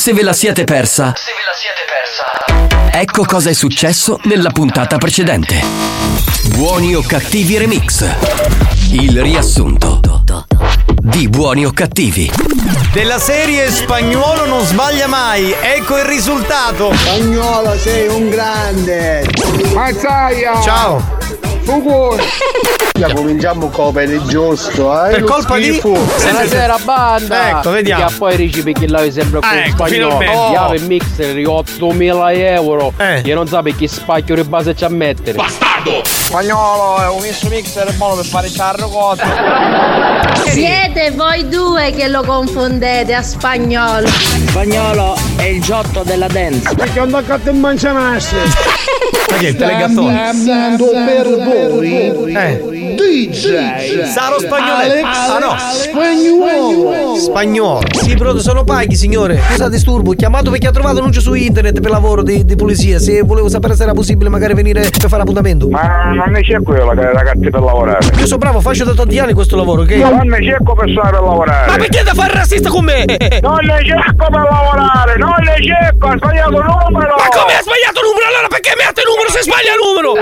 se ve la siete persa. Se ve la siete persa. Ecco cosa è successo nella puntata precedente. Buoni o cattivi remix. Il riassunto di Buoni o cattivi. Della serie Spagnuolo non sbaglia mai, ecco il risultato. Spagnolo sei un grande. Mazzaia. Ciao. Ya cominciamo con il giusto, eh? Per colpa di- Buonasera banda! Ecco, vediamo. Che poi dici perché lei sembra Ah, con ecco, spagnolo. finalmente. Chiave mixer di 8000 euro. Eh. Che non sa perché spacchio di base c'ha a mettere. Spagnolo è un misto mixer è buono per fare il carro cotto. Siete voi due che lo confondete a spagnolo. Spagnolo è il giotto della dance. Perché toccate in mangianasse. Ma che è il telegattone? Per voi. Eh. DJ. Saro spagnolo. Alex Ah no. Spagnuolo. Spagnolo. Sì, però sono paghi, signore. Scusa disturbo. Ho chiamato perché ha trovato annuncio su internet per lavoro di, di pulizia. Se volevo sapere se era possibile magari venire per fare appuntamento. Ma non ne c'è quello che ragazzi per lavorare. Io sono bravo, faccio da tanti anni questo lavoro, ok? Non ne cerco persone per lavorare. Ma perché da fare razzista con me? Non ne cerco per lavorare, non ne cerco, ha sbagliato il numero! Ma come ha sbagliato il numero? Allora perché mette il numero se sbaglia il numero?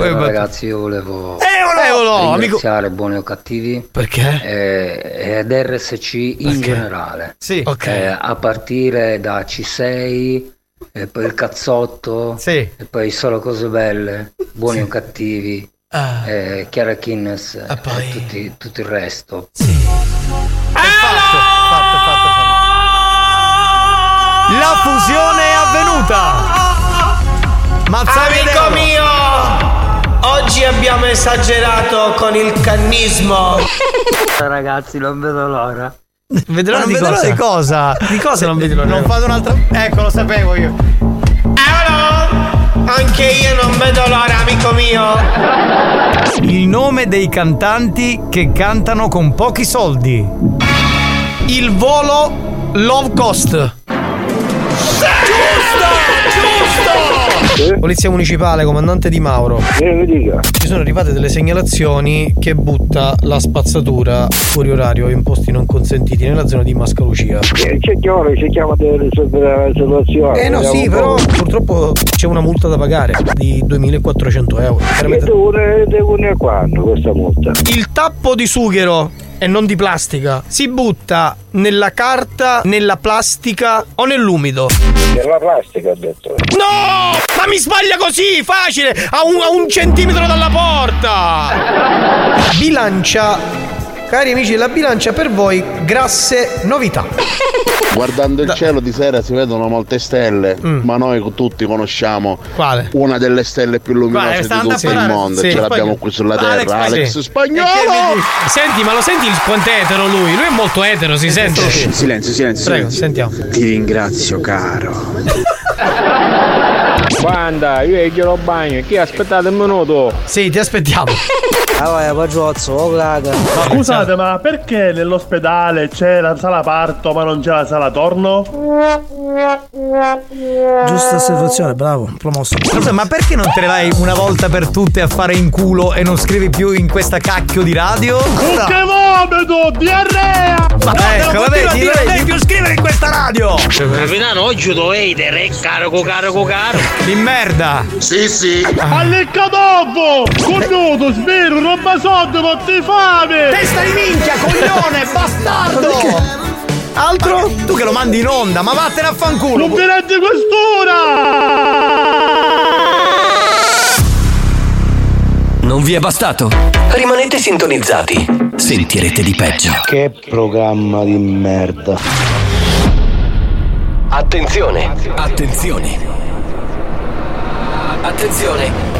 Buongiorno ragazzi, io volevo Eolo, amico. ringraziare buoni o cattivi Perché? eh, ed RSC in generale. Sì. Ok. Eh, a partire da C6 e poi il cazzotto Sì. e poi solo cose belle, buoni o cattivi, Ah. eh, Chiara Kinnes Ah, poi- e tutti- tutto il resto. Fatto, fatto, fatto, fatto. La fusione è avvenuta. Mazzavi Amico mio, oggi abbiamo esagerato con il cannismo. Ragazzi, non vedo l'ora. Vedrò Ma di non vedo cosa? l'ora di cosa? Di cosa non vedi l'ora? Non fate un'altra. Ecco, lo sapevo io. Eolo, anche io non vedo l'ora, amico mio. Il nome dei cantanti che cantano con pochi soldi. Il volo low cost. Polizia municipale, comandante Di Mauro. Eh, dica. Ci sono arrivate delle segnalazioni che butta la spazzatura fuori orario in posti non consentiti nella zona di Mascalucia. Eh, Cerchiamo, cerchiamo di risolvere la situazione. Eh no, sì, però po'. purtroppo c'è una multa da pagare di 2400 euro. E devo, devo ne quando questa multa? Il tappo di sughero e non di plastica si butta nella carta, nella plastica o nell'umido. Per la plastica, ha detto. No! Ma mi sbaglia così, facile! A un, a un centimetro dalla porta! Bilancia. Cari amici della bilancia, per voi grasse novità. Guardando il cielo di sera si vedono molte stelle, ma noi tutti conosciamo Mm. Quale? una delle stelle più luminose Quale? di tutto il mondo. Sì. Ce l'abbiamo qui sulla terra, Alex, sì. Spagnolo! E Senti, ma lo senti il quanto è etero lui? Lui è molto etero, si sente. Silenzio, silenzio. Prego, silenzio. sentiamo. Ti ringrazio, caro. Banda, io glielo bagno. Chi aspettate un minuto? Sì, ti aspettiamo. Ah vai, pagiozzo, oh caga. Scusate, ma perché nell'ospedale c'è la sala parto ma non c'è la sala torno? Giusta osservazione, bravo, promosso. Scusa, ma perché non te ne vai una volta per tutte a fare in culo e non scrivi più in questa cacchio di radio? Che vomito! Diarrea! Ma ecco, vabbè, di non devi più scrivere in questa radio! Capitano, oggi dovete, re, carico, carico, carico. Di merda! Sì, sì! Allecca dopo! Connuto, roba soldi, non ti fame! Testa di minchia, coglione, bastardo! Altro? Tu che lo mandi in onda, ma vattene a fanculo! Non vi rendi quest'ora! Non vi è bastato? Rimanete sintonizzati. Sentirete di peggio. Che programma di merda. Attenzione! Attenzione! Attenzione!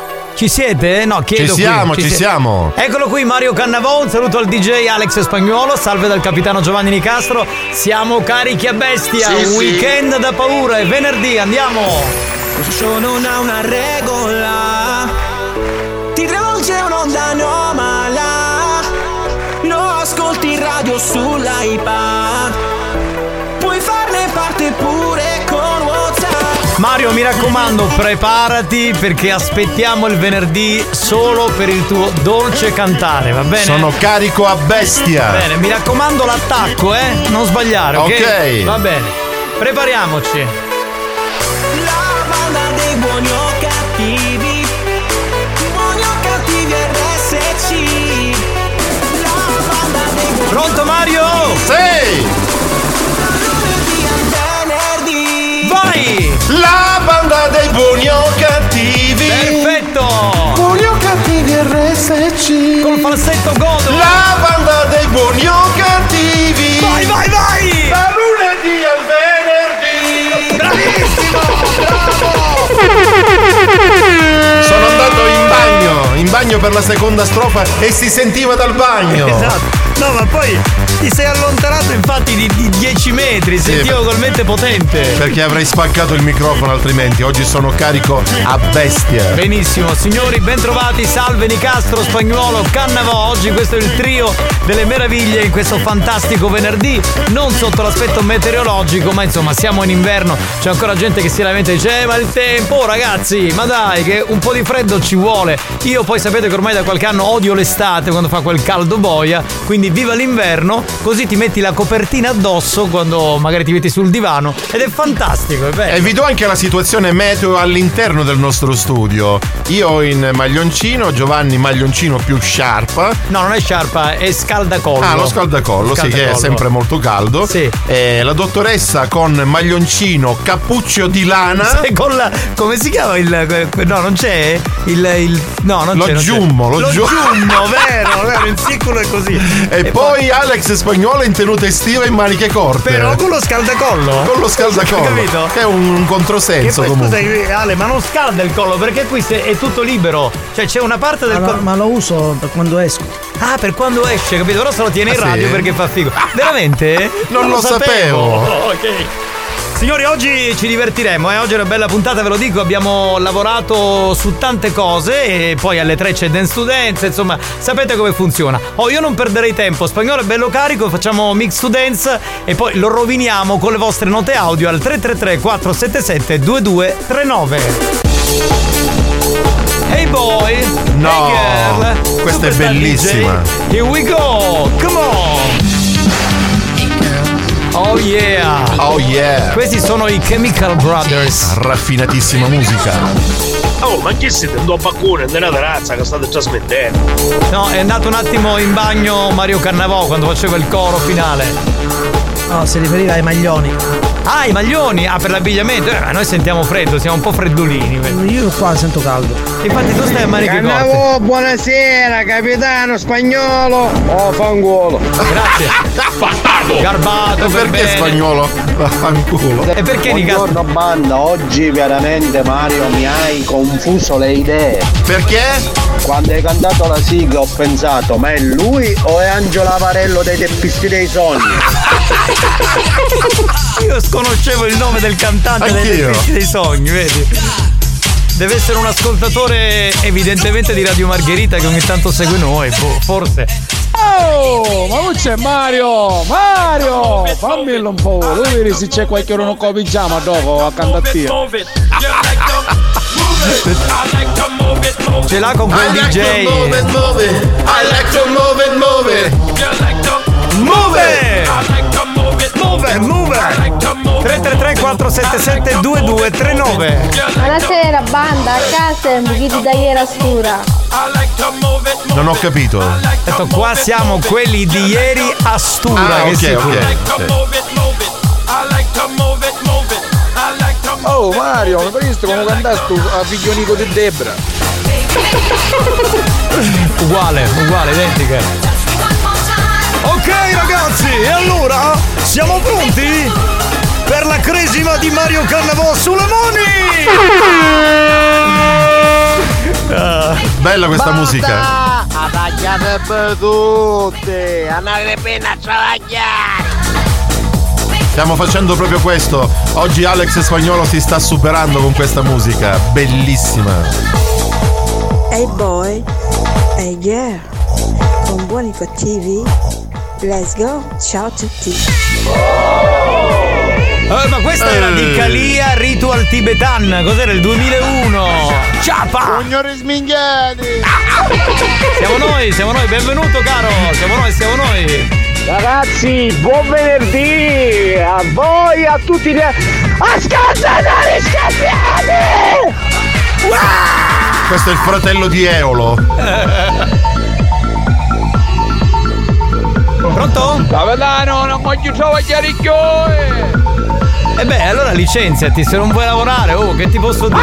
Ci siete? No, chiedo. Ci siamo, qui. ci, ci siamo. Eccolo qui Mario Cannavò, un saluto al DJ Alex Spagnuolo, salve dal capitano Giovanni Nicastro. Siamo carichi a bestia, sì, weekend sì. da paura, è venerdì, andiamo! Questo show non ha una regola, ti travolge un'onda anomala, lo ascolti in radio sull'iPad Mario, mi raccomando, preparati perché aspettiamo il venerdì solo per il tuo dolce cantare, va bene? Sono carico a bestia. Bene, mi raccomando l'attacco, eh? Non sbagliare, ok? Ok. Va bene. Prepariamoci. La banda dei buoni o cattivi Buoni o cattivi RSC La banda dei buoni Pronto Mario? Sì! La banda dei buoni o cattivi. Perfetto! Buoni o cattivi RSC. Col falsetto godo! La banda dei buoni o cattivi. Vai, vai, vai! Da lunedì al venerdì. Bravissimo! Sono andato in bagno, in bagno per la seconda strofa e si sentiva dal bagno. Esatto. No, ma poi ti sei allontanato infatti di, di 10 metri, sentivo talmente potente. Perché avrei spaccato il microfono altrimenti. Oggi sono carico a bestia. Benissimo, signori, bentrovati, salve Nicastro, Spagnuolo, Cannavò. Oggi questo è il trio delle meraviglie in questo fantastico venerdì, non sotto l'aspetto meteorologico, ma insomma siamo in inverno, c'è ancora gente che si lamenta e dice "Eh, ma il tempo, oh, ragazzi, ma dai che un po' di freddo ci vuole". Io poi sapete che ormai da qualche anno odio l'estate quando fa quel caldo boia, quindi viva l'inverno, così ti metti la copertina addosso quando magari ti metti sul divano ed è fantastico, è bello. E vi do anche la situazione meteo all'interno del nostro studio. Io in maglioncino, Giovanni maglioncino più sciarpa. No, non è sciarpa, è scaldacollo. Ah, lo scaldacollo, sì, che è Scaldacollo. sempre molto caldo. Sì. E la dottoressa con maglioncino, cappuccio di lana. Sai, con la, come si chiama il. No, non c'è? Il. il no, non Lo c'è. non c'è. giummo, lo giu- giummo, vero, vero, in siculo è così. E, poi Alex Spagnuolo in tenuta estiva e in maniche corte. Però con lo scaldacollo. Con lo scaldacollo. Hai capito? Che è un, un Che controsenso poi comunque. scusa, Ale, ma non scalda il collo perché qui è tutto libero. Cioè c'è una parte del Ma, collo. ma lo uso per quando esco. Ah, per quando esce, capito? Ora se lo tiene in Ah, sì? radio perché fa figo. Veramente? Non lo sapevo. ok. Signori, oggi ci divertiremo, eh? oggi è una bella puntata, ve lo dico, abbiamo lavorato su tante cose e poi alle tre c'è Dance to Dance, insomma, sapete come funziona. Oh, io non perderei tempo, spagnolo è bello carico, facciamo mix to dance e poi lo roviniamo con le vostre note audio al 333 477 2239. Hey boy! No, hey girl! questa è bellissima. DJ, Here we go! Come on! Oh yeah! Oh yeah! Questi sono i Chemical Brothers. Raffinatissima musica. Oh, ma chi siete? Un è una razza che state trasmettendo. No, è andato un attimo in bagno Mario Cannavò quando faceva il coro finale. No, si riferiva ai maglioni. Ah, i maglioni! Ah, per l'abbigliamento. Eh, ma noi sentiamo freddo, siamo un po' freddolini. Io qua sento caldo. Infatti tu stai a maniche corte. Cannavo, buonasera, capitano spagnolo. Oh, fangolo. Grazie. Garbato per Perché bene. spagnolo? Vaffanculo. E perché di cazzo? Buongiorno banda, oggi veramente Mario mi hai confuso le idee. Perché? Quando hai cantato la sigla ho pensato, ma è lui o è Angelo Avarello dei Teppisti dei Sogni? Io sconoscevo il nome del cantante dei Anch'io. Dei sogni, vedi? Deve essere un ascoltatore evidentemente di Radio Margherita che ogni tanto segue noi, boh, forse. Oh, ma non c'è Mario! Mario! Fammelo un po', tu vedi se c'è qualche uno con pigiama dopo a cantattia. Ce l'ha con quel I like DJ. to move it, move it. I like to move it, move it. Move! Move, move! 333 477 2239 Buonasera banda, a casa è un pochino da ieri a stura. Non ho capito. Detto qua siamo quelli di ieri a Stura Ah, che ok, sicuro. ok. Oh Mario, hai visto come cantaste a figlionico di Debra? Uguale, uguale, identica. Ok ragazzi, e allora siamo pronti per la cresima di Mario Cannavò sulle mani! Ah, Bella questa musica. Attagliate per tutte, andate bene a travagliare. Stiamo facendo proprio questo. Oggi Alex Spagnolo si sta superando con questa musica. Bellissima. Hey boy, hey girl, con buoni cattivi, let's go, ciao a tutti. Eh, ma questa era di. Kalia Ritual Tibetan. Cos'era il 2001? Ciapa! Signori sminchiati! Siamo noi, siamo noi, benvenuto caro! Siamo noi, siamo noi! Ragazzi, buon venerdì! A voi, a tutti gli... Ascoltatori scambiati! Questo è il fratello di Eolo. Pronto? Capitano, non voglio travagliare i chioi! E beh, allora licenziati, se non vuoi lavorare, oh, che ti posso dire?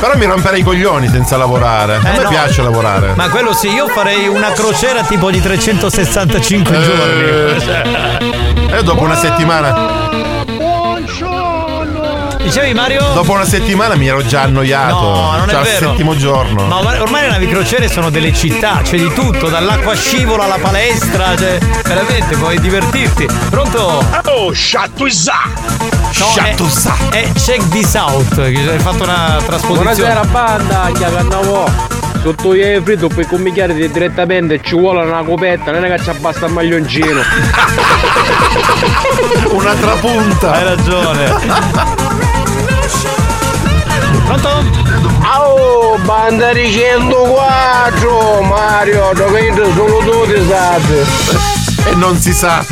Però mi romperei i coglioni senza lavorare. A Eh, me no. piace lavorare. Ma quello sì, io farei una crociera tipo di 365 Eh. giorni. E dopo una settimana. Dicevi Mario? Dopo una settimana mi ero già annoiato. No, non cioè, è al vero. settimo giorno. Ma ormai le navi crociere sono delle città, c'è di tutto, dall'acqua scivola alla palestra, cioè, veramente puoi divertirti. Pronto? Oh, is No, è, è Check This Out, che hai fatto una trasposizione. Buonasera banda, chiacannavo. Sotto i fritto puoi commicchiare direttamente, ci vuole una copetta, non è che ci abbasta il maglioncino. Un'altra punta. Hai ragione. Pronto? Oh, banda di 104! Mario, dovete solo tu ti sapete! E non si sa.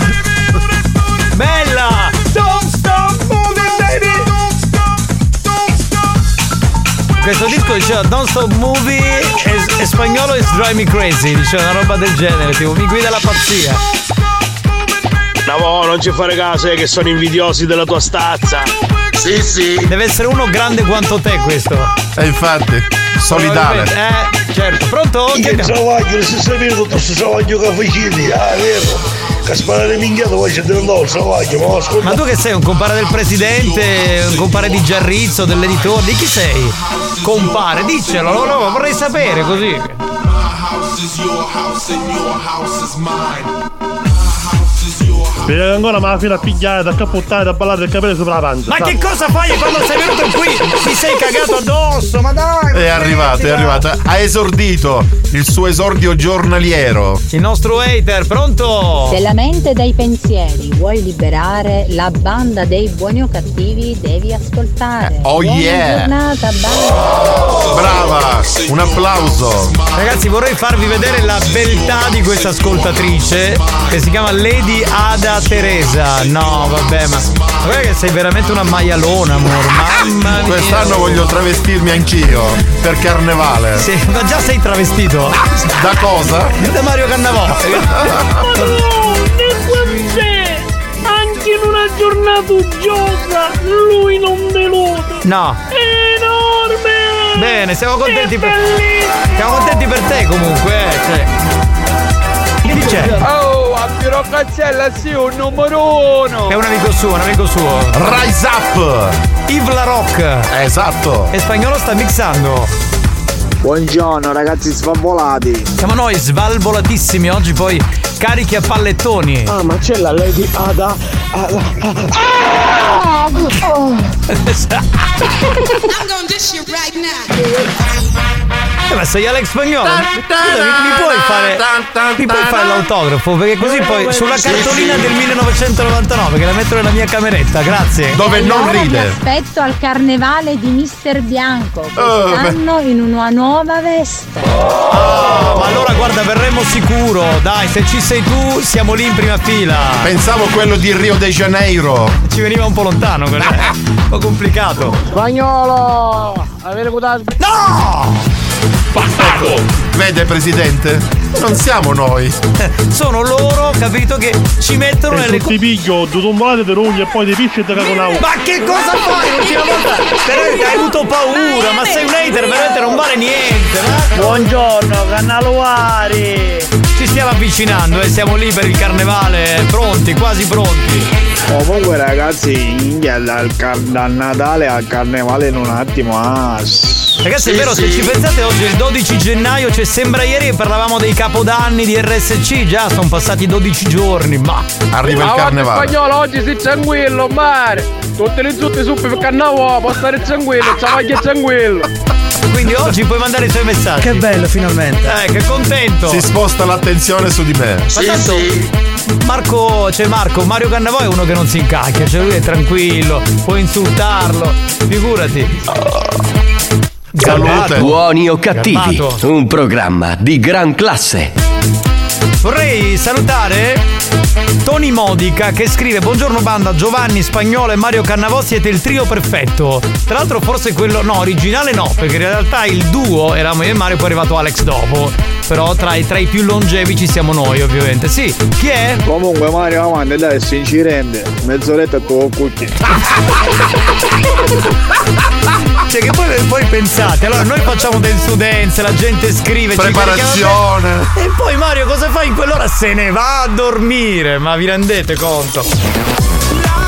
Bella! Don't stop moving, baby! Questo disco diceva Don't Stop Movie e, e spagnolo is Drive Me Crazy, diceva una roba del genere, tipo mi guida la pazzia. No, non ci fare caso, è che sono invidiosi della tua stazza. Sì, sì. Deve essere uno grande quanto te questo. E infatti, solidale. Eh, certo. Pronto? Che travaglio, se sapete tutto questo travaglio che facevi, ah, è vero? Che sparare minchiato poi c'è dentro il travaglio, ma ascolta. Ma tu che sei? Un compare del presidente? Un compare di Giarrizzo, dell'editore? Di chi sei? Compare, diccelo, no, no, vorrei sapere così. Che ancora ma fino a pigliare, da cappottare, da ballare del capello sopra la pancia. Ma sa? che cosa fai quando sei venuto qui? Ti sei cagato addosso, ma dai! È arrivato, è arrivato. Ha esordito il suo esordio giornaliero. Il nostro hater, pronto? Se la mente dai pensieri vuoi liberare, la banda dei buoni o cattivi devi ascoltare. Oh Buona yeah! giornata, banda. Brava! Un applauso. Ragazzi, vorrei farvi vedere la beltà di questa ascoltatrice che si chiama Lady Ada Teresa. No, vabbè, ma guarda che sei veramente una maialona, amor. Mamma mia. Quest'anno voglio travestirmi anch'io per carnevale. Sì, ma già sei travestito? Da cosa? Da Mario Cannavò. Anche in una giornata uggiosa lui non delude! No. È enorme! Bene, siamo contenti È per. bellissimo! Siamo contenti per te comunque, eh. Cioè. Chi dice? Oh, a Piero sì, un numero uno! È un amico suo, un amico suo. Rise up! Yves La Rock. Esatto. E spagnolo sta mixando. Buongiorno ragazzi svalvolati. Siamo noi svalvolatissimi oggi poi carichi a pallettoni. Ah ma c'è la Lady Ada. Ada. Eh, ma sei Alex Spagnolo? Scusa, mi, mi puoi fare, mi puoi fare l'autografo? Perché così poi sulla cartolina del 1999 che la metto nella mia cameretta, grazie. Dove non Allora ride. aspetto al carnevale di Mister Bianco. Quest'anno in una nuova veste. Oh, ma allora guarda, verremo sicuro. Dai, se ci sei tu, siamo lì in prima fila. Pensavo quello di Rio de Janeiro. Ci veniva un po' lontano, quello. un po' complicato. Spagnolo! Avere potuto. No! Vede presidente? Non siamo noi. Sono loro, capito, che ci mettono E nelle i piglio, due tombolate di rugli e poi ti pisci e te cago una Ma che cosa fai l'ultima volta? Veramente hai avuto paura, ma sei un hater, veramente non vale niente. va? Buongiorno, Cannaluari! Ci stiamo avvicinando e siamo lì per il carnevale, pronti, quasi pronti. Comunque ragazzi, India dal, car- dal Natale al Carnevale in un attimo. Ah, s- Ragazzi, è sì, vero, se sì. ci pensate oggi è il 12 gennaio, cioè sembra ieri che parlavamo dei capodanni di RSC, già sono passati 12 giorni, ma Arriva il carnevale. spagnolo, oggi sei tranquillo, mare! Tutte le zuppe suppe per cannavo, può stare tranquillo, travaglia tranquillo! quindi oggi puoi mandare i tuoi messaggi. Che bello, finalmente. Eh, che contento. Si sposta l'attenzione su di me. Ma tanto Marco, cioè Marco, Mario Cannavò è uno che non si incacchia, cioè lui è tranquillo, puoi insultarlo, figurati. Garbato. Buoni o cattivi, Garbato. un programma di gran classe. Vorrei salutare Tony Modica che scrive Buongiorno banda, Giovanni, Spagnolo e Mario Cannavò siete il trio perfetto. Tra l'altro forse quello, no, originale no, perché in realtà il duo eravamo io e Mario, poi è arrivato Alex dopo. Però tra i, tra i più longevi ci siamo noi ovviamente. Sì, chi è? Comunque Mario avanti, dai, si ci rende. Mezz'oretta e tu cucchi. Cioè che poi, poi pensate, allora noi facciamo del studenze, la gente scrive, ci Preparazione. carichiamo- E poi Mario cosa fa in quell'ora? Se ne va a dormire, ma vi rendete conto?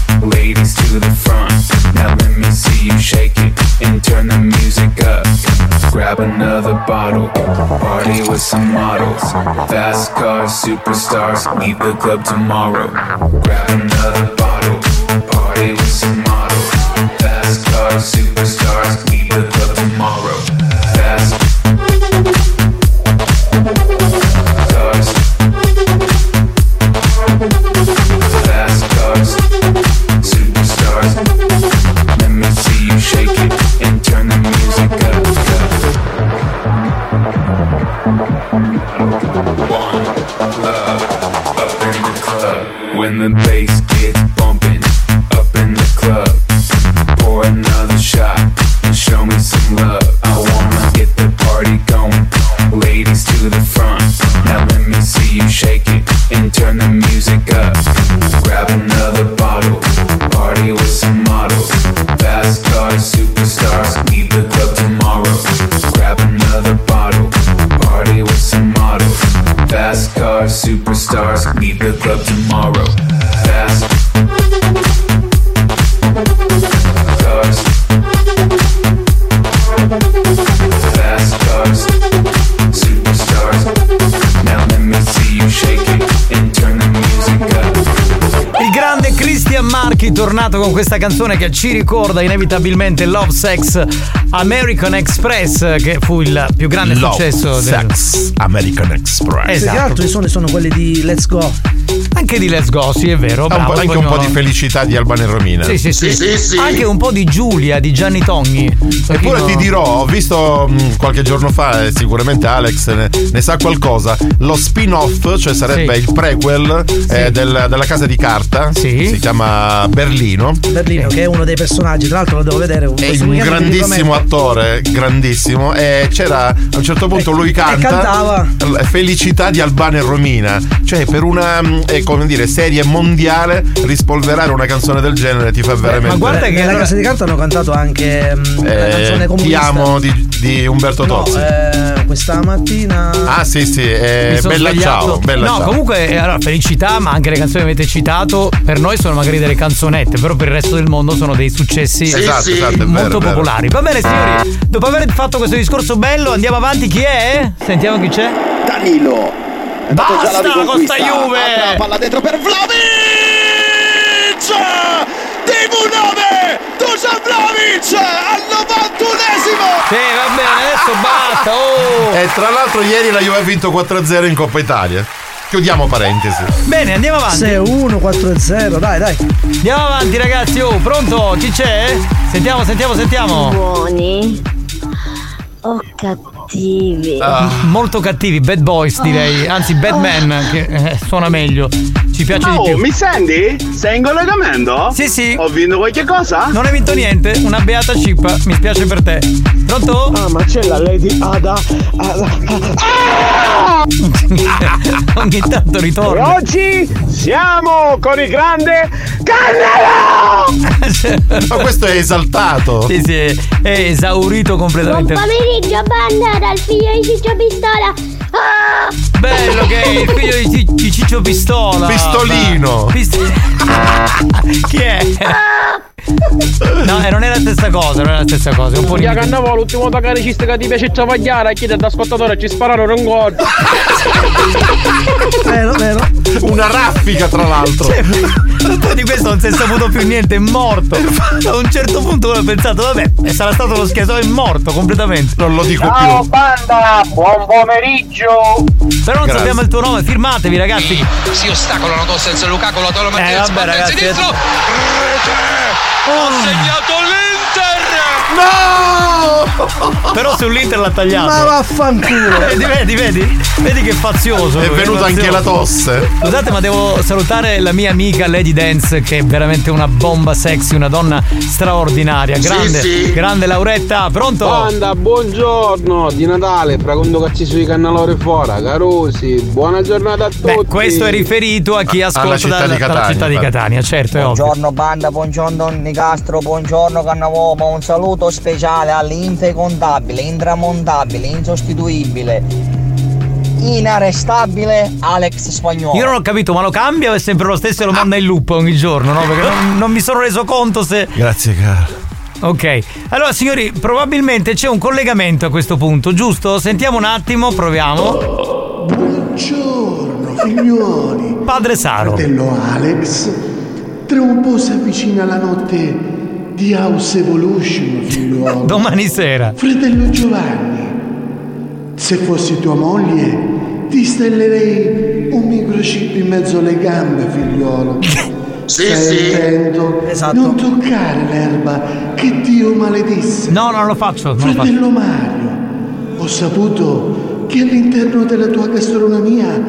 ladies to the front. Now let me see you shake it and turn the music up. Grab another bottle, party with some models. Fast cars, superstars, leave the club tomorrow. Grab another bottle, party with some models. Fast cars, superstars, leave the club tomorrow. Con questa canzone che ci ricorda inevitabilmente Love Sex American Express che fu il più grande Love successo del- Sex American Express. Più che Esatto. altro i suoni sono quelli di Let's Go. Anche di Let's Go, sì, è vero. Ha un po'- bravo, anche un po' di felicità di Albano e Romina. Sì, sì, sì, Anche un po' di Giulia, di Gianni Togni. Eppure ti dirò, ho visto mh, qualche giorno fa, e sicuramente Alex ne, ne sa qualcosa, lo spin-off, cioè sarebbe Sì. il prequel eh, del- della casa di carta, si chiama Berlino. Berlino, che è uno dei personaggi, tra l'altro lo devo vedere. È un grandissimo attore, grandissimo. E c'era a un certo punto lui canta cantava. l- Felicità di Albano e Romina. Cioè, per una eh, come dire, serie mondiale, rispolverare una canzone del genere ti fa veramente. Nella casa di canto hanno cantato anche la Eh, canzone ti comunista. amo di, di Umberto No, Tozzi. eh, questa mattina. Ah, sì, sì, eh, bella svegliato. ciao, bella no, ciao. comunque, eh, allora, felicità, ma anche le canzoni che avete citato, per noi sono magari delle canzonette, però per il resto del mondo sono dei successi Sì, Esatto, sì. esatto, vero, molto vero. popolari. Va bene, signori, dopo aver fatto questo discorso bello, andiamo avanti. Chi è? Sentiamo chi c'è. Danilo. Basta con sta Juve! Altra palla dentro per Vlaovic! TV9! Dusan Vlaovic al 91esimo! Sì, va bene, adesso basta. Oh. E tra l'altro ieri la Juve ha vinto 4-0 in Coppa Italia. Chiudiamo parentesi. Bene, andiamo avanti. 6-1, 4-0, dai, dai. Andiamo avanti ragazzi, oh, pronto? Chi c'è? Sentiamo, sentiamo, sentiamo. Buoni o cattivi? Ah, molto cattivi, bad boys direi, anzi bad man che eh, suona meglio. Ci piace Oh, di più. mi senti? Sei in collegamento? Sì, sì. Ho vinto qualche cosa? Non hai vinto niente, una beata chip, mi spiace per te. Pronto? Ah, ma c'è la Lady Ada. Ogni tanto E ritorna. oggi siamo con il grande Cannavo! Ma questo è esaltato. Sì, sì, è esaurito Buon completamente. pomeriggio, banda, dal figlio di Ciccio Pistola. Ah! Bello che è il figlio di, Ci- di Ciccio Pistola. Pistolino. Pist- Chi è? No, eh, non è la stessa cosa, non è la stessa cosa, un po' limitato. cannavo l'ultimo tacaricista che ti piace travagliare, chiede da ascoltatore ci spararono un gol. Vero, vero. Una raffica, tra l'altro. Cioè, Poi di questo non si è saputo più niente, è morto. A un certo punto uno ha pensato, vabbè, e sarà stato lo scherzo, è morto completamente. Non lo dico Ciao banda, buon pomeriggio! Però non Grazie. sappiamo il tuo nome, firmatevi ragazzi. Si ostacolano con senza Lukaku, la tolo Eh, Martinez, vabbè, Martinez ragazzi, sinistro. Rete! Ha segnato l'Inter! No! Però sull'Inter l'ha tagliato. Ma vaffanculo. Vedi, vedi, vedi? Vedi che fazioso. È venuta anche la tosse. Scusate, ma devo salutare la mia amica Lady Dance, che è veramente una bomba sexy, una donna straordinaria. Grande, sì. grande Lauretta, pronto? Banda, buongiorno di Natale, fragondo cazzi sui cannalori fuori, carosi, buona giornata a tutti. Beh, questo è riferito a chi ascolta città dalla, di dalla Catania, città di. Catania, certo, è ovvio. Buongiorno banda, buongiorno Nicastro, buongiorno Cannavomo, un saluto speciale all'infecontabile, intramontabile, insostituibile, inarrestabile Alex Spagnolo. Io non ho capito, ma lo cambia o è sempre lo stesso e lo manda in loop ogni giorno, no? Perché non, non mi sono reso conto se. Grazie, caro. Ok, allora signori, probabilmente c'è un collegamento a questo punto, giusto? Sentiamo un attimo, proviamo. Buongiorno figliuoli. Padre Saro. Fratello Alex. Tra un po' si avvicina la notte di House Evolution, figliuolo. Domani sera. Fratello Giovanni. Se fossi tua moglie, ti stellerei un microchip in mezzo alle gambe, figliuolo. Sì, Stai sì. attento. Esatto. Non toccare l'erba che Dio maledisse. No, non lo faccio, non lo faccio. Fratello Mario, ho saputo che all'interno della tua gastronomia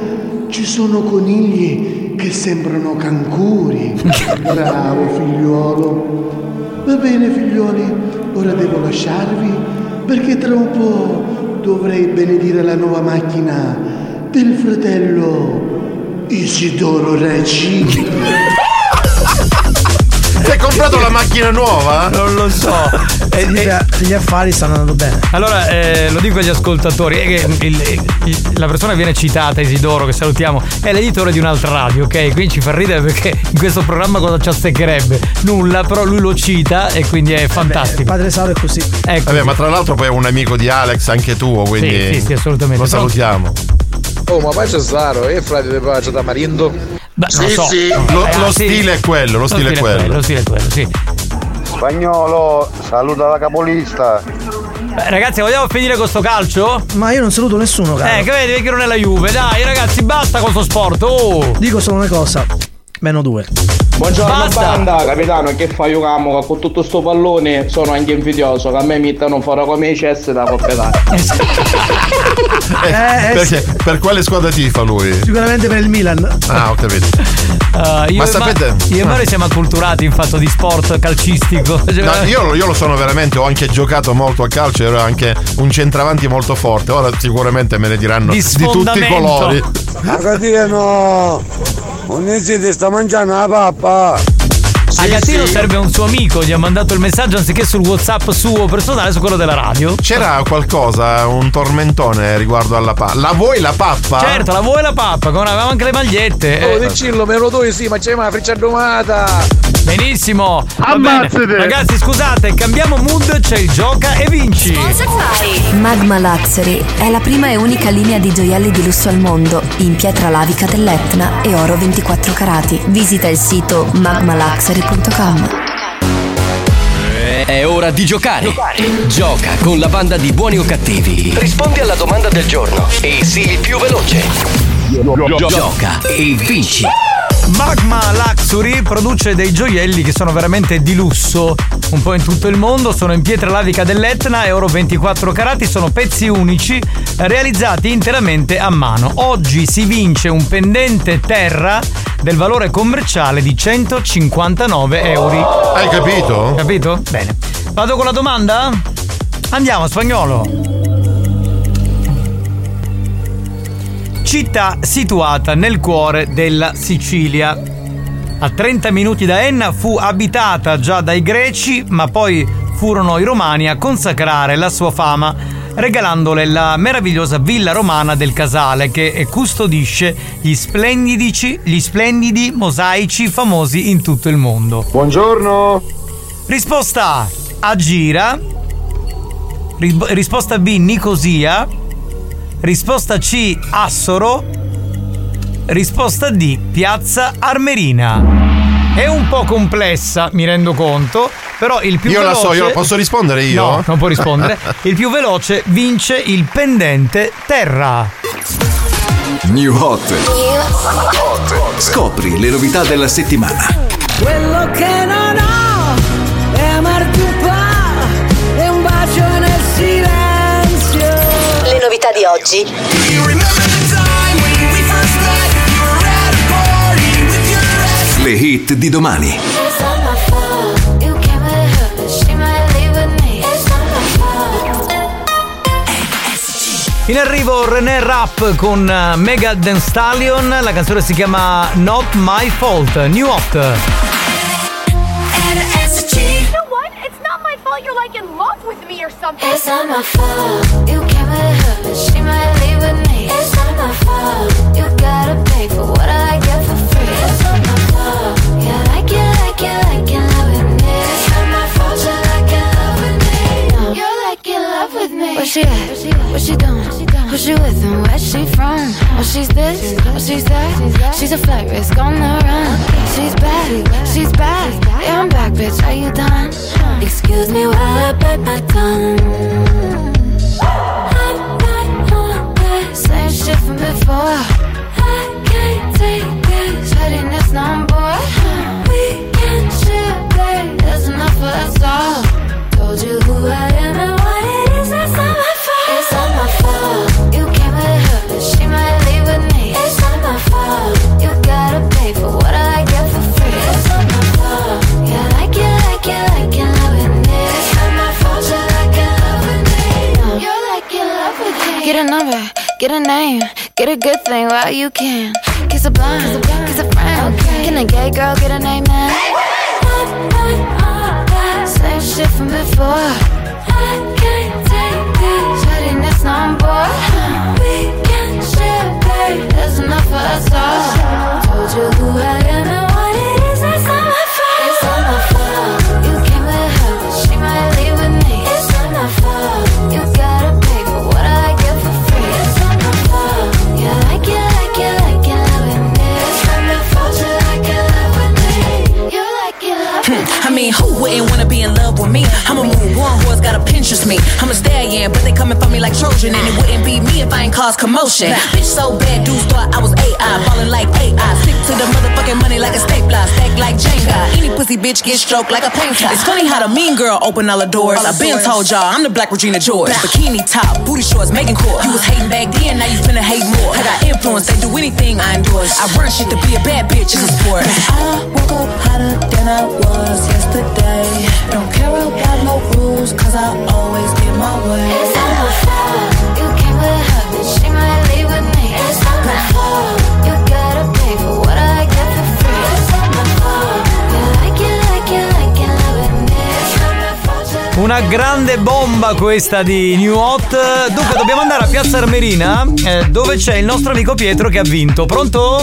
ci sono conigli che sembrano cancuri. Bravo figliuolo. Va bene figlioli, ora devo lasciarvi perché tra un po' dovrei benedire la nuova macchina del fratello Isidoro Reggi. Ti hai comprato la macchina nuova? Non lo so. E- Gli, e- gli affari stanno andando bene. allora, eh, lo dico agli ascoltatori, è che il- il- la persona che viene citata, Isidoro, che salutiamo, è l'editore di un'altra radio, ok? Quindi ci fa ridere perché in questo programma cosa ci azzeccherebbe? Nulla, però lui lo cita e quindi è fantastico. Padre Saro è così. Ecco. Vabbè, ma tra l'altro poi è un amico di Alex, anche tuo, quindi. Sì, sì, sì, assolutamente. Lo salutiamo. Oh, ma pace Saro, e frate di pace da Marindo? Beh, Sì, so. sì. Lo- lo stile è quello, lo stile è quello. Lo stile è quello, sì. Spagnolo, saluta la capolista. Beh, ragazzi, vogliamo finire con sto calcio? Ma io non saluto nessuno, caro. Eh, che vedi perché non è la Juve? Dai, ragazzi, basta con sto sport. Oh! Dico solo una cosa. Meno due. Buongiorno Basta. banda, capitano, che fai io camo che con tutto sto pallone sono anche invidioso, che a me mettano fuori come i cessi da Italia. Eh, Eh, eh, perché per quale squadra tifa lui? Sicuramente per il Milan. Ah, ho capito. Ah, io Ma sapete- Ma- io e Mario siamo acculturati in fatto di sport calcistico. Cioè, No, io, io lo sono veramente, ho anche giocato molto a calcio, ero anche un centravanti molto forte. Ora sicuramente me ne diranno Di di, tutti i colori. Agatino, ogni ti sta mangiando la pappa. a Gattino serve un suo amico, gli ha mandato il messaggio anziché sul WhatsApp suo personale, su quello della radio. C'era qualcosa, un tormentone riguardo alla pappa. La vuoi la pappa? Certo, la vuoi la pappa? Come avevamo anche le magliette. Oh, eh. dicillo, me lo do sì, ma c'è una freccia domata. Benissimo. Va bene. Ammazzate. Ragazzi, scusate, cambiamo mood, c'è il gioca e vinci. Magma Luxury è la prima e unica linea di gioielli di lusso al mondo in pietra lavica dell'Etna e oro 24 carati. Visita il sito magmaluxury.com. È ora di giocare. Gioca con la banda di buoni o cattivi. Rispondi alla domanda del giorno e sii il più veloce. Gioca e vinci. Magma Luxury produce dei gioielli che sono veramente di lusso, un po' in tutto il mondo, sono in pietra lavica dell'Etna e oro 24 carati, sono pezzi unici realizzati interamente a mano. Oggi si vince un pendente terra del valore commerciale di 159 euro. Hai capito? Capito? Bene. Vado con la domanda? Andiamo, spagnolo. Città situata nel cuore della Sicilia. A 30 minuti da Enna fu abitata già dai greci, ma poi furono i romani a consacrare la sua fama, regalandole la meravigliosa villa romana del Casale che custodisce gli splendidici, gli splendidi mosaici famosi in tutto il mondo. Buongiorno. Risposta A. Agira. Ris- Risposta B. Nicosia. Risposta C. Assoro. Risposta D. Piazza Armerina. È un po' complessa, mi rendo conto, però il più Io la veloce... so, io posso rispondere io? No, non può rispondere. Il più veloce vince il pendente terra. New Hot. Scopri le novità della settimana. Quello che non ho è amarti un po' di oggi. Le hit di domani. In arrivo René Rapp con eh, Mega Dan Stallion, la canzone si chiama Not My Fault, New Hot. Something. It's not my fault. You came with her, but she might leave with me. It's not my fault. You gotta pay for what I get for free. It's not my fault. You like it, like it, like it, love with me. It's not my fault you like it, love with me. You're like in love with me. Where she at? What she doing? Who she with and where she from? Oh, she's this, oh, she's that. She's a flight risk on the run. She's back, she's back. Yeah, I'm back, bitch. Are you done? Excuse me while I bite my tongue. I'm not on that same shit from before. I can't take this pettiness no more. We can share, babe. There's enough for us all. Told you who I Get a number, get a name, get a good thing while you can. Kiss a blind, kiss a friend. Can a gay girl get a name man? Same shit from before. I can't take this pettiness no more. We can share, babe. There's enough for us all. Told you who I am me? I'm a move one who's gotta Pinterest me. I'm a stallion, but they coming for me like Trojan, and it wouldn't be me if I ain't cause commotion. Bitch so bad, dudes thought I was AI, ballin' like AI. Stick to the motherfucking money like a stapler, stack like Jenga. Any pussy bitch get stroked like a painter. It's funny how the mean girl open all the doors. I been told y'all I'm the Black Regina George. Bikini top, booty shorts, making court. You was hating back then, now you finna hate more. I got influence, they do anything I endorse. I run shit to be a bad bitch, it's a sport. I woke up hotter than I was yesterday. Don't care about no rules, cause I always get my way. It's not my fault. You came with her, but she might leave with me. It's not my fault. You gotta pay for what I get for free. It's not my fault. You like it, like it, like it, love with me. It's not my fault. You Una grande bomba questa di New Hot. Dunque, dobbiamo andare a Piazza Armerina, eh, dove c'è il nostro amico Pietro che ha vinto. Pronto?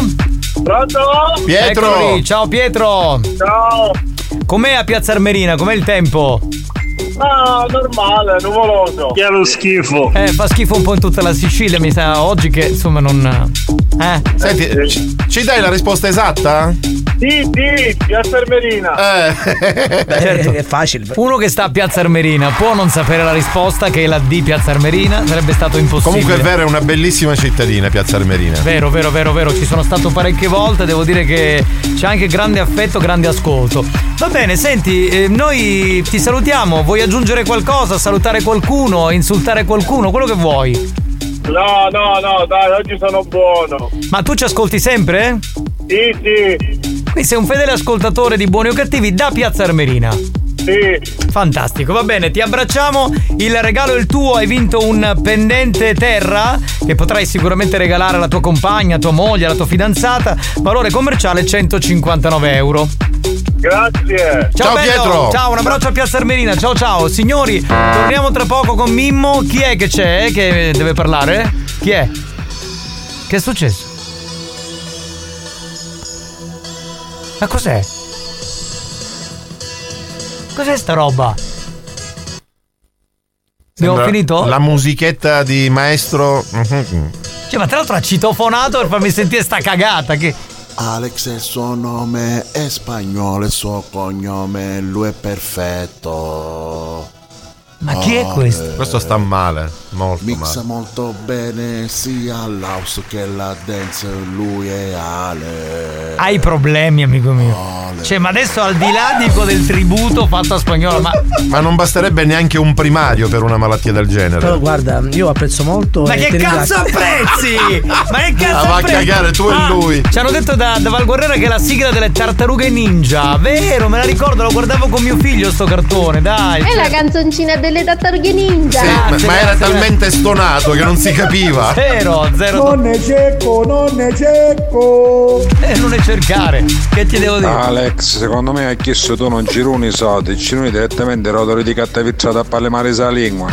Pronto? Pietro! Eccoli, ciao Pietro! Ciao! Com'è a Piazza Armerina? Com'è il tempo? Ah, normale, nuvoloso. Che è lo schifo. Eh, fa schifo un po' in tutta la Sicilia, mi sa oggi che insomma non. Eh. Senti, ci, ci dai la risposta esatta? Sì, sì, Piazza Armerina. Eh. Certo. È facile. Uno che sta a Piazza Armerina può non sapere la risposta che è la D Piazza Armerina, sarebbe stato impossibile. Comunque è vero, è una bellissima cittadina, Piazza Armerina. Vero, vero, vero, vero, ci sono stato parecchie volte, devo dire che c'è anche grande affetto, grande ascolto. Va bene, senti, eh, noi ti salutiamo, vuoi aggiungere qualcosa, salutare qualcuno, insultare qualcuno, quello che vuoi. No, no, no, dai, oggi sono buono. Ma tu ci ascolti sempre? Sì, sì. Qui sei un fedele ascoltatore di Buoni o Cattivi da Piazza Armerina. Sì. Fantastico, va bene, ti abbracciamo. Il regalo è il tuo, hai vinto un pendente terra che potrai sicuramente regalare alla tua compagna, a tua moglie, alla tua fidanzata. Valore commerciale 159 euro. Grazie. Ciao, bello. Ciao, un abbraccio a Piazza Armerina. Ciao ciao. Signori, torniamo tra poco con Mimmo. Chi è che c'è che deve parlare? Chi è? Che è successo? Ma cos'è? Cos'è sta roba? Abbiamo finito? La musichetta di maestro. Cioè, ma tra l'altro ha citofonato per farmi sentire sta cagata. Che. Alex è il suo nome, è spagnolo il suo cognome, lui è perfetto. Ma chi è questo? Questo sta male, molto Mixa male. molto bene sia l'house che la dance, lui è Ale. Hai problemi, amico mio. Cioè, ma adesso al di là dico del tributo fatto a spagnolo, ma. Ma non basterebbe neanche un primario per una malattia del genere. Però guarda, io apprezzo molto. Ma e che cazzo apprezzi? Ma che cazzo Ah, va a cagare, tu e Ah, lui. Ci hanno detto da, da Val Guerrera che è la sigla delle tartarughe ninja. Vero, me la ricordo, lo guardavo con mio figlio sto cartone, dai. È la cioè- canzoncina delle tartarughe ninja. Ma, ma era talmente stonato che non si capiva. Zero, zero. Non ne cecco, non ne cecco. Eh, non ne cercare. Che ti devo dire? Alex, secondo me hai chiesto tu non gironi i soldi, gironi direttamente rotoli di cattavizzata a pallemare sa lingua.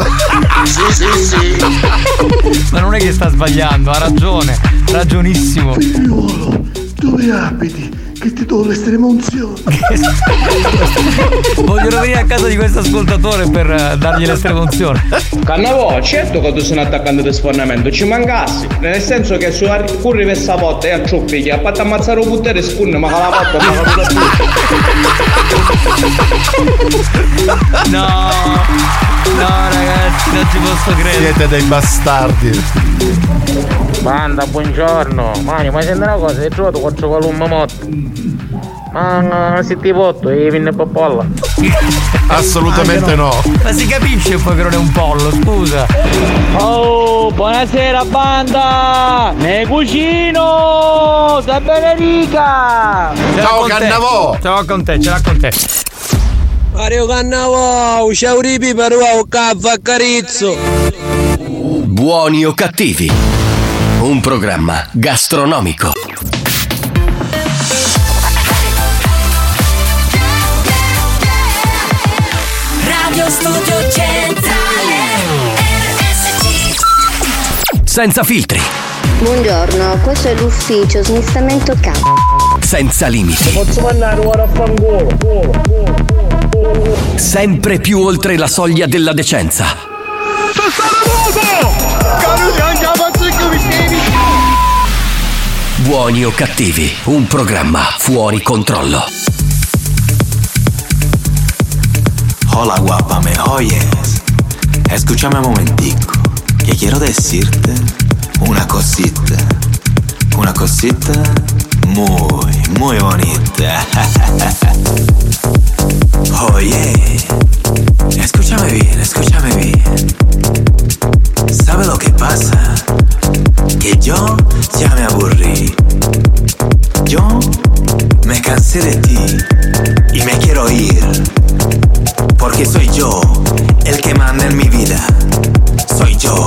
sì, sì, sì. Ma non è che sta sbagliando, ha ragione, ragionissimo. Figliuolo, dove abiti? Che ti do l'estremunzione. Vogliono venire a casa di questo ascoltatore per eh, dargli l'estremozione. Cannavò, certo che tu sei un attaccante di sfornamento, ci mancassi. Nel senso che su curri questa volta e a ciuppi che a parte ammazzare un puttero e spunne, ma con la volta ma non No, no ragazzi, non ci posso credere. Siete dei bastardi. Banda, buongiorno. Mani, ma senti una cosa, hai trovato quattro columne morte? Ma se ti voto, e vinne popolla. Assolutamente no. Ma si capisce poi che non è un pollo, scusa. Oh, buonasera banda! Ne cucino! L'ha con te. Ce l'ho con te, ce l'ha con te. Mario Cannavò, ciao ripi per un caffè carizzo! Buoni o cattivi? Un programma gastronomico. Radio Studio Centrale RSC Senza filtri, Buongiorno, questo è l'ufficio smistamento capo. senza limiti, Posso mandare ora a fangolo? Sempre più oltre la soglia della decenza. Buoni o cattivi? Un programma fuori controllo. Hola guapa, me oyes. Escúchame un momentico, que quiero decirte una cosita. Una cosita muy, muy bonita. Oye, escúchame bien, escúchame bien. ¿Sabe lo que pasa? Que yo ya me aburrí. Yo me cansé de ti y me quiero ir. Porque soy yo el que manda en mi vida. Soy yo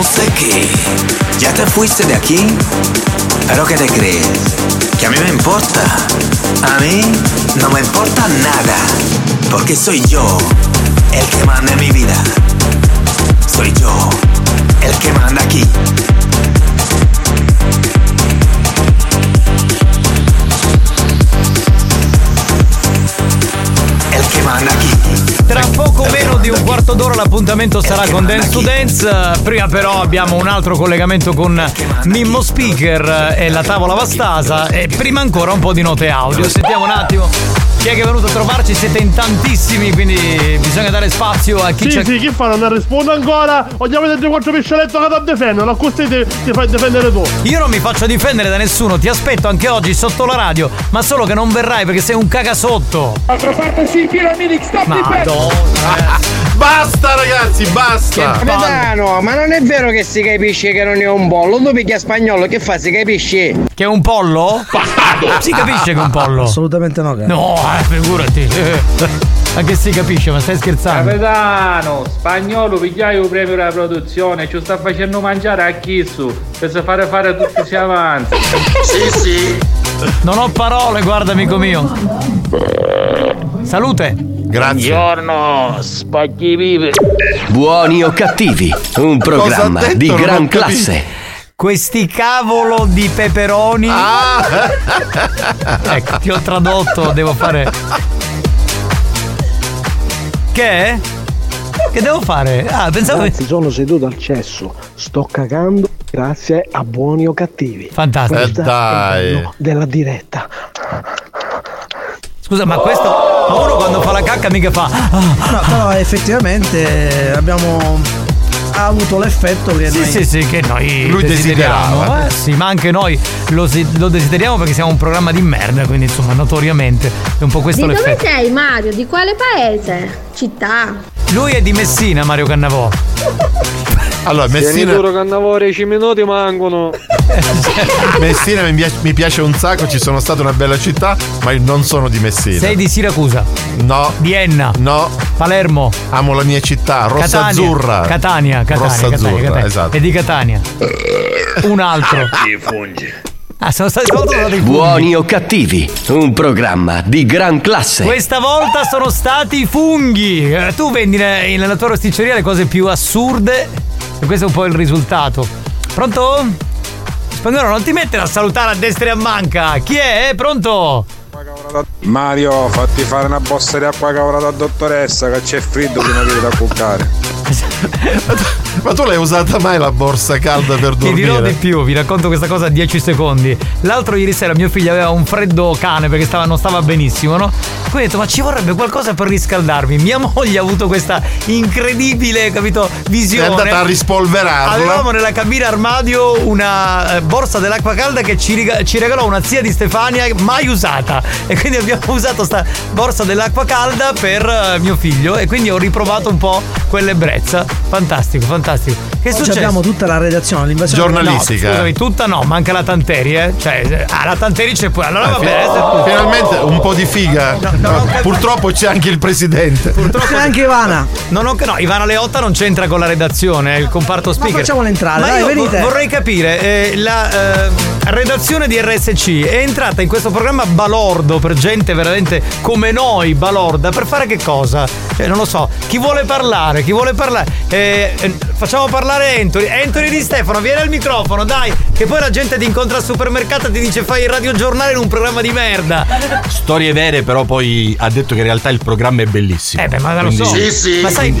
Entonces, ¿qué? ¿Ya te fuiste de aquí? ¿Pero qué te crees? ¿Que a mí me importa? A mí no me importa nada. Porque soy yo el que manda en mi vida. Soy yo el que manda aquí. El que manda aquí. Tra poco meno di un quarto d'ora l'appuntamento sarà con Dance to Dance. Prima però abbiamo un altro collegamento con Mimmo Speaker e la tavola Vastasa. E prima ancora un po' di note audio. Sentiamo un attimo. Chi è che è venuto a trovarci? Siete in tantissimi, quindi bisogna dare spazio a chi Sì, c'è. sì, chi fa? Non risponde ancora? O gli avete 3-4 pescioletto che ti difendono? A così ti, ti fai difendere tu. Io non mi faccio difendere da nessuno, ti aspetto anche oggi sotto la radio, ma solo che non verrai perché sei un cagasotto. D'altra parte sì, Pyramid stop Madonna. Basta ragazzi, basta. Capitano, ma non è vero che si capisce che non è un pollo? Tu picchia spagnolo, che fa? Si capisce? Che è un pollo? Si capisce che è un pollo? Assolutamente no, cara. No, eh, figurati. Ma che si capisce, ma stai scherzando? Capitano, spagnolo pigliaio premio della produzione, ci sta facendo mangiare a Kissu per fare fare tutti questi avanti. Sì, sì. Non ho parole, guarda amico mio. Salute. Grazie. Buongiorno, spacchi vive. Buoni o cattivi, un programma detto? di gran capito. classe. Questi cavolo di peperoni. ecco, ti ho tradotto, devo fare. Che? Che devo fare? Ah, pensavo. Ragazzi, sono seduto al cesso, sto cagando grazie a buoni o cattivi. Fantastico. Eh, dai. della diretta. Scusa, ma questo. Ma uno quando fa la cacca mica fa. "Ah, No, però effettivamente abbiamo ha avuto l'effetto che Sì, noi... sì, sì, che noi Lui desideriamo. desiderava. Eh, sì, ma anche noi lo, si- lo desideriamo perché siamo un programma di merda, quindi insomma, notoriamente è un po' questo Di dove l'effetto. sei Mario? Di quale paese? Città? Lui è di Messina, Mario Cannavò. Allora, Messina, duro Cannavore, 10 minuti mancano. Messina mi, piace, mi piace un sacco, ci sono state una bella città, ma io non sono di Messina. Sei di Siracusa. No. Di Enna. No. Palermo. Amo la mia città, rossa Catania. azzurra. Catania, Catania, Rossa Catania, azzurra, Catania. esatto. È di Catania. Un altro. Ah, sono stati sono stati i funghi. Buoni o cattivi, un programma di gran classe. Questa volta sono stati i funghi. Eh, tu vendi ne- nella tua rosticceria le cose più assurde e questo è un po' il risultato. Pronto? Spagnolo, non ti mettere a salutare a destra e a manca. Chi è? Pronto? Mario, fatti fare una bossa di acqua cavolata dottoressa che c'è freddo prima che da cuccare. Ma tu l'hai usata mai la borsa calda per Ti dormire? dirò di più, vi racconto questa cosa a 10 secondi. L'altro ieri sera mio figlio aveva un freddo cane perché stava- non stava benissimo, no? Quindi ho detto, ma ci vorrebbe qualcosa per riscaldarmi. Mia moglie ha avuto questa incredibile, capito, visione. È andata a rispolverarla. Avevamo nella cabina armadio una eh, borsa dell'acqua calda che ci regalò una zia di Stefania mai usata. E quindi abbiamo usato sta borsa dell'acqua calda per eh, mio figlio. E quindi ho riprovato un po' quell'ebbrezza. Fantastico, fantastico. Che successo? abbiamo tutta la redazione, l'invasione No, scusami, tutta no, manca la Tanteri, eh. Cioè, ah, la Tanteri c'è pure. Allora va bene. adesso- Finalmente un po' di figa. Purtroppo c'è anche il presidente. Purtroppo anche Ivana. Non ho, no, Ivana Leotta non c'entra con la redazione, il comparto speaker. facciamola entrare, Ma dai, venite. vo- vorrei capire, eh, la eh, redazione di RSC è entrata in questo programma balordo per gente veramente come noi, balorda, per fare che cosa? Cioè, non lo so, chi vuole parlare, chi vuole parlare? Eh, eh, facciamo parlare Anthony. Anthony Di Stefano, vieni al microfono, dai, che poi la gente ti incontra al supermercato e ti dice fai il radiogiornale in un programma di merda. Storie vere, però poi ha detto che in realtà il programma è bellissimo. Eh beh, ma lo Quindi- so. Ma sai,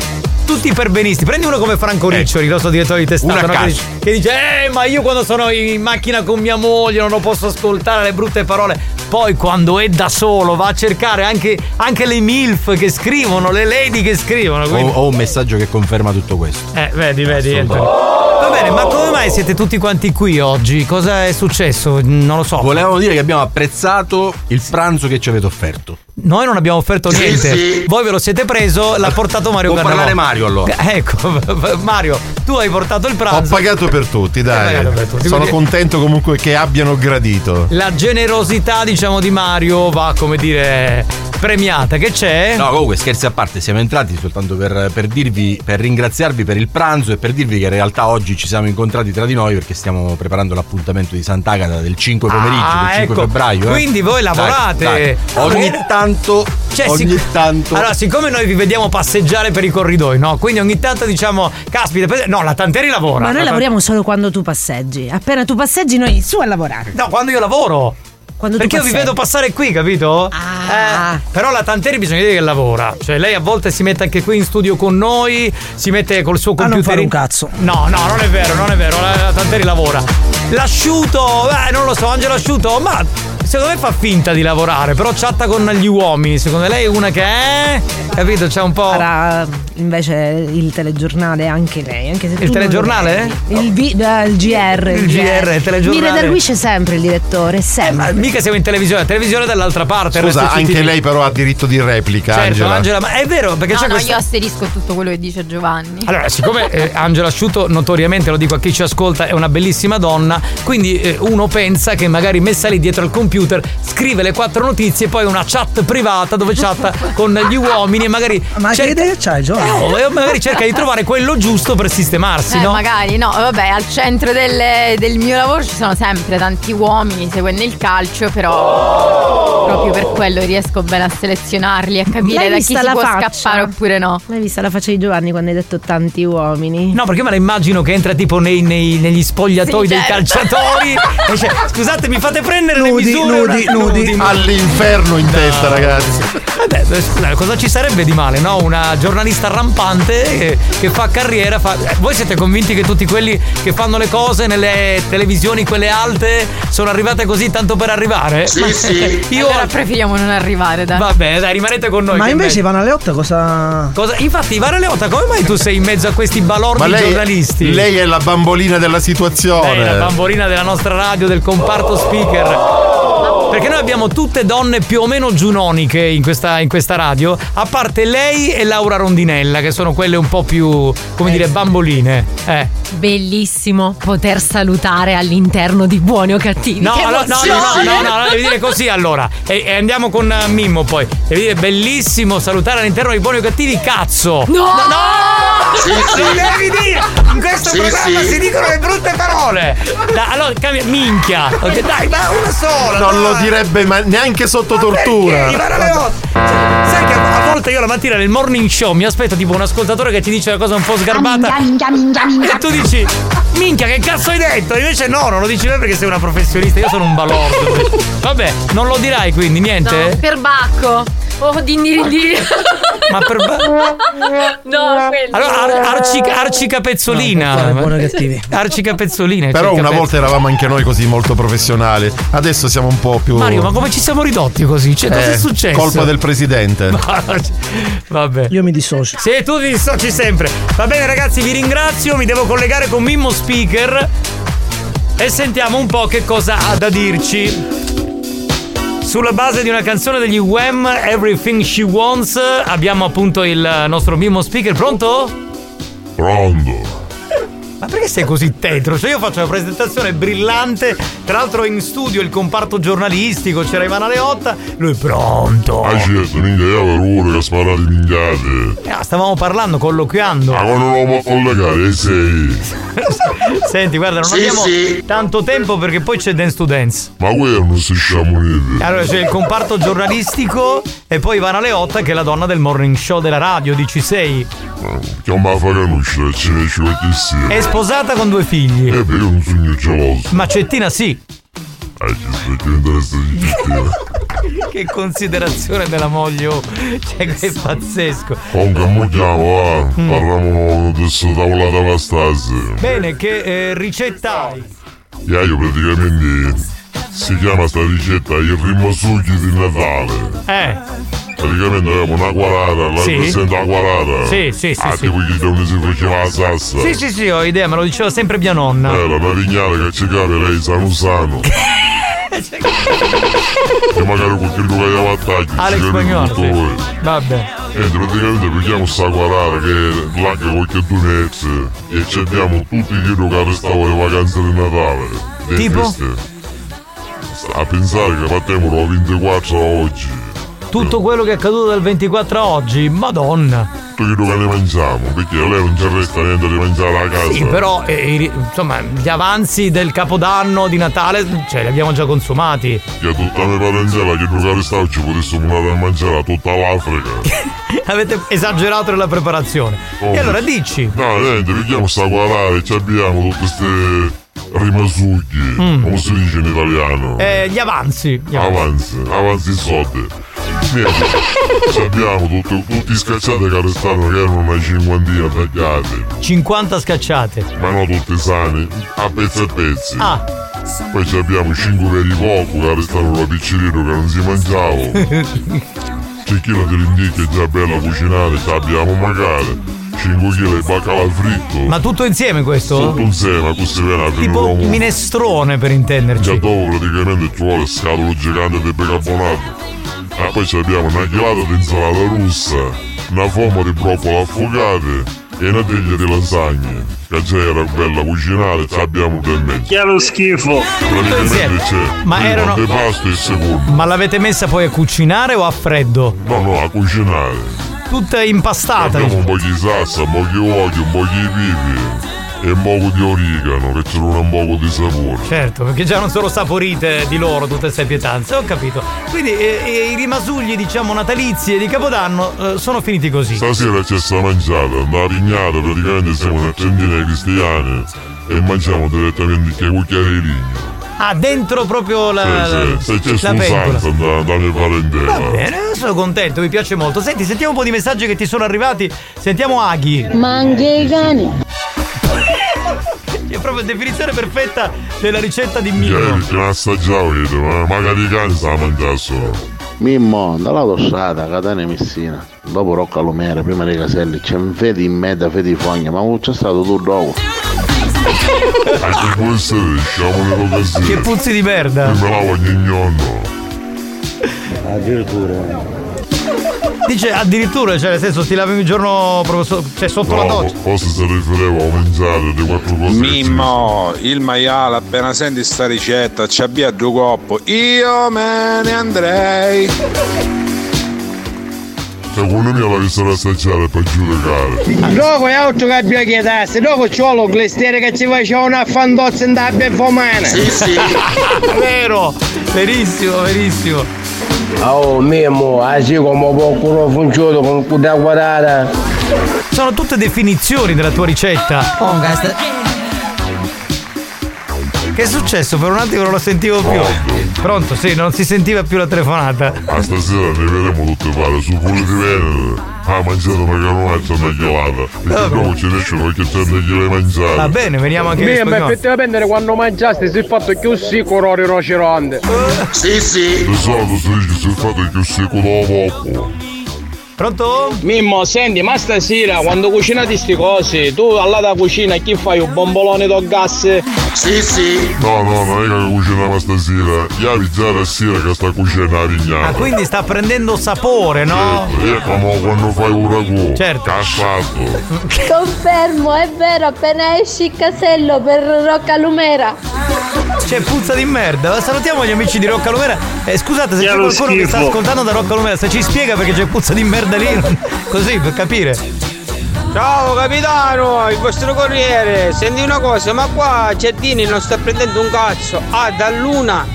tutti i perbenisti. Prendi uno come Franco Riccioli, il nostro direttore di testata, no? che, dice, che dice: Eh, ma io quando sono in macchina con mia moglie non lo posso ascoltare le brutte parole. Poi quando è da solo va a cercare anche, anche le MILF che scrivono, le lady che scrivono. Ho, quindi- ho un messaggio che conferma tutto questo. Eh, vedi, vedi. Anthony. Va bene, ma come mai siete tutti quanti qui oggi? Cosa è successo? Non lo so. Volevamo dire che abbiamo apprezzato il pranzo che ci avete offerto. Noi non abbiamo offerto Sì, niente. sì. Voi ve lo siete preso, l'ha portato Mario Può parlare Mario, allora. Ecco, Mario, tu hai portato il Ho pranzo. pagato per tutti, dai. Per tutti, Sono quindi- contento comunque che abbiano gradito. La generosità, diciamo, di Mario va, come dire, premiata. Che c'è? No, comunque scherzi a parte, siamo entrati soltanto per, per dirvi, per ringraziarvi per il pranzo e per dirvi che in realtà oggi ci siamo incontrati tra di noi perché stiamo preparando l'appuntamento di Sant'Agata del 5 pomeriggio, Ah, del 5 ecco. febbraio. eh. Quindi voi Dai, lavorate. dai. Ogni Eh, tanto, Cioè, ogni sic- tanto. Allora, siccome noi vi vediamo passeggiare per i corridoi, no? Quindi ogni tanto diciamo, caspita, no, la Tanteri lavora. Ma noi La- lavoriamo solo quando tu passeggi. Appena tu passeggi, noi su a lavorare. No, quando io lavoro. Quando Perché io vi vedo passare qui, capito? Ah. Eh, però la Tanteri bisogna dire che lavora. Cioè, lei a volte si mette anche qui in studio con noi, si mette col suo A non computer. fare un cazzo. No, no, non è vero, non è vero. La, la Tanteri lavora. L'asciuto, eh, non lo so, Angelo Asciuto, ma secondo me fa finta di lavorare, però chatta con gli uomini. Secondo lei è una che è. Capito? C'è un po'. Farà invece il telegiornale anche lei. Anche Il telegiornale? Il, vi- eh, il GR. Il GR, il telegiornale. Mi redarguisce sempre il direttore, sempre. Ma mica siamo in televisione, la televisione è dall'altra parte. Scusa, anche TV. lei però ha diritto di replica, Certo, Angela. Angela, ma è vero perché no, c'è no, questa. io asterisco tutto quello che dice Giovanni. Allora, siccome eh, Angela Asciuto, notoriamente lo dico a chi ci ascolta, è una bellissima donna, quindi eh, uno pensa che magari messa lì dietro al computer scrive le quattro notizie e poi una chat privata dove chatta con gli uomini e magari. Ma che idea c'hai, Giovanni? Eh, oh, magari cerca di trovare quello giusto per sistemarsi, Eh, no? magari no, vabbè, al centro del, del mio lavoro ci sono sempre tanti uomini seguendo il calcio, però proprio per quello riesco bene a selezionarli e a capire L'hai da chi si può faccia? scappare oppure no. L'hai vista la faccia di Giovanni quando hai detto tanti uomini? No, perché io me la immagino che entra tipo nei- nei- negli spogliatoi Sì, dei certo. Calciatori e dice, scusate, mi fate prendere le Nudi, misure. nudi, nudi. All'inferno in testa, ragazzi. Vabbè, cosa ci sarebbe di male, no? Una giornalista rampante che, che fa carriera. fa- eh, Voi siete convinti che tutti quelli che fanno le cose nelle televisioni, quelle alte, sono arrivate così tanto per arrivare? Sì, Ma- sì. Io. Allora preferiamo non arrivare, dai. Vabbè, dai, rimanete con noi. Ma invece bello. Ivana Leotta cosa. Cosa? Infatti, Ivana Leotta, come mai tu sei in mezzo a questi balordi lei, giornalisti? lei è la bambolina della situazione. Lei è la bambolina della nostra radio, del comparto speaker. Perché noi abbiamo tutte donne più o meno giunoniche in questa, in questa radio, a parte lei e Laura Rondinella, che sono quelle un po' più, come dire, bamboline. Eh. Bellissimo poter salutare all'interno di buoni o cattivi. No, no, no, no, no, no, no, no, devi dire così allora. E, e andiamo con eh, Mimmo poi. Devi dire bellissimo salutare all'interno di buoni o cattivi, cazzo! No! no! Sì, sì. Non devi dire! In questo Sì, programma sì. si dicono le brutte parole! Dai, allora cambia, minchia! Dai, ma una sola! Non lo dai. Direbbe ma neanche sotto tortura. Ivana Leotta? Sai che a a volte io la mattina nel morning show mi aspetto tipo un ascoltatore che ti dice una cosa un po' sgarbata. Minchia, minchia, minchia. E tu dici, minchia, che cazzo hai detto? Invece no, non lo dici te perché sei una professionista, io sono un balordo. Vabbè, non lo dirai quindi, niente? Per Bacco. Oh, di di di. Ma per No, quello. Allora, ar- arci, arci capezzolina. No, buoni o cattivi. Arci capezzolina. Però una volta eravamo anche noi così molto professionali. Adesso siamo un po' più. Mario, ma come ci siamo ridotti così? Cioè, cosa Eh, è successo? Colpa del presidente. Vabbè. Io mi dissocio. Sì, tu ti dissoci sempre. Va bene, ragazzi, vi ringrazio. Mi devo collegare con Mimmo Speaker. E sentiamo un po' che cosa ha da dirci. Sulla base di una canzone degli Wham, Everything She Wants, abbiamo appunto il nostro Mimmo Speaker. Pronto? Pronto? Ma perché sei così tetro? Cioè io faccio una presentazione brillante, tra l'altro in studio il comparto giornalistico, c'era Ivana Leotta, lui pronto. Ah certo, minchia, io per ore che sparate minchiate. Eh, stavamo parlando, colloquiando. Ma quando non mi collegare, eh, sei. Senti, guarda, non Sì, abbiamo sì. tanto tempo perché poi c'è Dance to Dance. Ma quello non si sciamonete. Allora c'è il comparto giornalistico e poi Ivana Leotta che è la donna del morning show della radio di C6. Che canuscia, ce ne ci sia. È sposata con due figli. Eh, beh, io non sono geloso. Macettina sì. Eh, ci che interessa di cittadina. Che considerazione della moglie, oh. Cioè, che è pazzesco. Comunque, mo chiamo, va. Mm. Parliamo di questa tavolata alla stasi. Bene, che eh, ricetta hai? Yeah, io praticamente si chiama sta ricetta il rimasucchi di Natale. Eh. Praticamente avevamo una quarata, la Sì. presente la quarata. Sì, sì, sì, Ah, sì. tipo che non si faceva la salsa. Sì, sì, sì, ho idea, me lo diceva sempre mia nonna. Era una vignale che cade lei sano sano. e magari qualche che aveva attacchi. Alex Spagnolo, sì. Vabbè. E praticamente prendiamo sta quarata che là che qualche dunezze e ci abbiamo tutti gli che restavano le vacanze di Natale. Le Tipo? feste. A pensare che partiamo dal 24 a oggi. Tutto quello che è accaduto dal 24 a oggi, madonna. Tutto quello che ne mangiamo, perché a lei non ci resta niente di mangiare a casa. Sì, però eh, insomma, gli avanzi del Capodanno di Natale, cioè, li abbiamo già consumati. Che tutta la mia parentela che giocare restava ci potessimo andare a mangiare a tutta l'Africa. Avete esagerato nella preparazione. Oh. E allora dici. No, niente, vediamo sta quarata e ci abbiamo tutte queste rimasucchi. Mm. Come si dice in italiano? Eh, gli avanzi. Gli avanzi. Avanzi, avanzi soldi. Niente, abbiamo tutto- tutti scacciati che restano che erano una cinquantina tagliate, 50 scacciate. ma non tutti sani, a pezzi e pezzi. Ah. Poi abbiamo 5 per i poco che restano da piccerino che non si mangiavo. 5 kg di lenticchie già bella cucinate, ci abbiamo magari 5 kg di baccalà fritto. Ma tutto insieme questo? Tutto insieme, questo viene a Tipo un minestrone per intenderci. Già dopo praticamente ci vuole scatolo gigante di bicarbonato. E poi ci abbiamo una chilata di insalata russa, una forma di broccoli affogate e una teglia di lasagne. Che già era bella cucinata, ci abbiamo del mezzo. Che lo schifo. Praticamente c'è Ma prima erano- di pasto e il secondo. Ma l'avete messa poi a cucinare o a freddo? No, no, a cucinare. Tutta impastata. Abbiamo un po' di salsa, un po' di olio, un po' di pipi e un po' di origano, che c'è un po' di sapore. Certo, perché già non sono saporite di loro tutte queste pietanze, ho capito. Quindi eh, eh, i rimasugli, diciamo, natalizi e di Capodanno eh, sono finiti così. Stasera c'è sta mangiata, da pignata, praticamente siamo una trentina di cristiani e mangiamo direttamente che cucchiaio di ligno. Ah, dentro proprio la, Sì, sì, se c'è la pentola. scusanza da, da mia parentela. Va bene, sono contento, mi piace molto. Senti, sentiamo un po' di messaggi che ti sono arrivati. Sentiamo Aghi. Ma anche i cani. È proprio definizione perfetta della ricetta di Mimmo. che non assaggiavo io, ma magari i cani sta a mangiare solo. Mimmo, dall'autostrada, Catania Messina. Dopo Rocca Lumere, prima dei caselli, c'è un fede in mezzo, fede di fogna, ma c'è stato tu dopo. Diciamo così. Che puzzi di merda. Me la voglio gnonno. Addirittura. Dice addirittura, cioè nel senso ti lavi un giorno proprio so- cioè, sotto la No, doccia. forse si riferiva a mangiare di quattro cose. Mimmo, il maiale appena senti sta ricetta ci abbia due coppo. Io me ne andrei. Secondo me la sarà assaggiare per giudicare. Dopo è altro che abbia chietasse, dopo c'ho lo glestiere che ci faceva una fandozza in da beffomana. Vero, verissimo, verissimo. Oh Mimmo, così come qualcuno funziona con quella guardata. Sono tutte definizioni della tua ricetta. Che è successo? Per un attimo non lo sentivo più. Pronto, sì, non si sentiva più la telefonata. Ma stasera ne vedremo tutte fare su pure di Venere. Ha mangiato una caronaccia una chelata. E dopo ci riesce qualche giorno che le mangiare. Va bene, veniamo anche in Mimmo, spagnolo. effettivamente quando mangiaste si è fatto più sicuro rinoceronte. Sì, sì. Solito si dice si è fatto più secco dopo. Pronto? Mimmo, senti, ma stasera quando cucinate sti cose, tu alla da cucina chi fai un bombolone do gas? Sì, sì. No, no, non è che cuciniamo stasera. Io avvisare a sera che sta cucinando la Ah, vignata. quindi sta prendendo sapore, no? È come quando fai un ragù. Certo. Cassato. Confermo, è vero, appena esci il casello per Roccalumera. C'è puzza di merda. Salutiamo gli amici di Rocca Lumera. Eh, scusate, se c'è qualcuno che sta schifo. ascoltando da Rocca Lumera, se ci spiega perché c'è puzza di merda lì, così per capire. Ciao capitano, il vostro corriere, senti una cosa, ma qua Giardini non sta prendendo un cazzo. Ah, da luna.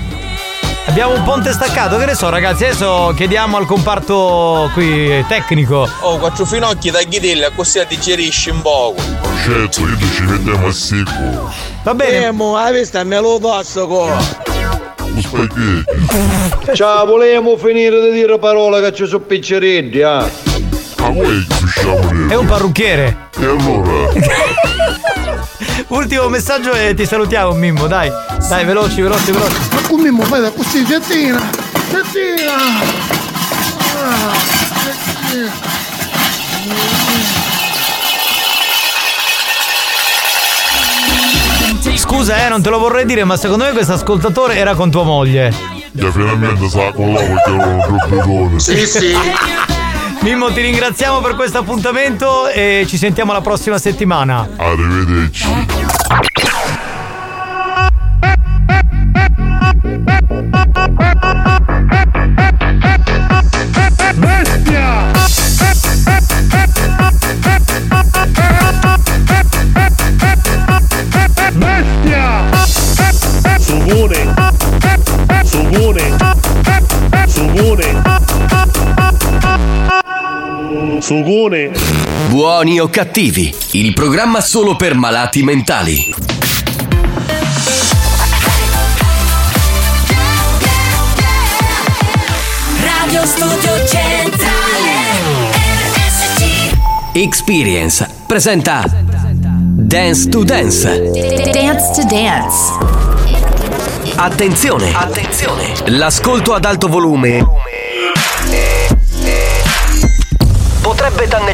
Abbiamo un ponte staccato, che ne so ragazzi, adesso chiediamo al comparto qui tecnico. Oh, quattro finocchi da ghidella, così digerisci un poco. Certo, io ci mettiamo a secco. Va bene. Eh, mo, hai visto, me lo passo qua. Ciao, volevamo finire di dire parole che ci sono piccereddi, ah. Ma voi usciamo È un parrucchiere. E allora? Ultimo messaggio e ti salutiamo Mimmo, dai. Dai, veloci, veloci, veloci. Ma come Mimmo fai da così! Ah, Gettina. Scusa, eh, non te lo vorrei dire, ma secondo me questo ascoltatore era con tua moglie. Io finalmente sa con loro perché ero un troppetone. Mimmo, ti ringraziamo per questo appuntamento e ci sentiamo la prossima settimana. Arrivederci. Bestia! Bestia! Subone! Subone! Subone! Sugone! Buoni o cattivi, il programma solo per malati mentali. Radio Studio Centrale RSC Experience presenta Dance to Dance. Dance to Dance Attenzione, attenzione. L'ascolto ad alto volume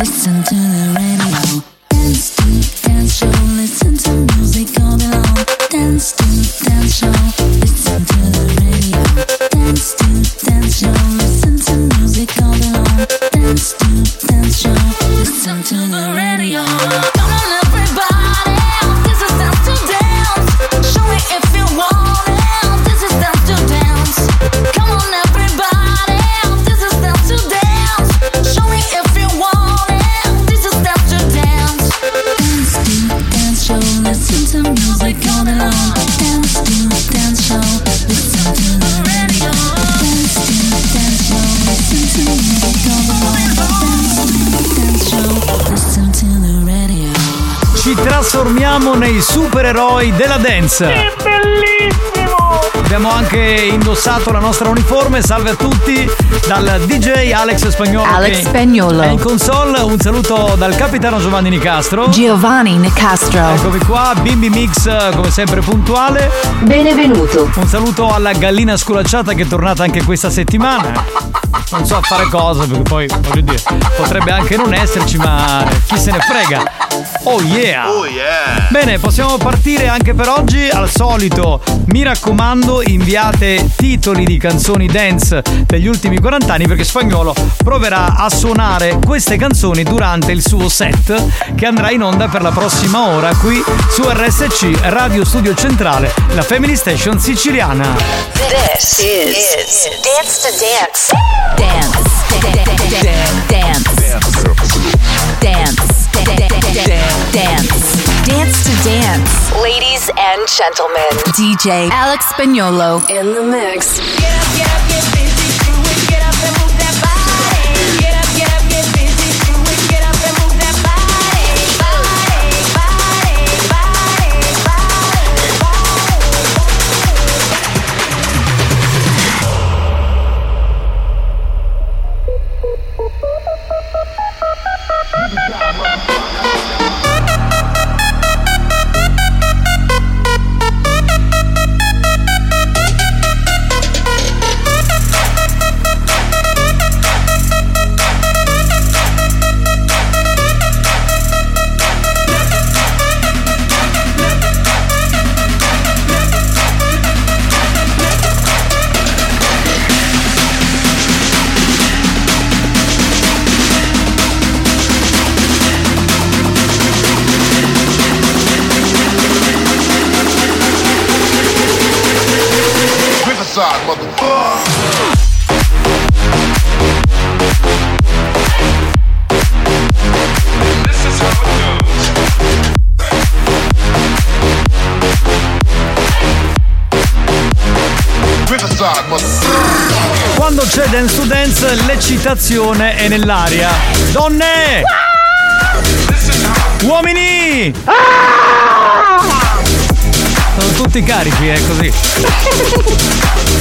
Listen to the radio. Dance to Dance trasformiamo nei supereroi della dance. Bellissimo! Abbiamo anche indossato la nostra uniforme, salve a tutti, dal DJ Alex Spagnolo. Alex che Spagnolo. È in console, un saluto dal capitano Giovanni Nicastro. Giovanni Nicastro Eccomi qua, Bimbi Mix come sempre puntuale. Benvenuto Un saluto alla gallina sculacciata che è tornata anche questa settimana. Non so a fare cosa, perché poi voglio dire, potrebbe anche non esserci, ma chi se ne frega. Oh yeah! Oh yeah! Bene, possiamo partire anche per oggi. Al solito, mi raccomando, inviate titoli di canzoni dance degli ultimi 40 anni perché Spagnolo proverà a suonare queste canzoni durante il suo set che andrà in onda per la prossima ora qui su RSC Radio Studio Centrale, la Family Station siciliana. This is, Dance to Dance. Dance. Dance. Dance. Dance. dance. Dance. Dance to dance. Ladies and gentlemen, DJ Alex Spagnolo in the mix. Get up, get up, get busy, get up and move. Dance to Dance l'eccitazione è nell'aria. Donne! Ah! Uomini! Ah! Sono tutti carichi, è così.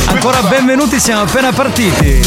Ancora benvenuti, siamo appena partiti.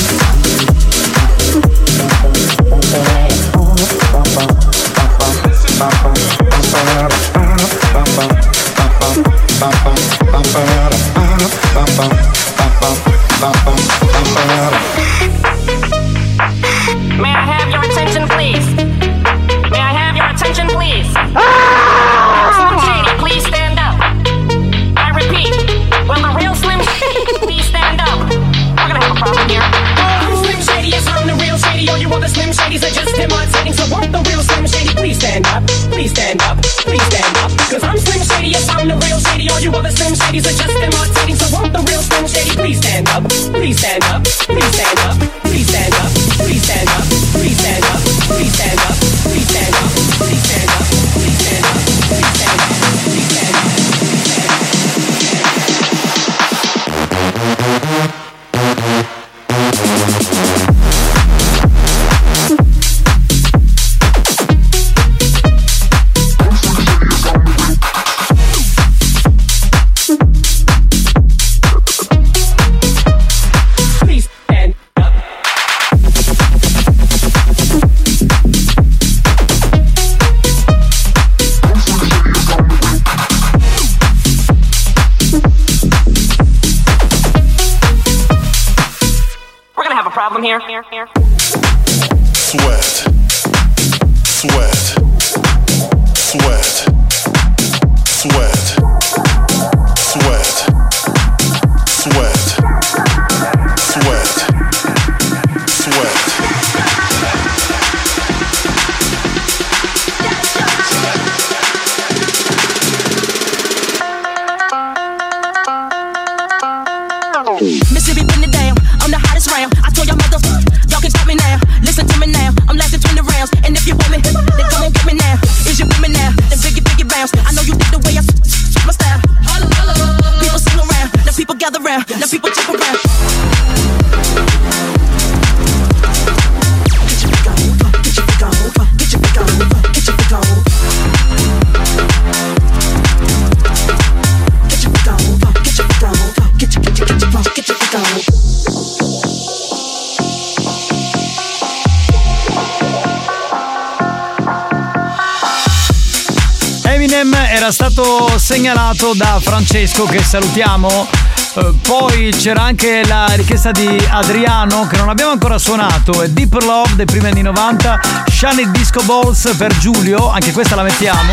era stato segnalato da Francesco che salutiamo. Eh, poi c'era anche la richiesta di Adriano che non abbiamo ancora suonato e Deep Love dei primi anni 90, Shani Disco Balls per Giulio, anche questa la mettiamo.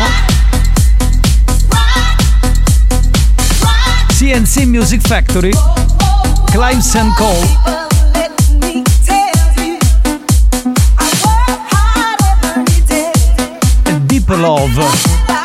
CNC Music Factory, Climbs and Call. Deep Love.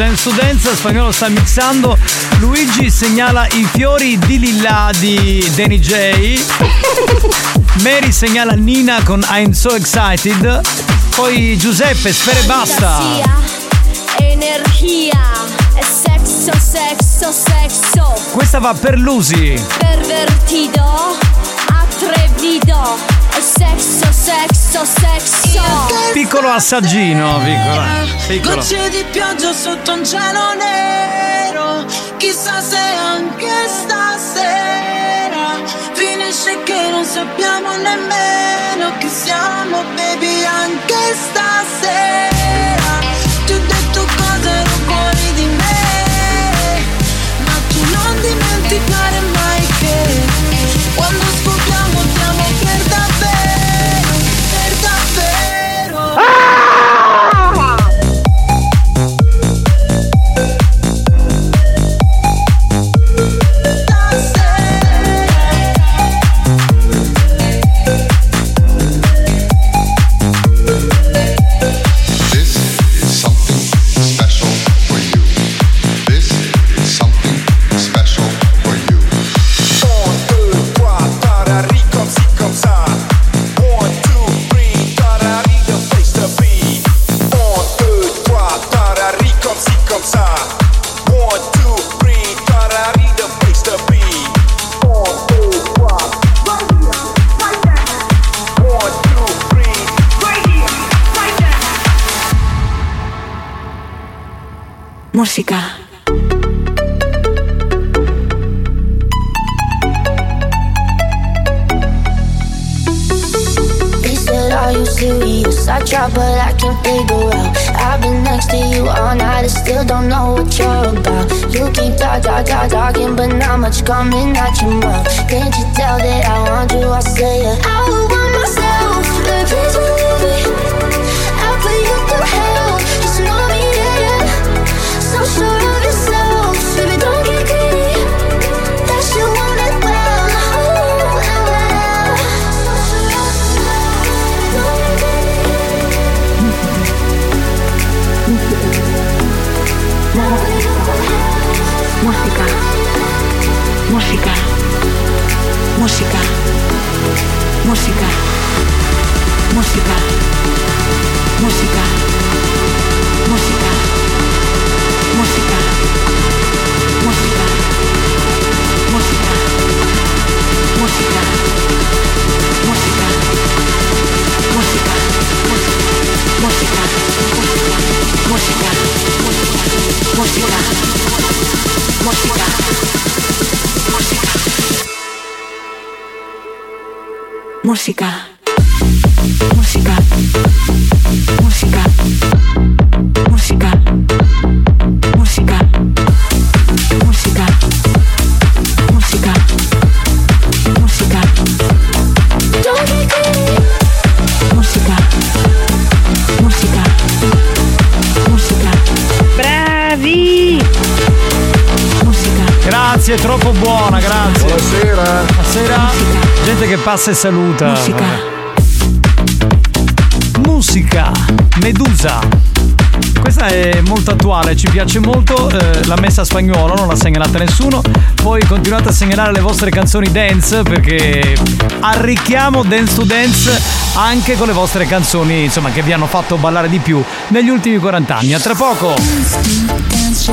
Dance to Dance, spagnolo sta mixando. Luigi segnala i fiori di lilla di Danny J. Mary segnala Nina con I'm so excited. Poi Giuseppe, sfere basta. Eh. Energia, sexo, sexo, sexo. Questa va per Lusi. Pervertido, atrevido sexo, sexo, sexo. Piccolo assaggino, piccolo. piccolo. Gocce di pioggia sotto un cielo nero. Chissà se anche stasera finisce che non sappiamo nemmeno che siamo, baby, anche stasera. Passa e saluta. Musica. Musica. Medusa. Questa è molto attuale, ci piace molto, eh, l'ha messa a spagnolo, non l'ha segnalata nessuno. Poi continuate a segnalare le vostre canzoni dance perché arricchiamo Dance to Dance anche con le vostre canzoni, insomma, che vi hanno fatto ballare di più negli ultimi 40 anni. A tra poco. Dance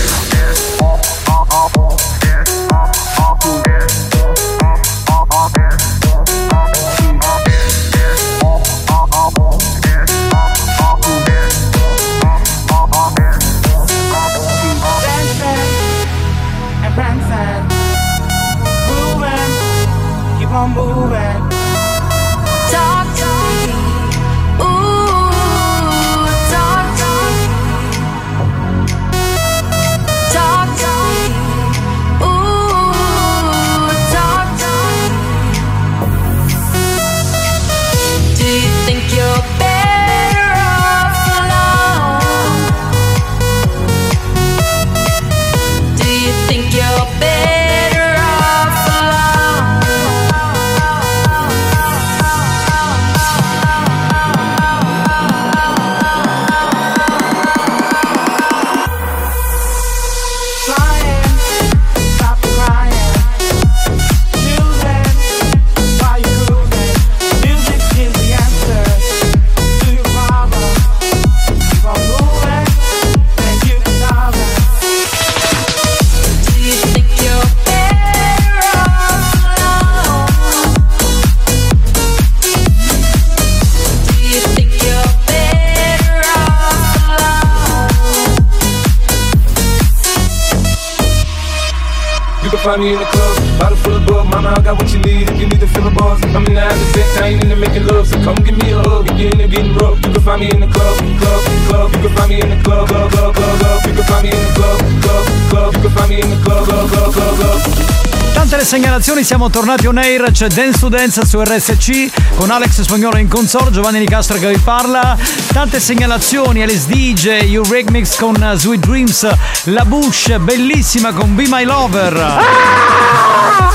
Segnalazioni, siamo tornati on air, c'è Dance to Dance su RSC con Alex Spagnolo in console, Giovanni Nicastro che vi parla. Tante segnalazioni, Alice DJ, Remix con uh, Sweet Dreams, La Bush, bellissima con Be My Lover. Distortion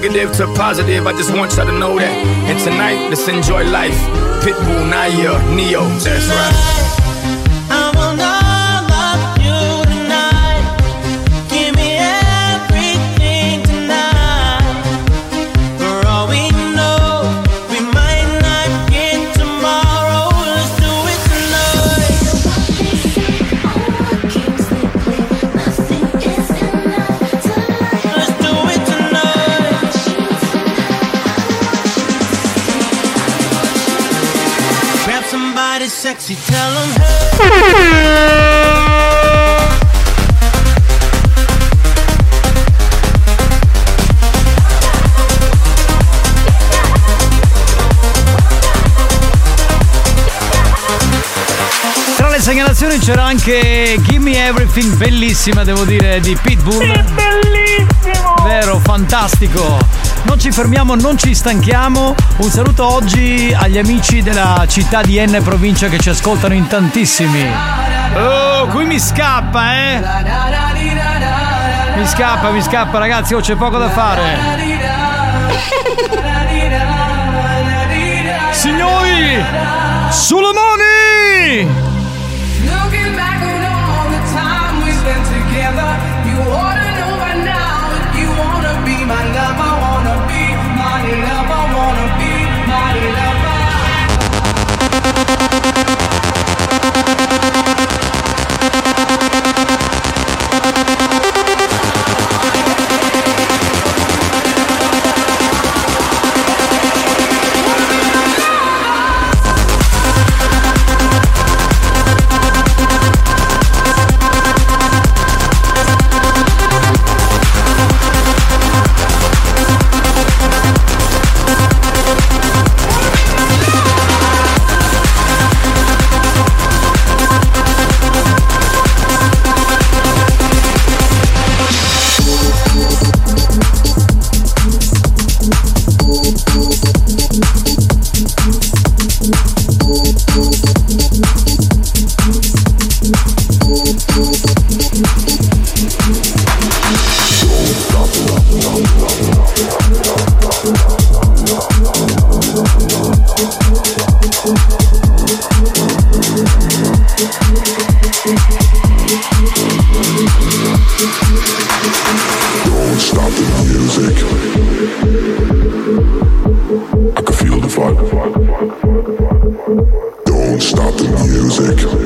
negative to positive. I just want y'all to know that. And tonight, let's enjoy life. Pitbull, Naya, Neo. That's right. Sexy, tell hey. Segnalazioni c'era anche Gimme Everything, bellissima devo dire, di Pitbull. bellissimo! Vero, fantastico. Non ci fermiamo, non ci stanchiamo. Un saluto oggi agli amici della città di N provincia che ci ascoltano in tantissimi. Oh, qui mi scappa, eh! Mi scappa, mi scappa, ragazzi, oh, c'è poco da fare. Signori, sulle! fuck. Don't stop the music.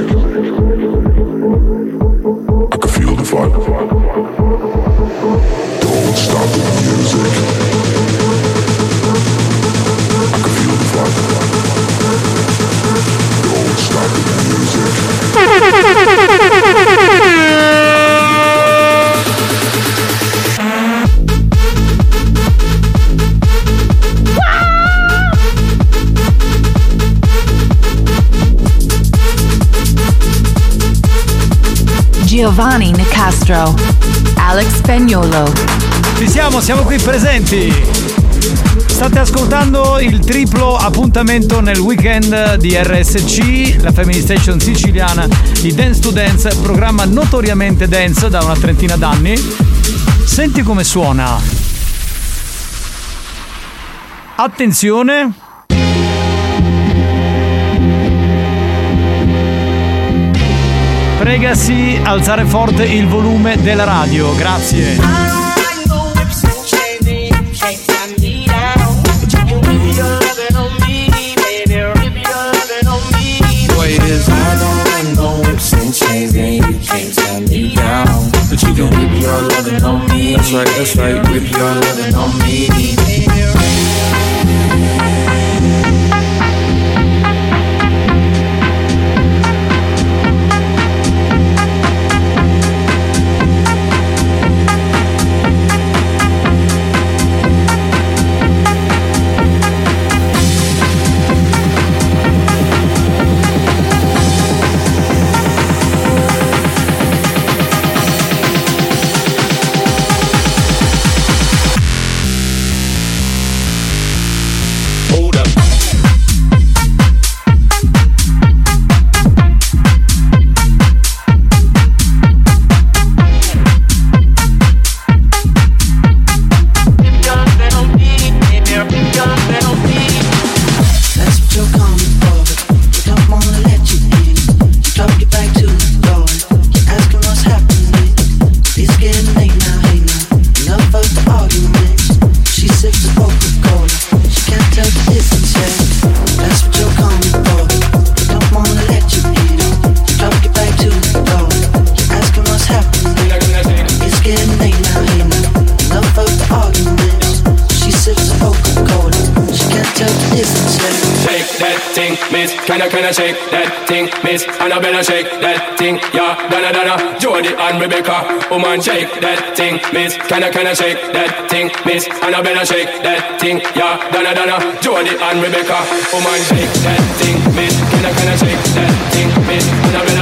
Giovanni Nicastro, Alex Spagnolo. Ci siamo, siamo qui presenti. State ascoltando il triplo appuntamento nel weekend di RSC, la Family Station siciliana di Dance to Dance, programma notoriamente dance da una trentina d'anni. Senti come suona. Attenzione, Pregasi alzare forte il volume della radio, grazie. That's right, that's right, whip your lovin' on me Miss, and I better shake that thing. Yeah, Donna Donna, Jody and Rebecca. Woman, shake that thing, miss. Can I, can I shake that thing, miss? And I better shake that thing. Yeah, Donna Donna, Jody and Rebecca. Woman, shake that thing, miss. Can I, can I shake that thing, miss? And I better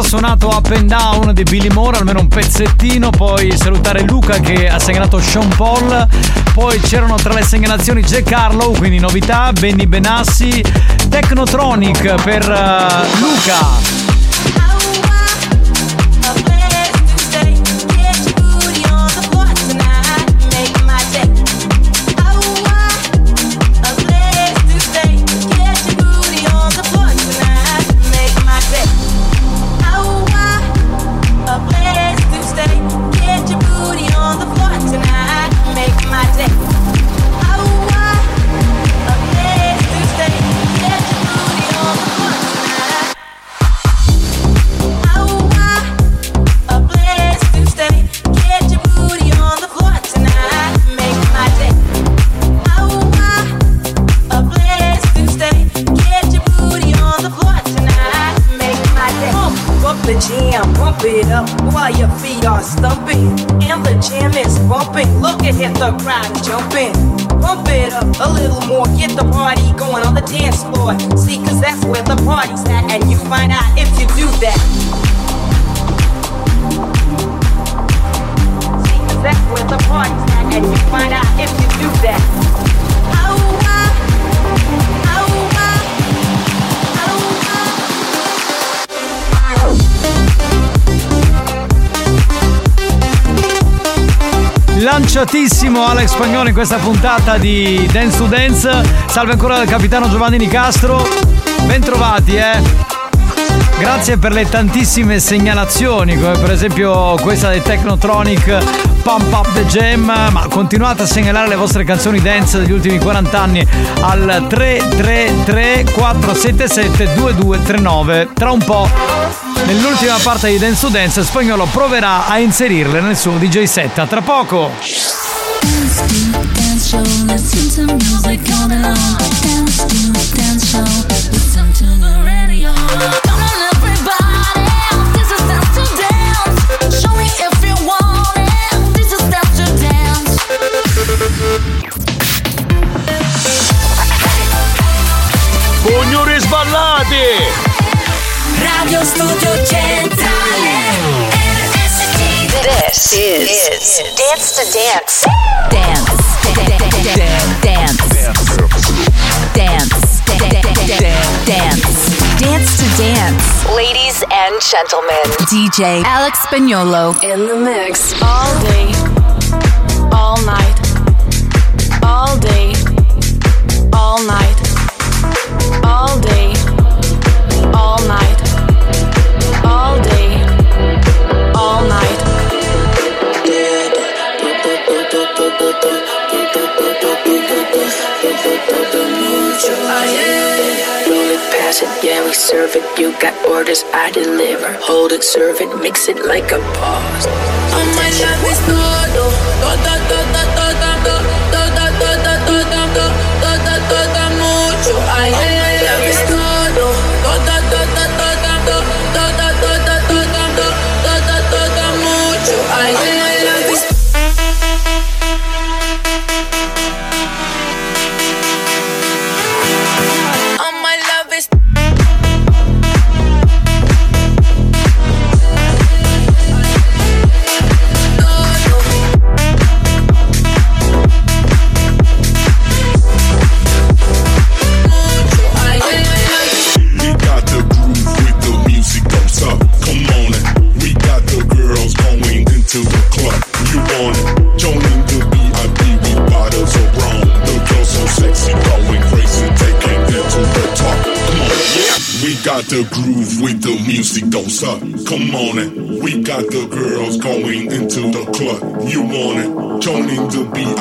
già suonato Up and Down di Billy Moore, almeno un pezzettino, poi salutare Luca che ha segnalato Sean Paul, poi c'erano tra le segnalazioni Jack Harlow, quindi novità, Benny Benassi, Technotronic per eh, Luca. Lanciatissimo Alex Spagnolo in questa puntata di Dance to Dance. Salve ancora dal capitano Giovanni Nicastro. Bentrovati, eh. Grazie per le tantissime segnalazioni, come per esempio questa del Technotronic Pump Up the Jam, ma continuate a segnalare le vostre canzoni dance degli ultimi 40 anni al 333 477 2239. Tra un po', nell'ultima parte di Dance to Dance, Spagnolo proverà a inserirle nel suo DJ set. A tra poco! Signori sballati! Radio Studio Centrale This is, Dance to Dance. Dance. Dance. Dance. Dance. Dance dance, dance to Dance. Ladies and gentlemen, DJ Alex Spagnolo in the mix. All day, all night, all day, all night, Hold it, serve it, mix it like a boss. Oh my love is todo,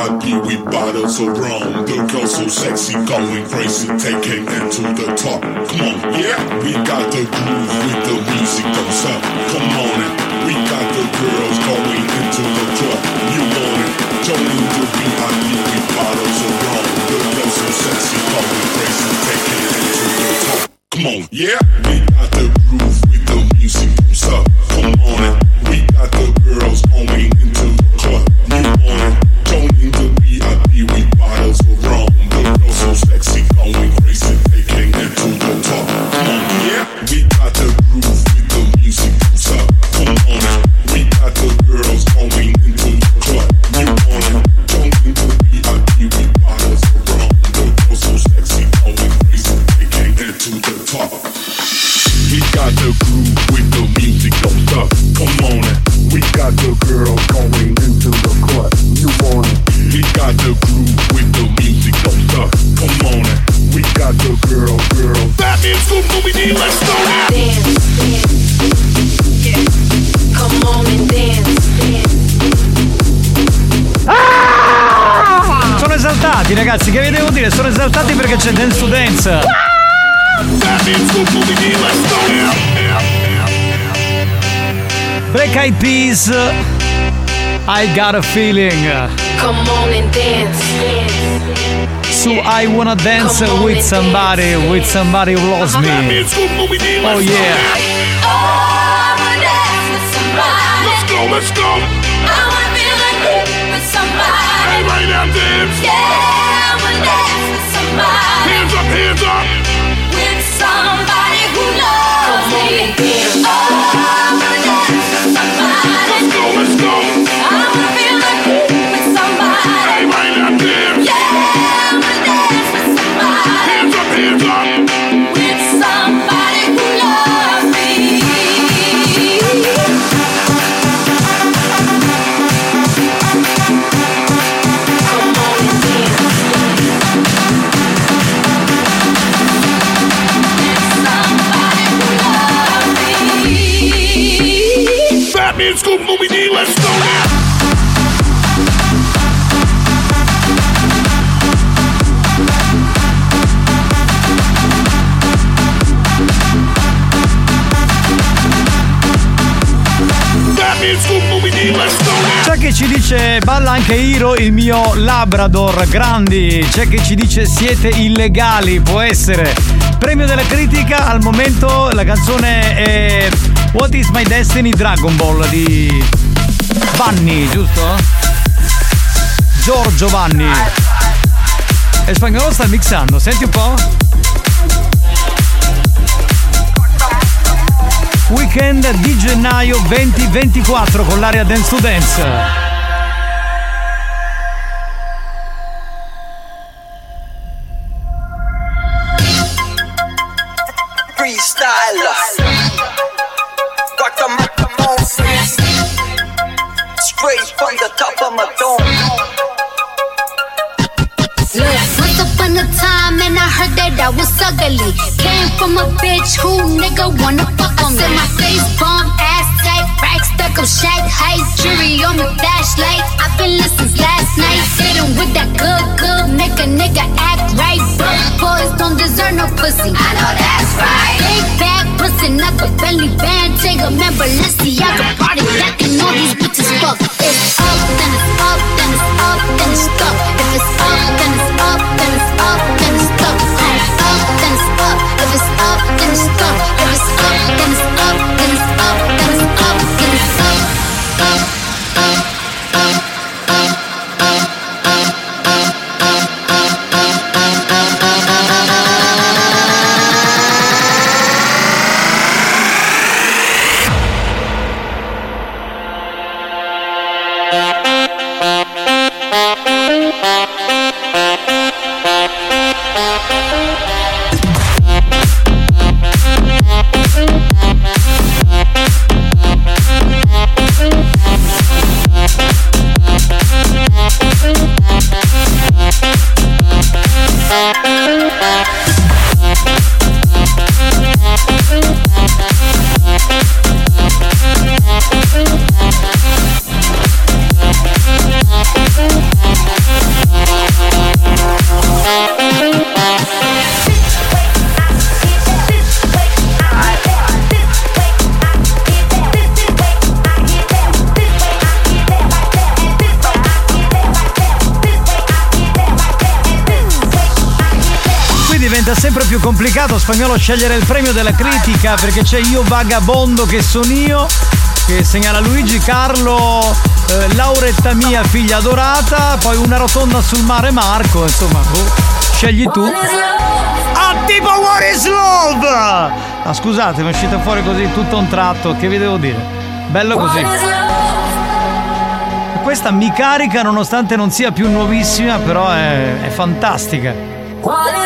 VIP with bottles of rum. The girls so sexy, going crazy, taking it to the top. Come on, yeah. We got the groove with the music goes up. Come on I got a feeling. Come on and dance. So I wanna dance with somebody, with somebody who loves me. Oh yeah. Oh, my dad's the surprise. Let's go, let's go. I wanna feel like some vibes. Hey, yeah I wanna dance. With somebody Hands up, hands up with somebody who knows me. Oh my dance up. Let's go, let's go. Ci dice balla anche Hiro, il mio Labrador, grandi. C'è chi ci dice siete illegali, può essere. Premio della critica, al momento la canzone è What is my destiny Dragon Ball di Vanni, giusto? Giorgio Vanni. E spagnolo sta mixando, senti un po'. Weekend di gennaio 2024 con l'area Dance to Dance. Yeah, the. Spagnolo scegliere il premio della critica perché c'è io vagabondo che sono io che segnala Luigi Carlo eh, Lauretta mia figlia adorata poi una rotonda sul mare Marco insomma oh, scegli tu. Ah tipo What is Love? Ah scusate mi è uscita fuori così tutto un tratto che vi devo dire? Bello così. questa mi carica nonostante non sia più nuovissima però è, è fantastica. What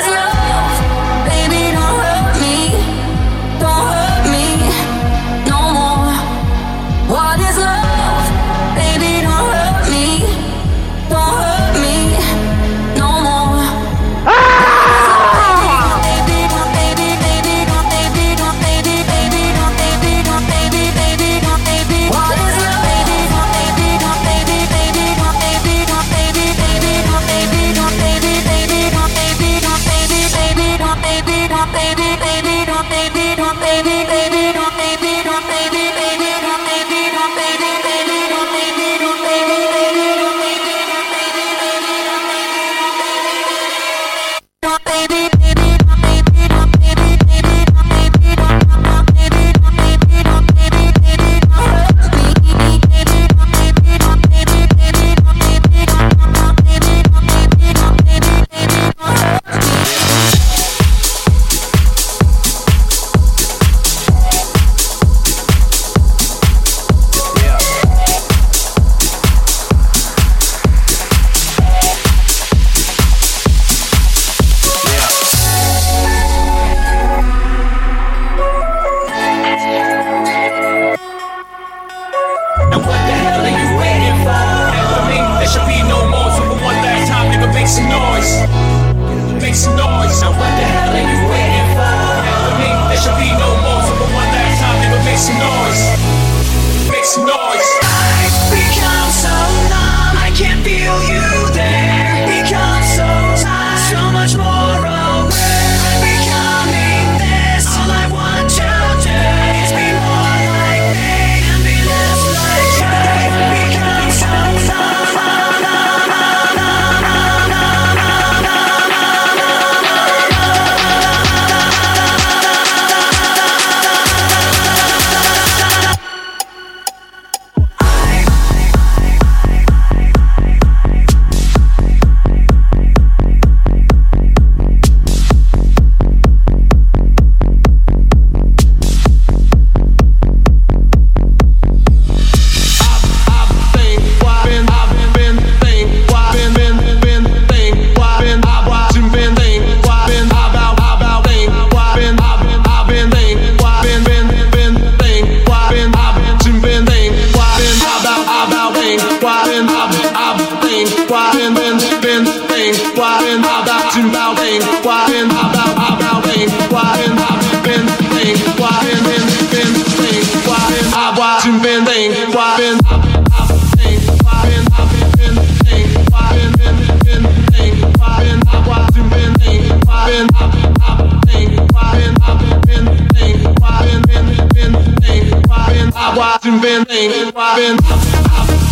been, been, been, been, been, been, been, been, been, been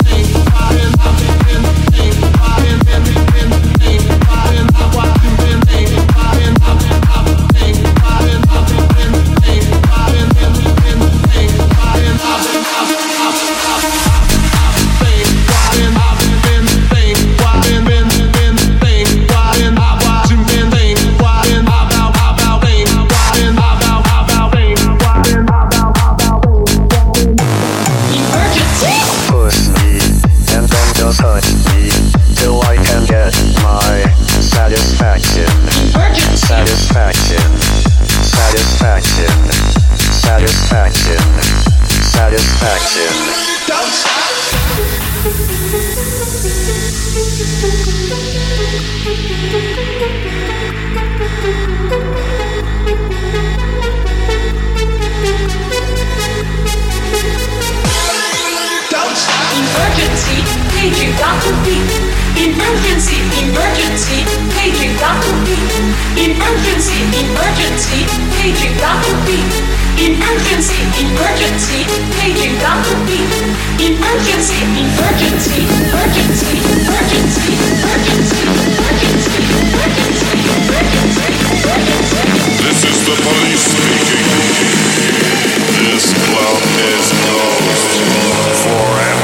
Emergency, paging Dr. B. Emergency, emergency, paging B. Emergency, emergency, emergency, emergency, emergency. This is the police speaking. This club is closed forever.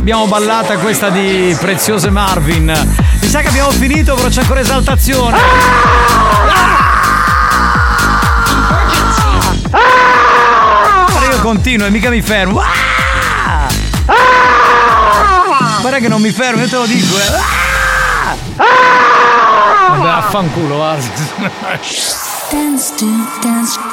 Quanto l'abbiamo ballata questa di Preziose Marvin. Mi sa che abbiamo finito, però c'è ancora esaltazione. Guarda, io continuo e mica mi fermo. Ah! Guarda che non mi fermo, io te lo dico, eh. Vabbè, affanculo, guarda. Dance to dance.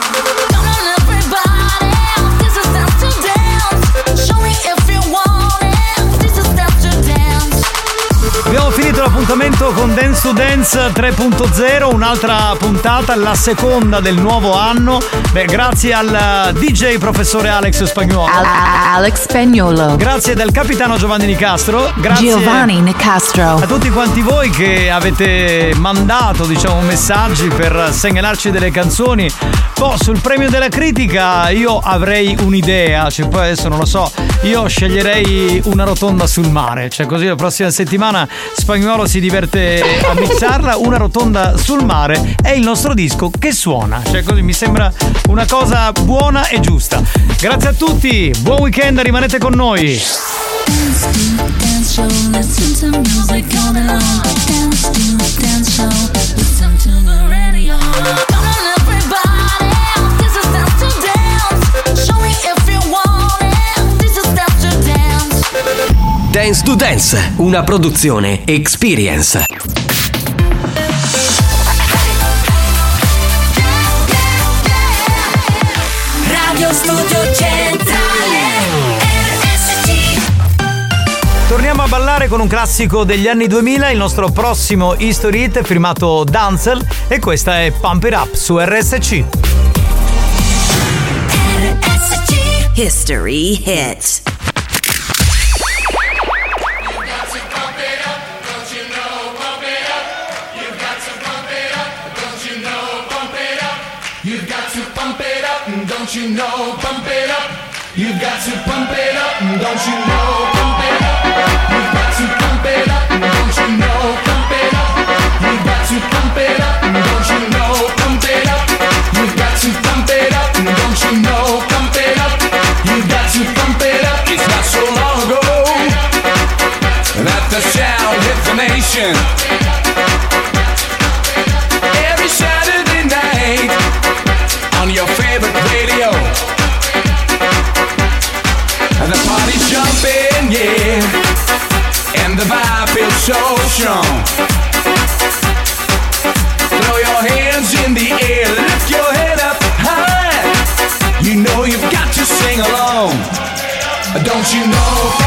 L'appuntamento con Dance to Dance 3.0, un'altra puntata, la seconda del nuovo anno. Beh, grazie al DJ professore Alex Spagnuolo. Alex Spagnolo. Grazie del capitano Giovanni Nicastro. Grazie Giovanni Nicastro. a tutti quanti voi che avete mandato diciamo messaggi per segnalarci delle canzoni poi sul premio della critica io avrei un'idea cioè poi adesso non lo so io sceglierei una rotonda sul mare cioè così la prossima settimana Spagnuolo si diverte a mixarla una rotonda sul mare è il nostro disco che suona. Cioè così mi sembra una cosa buona e giusta. Grazie a tutti buon weekend rimanete con noi. Dance to dance show. Dance. To Dance, una produzione Experience. Radio Studio Centrale. RSC. Torniamo a ballare con un classico degli anni 2000, il nostro prossimo History Hit firmato Danzel e questa è Pump It Up su RSC. History hit. You've got to pump it up, don't you know? Pump it up. You've got to pump it up, don't you know? Pump it up. You've got to pump it up, don't you know? Pump it up. You've got to pump it up, don't you know? Pump it up. You've got to pump it up, don't you know? Pump it up. You've got to pump it up. It's not so long ago that the sound hit the nation. Don't you know?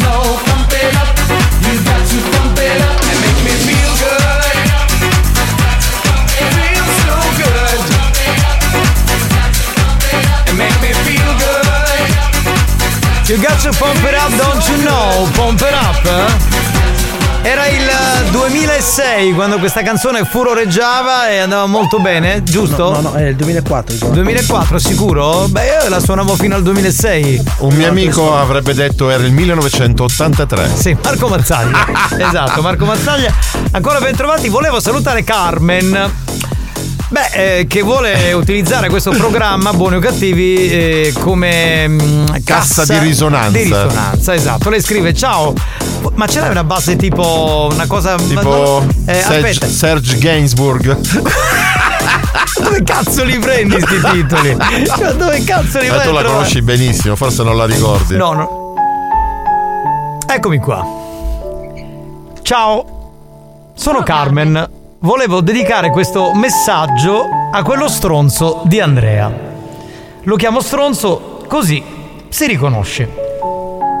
know, You got to pump it up, don't you know? Pump it up, eh? Era il 2006 quando questa canzone furoreggiava e andava molto bene, giusto? No, no, è il 2004. diciamo. 2004 sicuro? Beh, io la suonavo fino al 2006. Un mio amico avrebbe detto era il 1983. Sì, Marco Mazzaglia. esatto, Marco Mazzaglia. Ancora ben trovati. Volevo salutare Carmen. Beh, eh, che vuole utilizzare questo programma, buoni o cattivi, eh, come mm, Cassa di risonanza. Di risonanza, esatto. Lei scrive: Ciao, ma ce l'hai una base tipo una cosa. Tipo eh, Serge. Serge Gainsbourg. Dove cazzo li prendi sti titoli? Cioè, dove cazzo li Ma vai tu la conosci benissimo, forse non la ricordi. No, no. Eccomi qua. Ciao, sono Carmen. Volevo dedicare questo messaggio a quello stronzo di Andrea. Lo chiamo stronzo così si riconosce.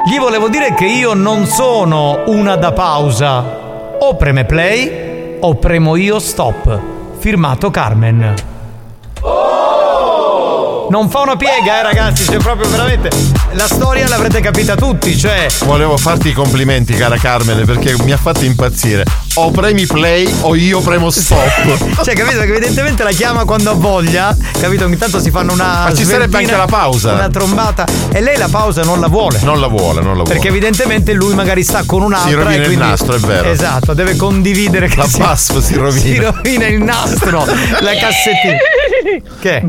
Gli volevo dire che io non sono una da pausa. O preme play o premo io stop. Firmato Carmen. Non fa una piega, eh ragazzi, cioè proprio veramente la storia l'avrete capita tutti, cioè Volevo farti i complimenti, cara Carmine, perché mi ha fatto impazzire. O premi play o io premo stop. Cioè, capito? Che evidentemente la chiama quando ha voglia, capito? Ogni tanto si fanno una. Ma ci sarebbe anche la pausa. Una trombata. E lei la pausa non la vuole. Non la vuole, non la vuole. Perché evidentemente lui magari sta con un'altra. Si rovina e il quindi- nastro, è vero. Esatto, deve condividere che La si, si rovina. Si rovina il nastro, la cassettina. Che?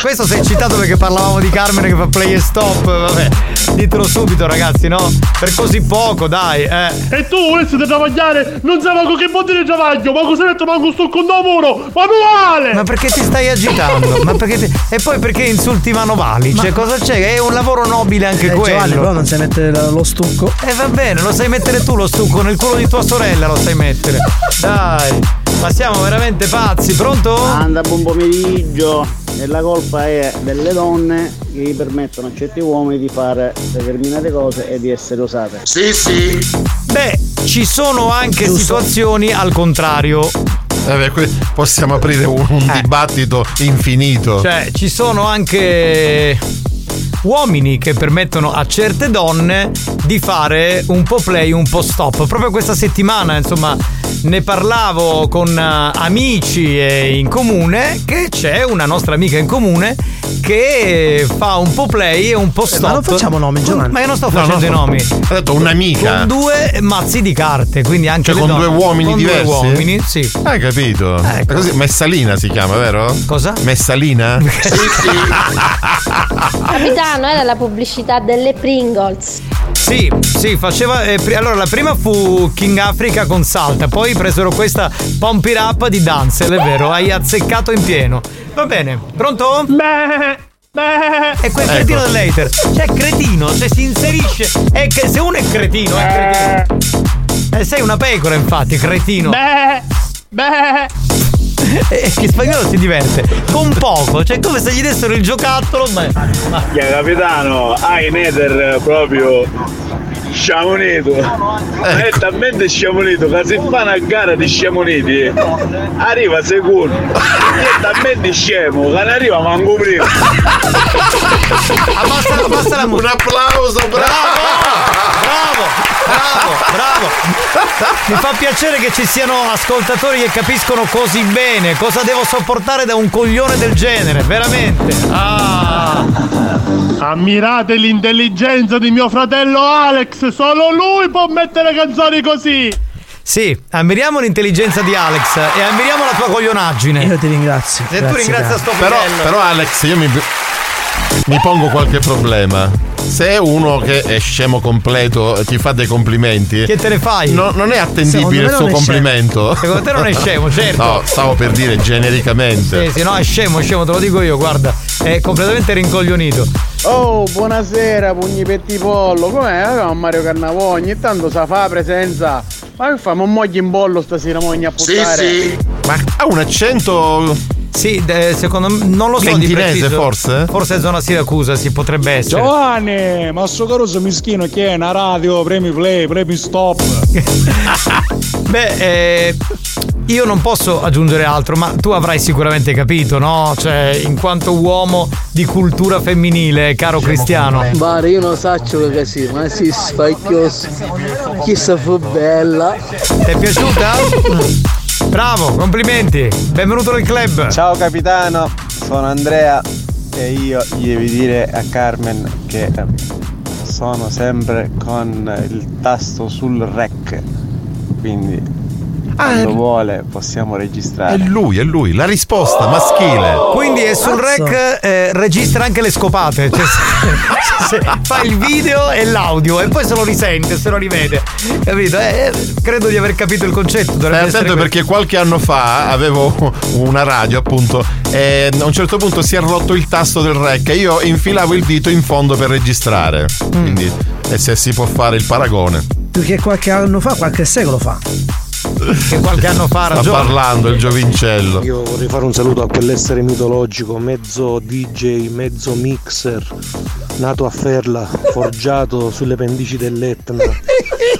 Questo sei eccitato perché parlavamo di Carmine che fa play e stop. Vabbè, ditelo subito, ragazzi, no? Per così poco, dai, eh. E tu volessi da travagliare, non sai manco che vuol dire travaglio, ma cosa detto manco sto con lavoro, manuale! Ma perché ti stai agitando? Ma perché ti- E poi perché insulti i manovali? Cioè, cosa c'è? È un lavoro nobile anche Eh, quello. Giovanni, però non sai mettere lo stucco. E va bene, lo sai mettere tu lo stucco, nel culo di tua sorella lo sai mettere. Dai, ma siamo veramente pazzi, pronto? Anda, buon pomeriggio. E la colpa è delle donne che gli permettono a certi uomini di fare determinate cose e di essere usate. Sì, sì. Beh, ci sono anche situazioni al contrario. Eh beh, que- possiamo aprire un, un dibattito infinito. Cioè, ci sono anche uomini che permettono a certe donne di fare un po' play, un po' stop. Proprio questa settimana, insomma, ne parlavo con eh, amici eh, in comune che c'è una nostra amica in comune che fa un po' play e un po' stop. ma non facciamo nomi, Giovanni. Ma io non sto No, facendo no, i nomi. Ha detto un'amica. Con due mazzi di carte, quindi anche Cioè con donne. due uomini con diversi? Due uomini, sì. Hai capito? Ecco. Così, Messalina si chiama, vero? Cosa? Messalina? Capitano, era la pubblicità delle Pringles. Sì, sì, faceva. eh, pri- allora, la prima fu King Africa con Salta, poi presero questa Pump It Up di Danzel, è vero, hai azzeccato in pieno. Va bene, pronto? Beh. Beh, è quel Ecco. cretino dell'hater. Cioè, cioè se si inserisce. È che se uno è cretino, è cretino. Eh, sei una pecora, infatti, cretino. Beh, beh. E che spagnolo si diverte con poco, cioè come se gli dessero il giocattolo, ma. ma- Ya, capitano, hai Nether proprio sciamonito. È talmente sciamonito che se fa una gara di sciamoniti arriva secondo. È talmente scemo che non arriva manco prima. Abbassa, abbassa la musica. Un applauso, Bravo, bravo, bravo. Mi fa piacere che ci siano ascoltatori che capiscono così bene cosa devo sopportare da un coglione del genere, veramente. Ah. Ammirate l'intelligenza di mio fratello Alex, solo lui può mettere canzoni così. Sì, ammiriamo l'intelligenza di Alex e ammiriamo la tua coglionaggine. Io ti ringrazio. Se tu ringrazia sto Però, fratello. però Alex, io mi, mi pongo qualche problema. Se è uno che è scemo completo e ti fa dei complimenti. Che te ne fai? No, non è attendibile il suo complimento. scemo. Secondo te non è scemo, certo. No, stavo per dire genericamente. Sì, sì, no, è scemo, è scemo, te lo dico io, guarda, è completamente rincoglionito. Oh, buonasera, pugni petti pollo. Com'è? Eh, Mario Carnavò, ogni tanto sa fa presenza. Ma che fa? Ma moglie in bollo stasera moglie a puttare. Ma ha un accento. Sì, secondo me non lo so di Lentinese, preciso. forse? Forse è zona Siracusa, si potrebbe essere. Giovanni, ma sto caroso mischino che è una radio, premi play, premi stop. Beh, eh, io non posso aggiungere altro, ma tu avrai sicuramente capito, no? Cioè, in quanto uomo di cultura femminile, caro Cristiano. Guarda, io non saccio che sì, ma si spacchioso. Chissà fu bella. Ti è piaciuta? Bravo, complimenti. Benvenuto nel club. Ciao capitano, sono Andrea e io gli devo dire a Carmen che eh, sono sempre con il tasto sul rec. Quindi quando vuole possiamo registrare. È lui, è lui, la risposta maschile. Quindi è sul rec eh, registra anche le scopate. Cioè, se- se fa il video e l'audio e poi se lo risente, se lo rivede. Capito? Eh, credo di aver capito il concetto. Stai attento perché qualche anno fa avevo una radio appunto e a un certo punto si è rotto il tasto del rec e io infilavo il dito in fondo per registrare. Mm. Quindi e se si può fare il paragone. Più che qualche anno fa, qualche secolo fa. Che qualche anno fa Sta ragione. parlando il giovincello. Io vorrei fare un saluto a quell'essere mitologico, mezzo DJ, mezzo mixer, nato a Ferla, forgiato sulle pendici dell'Etna.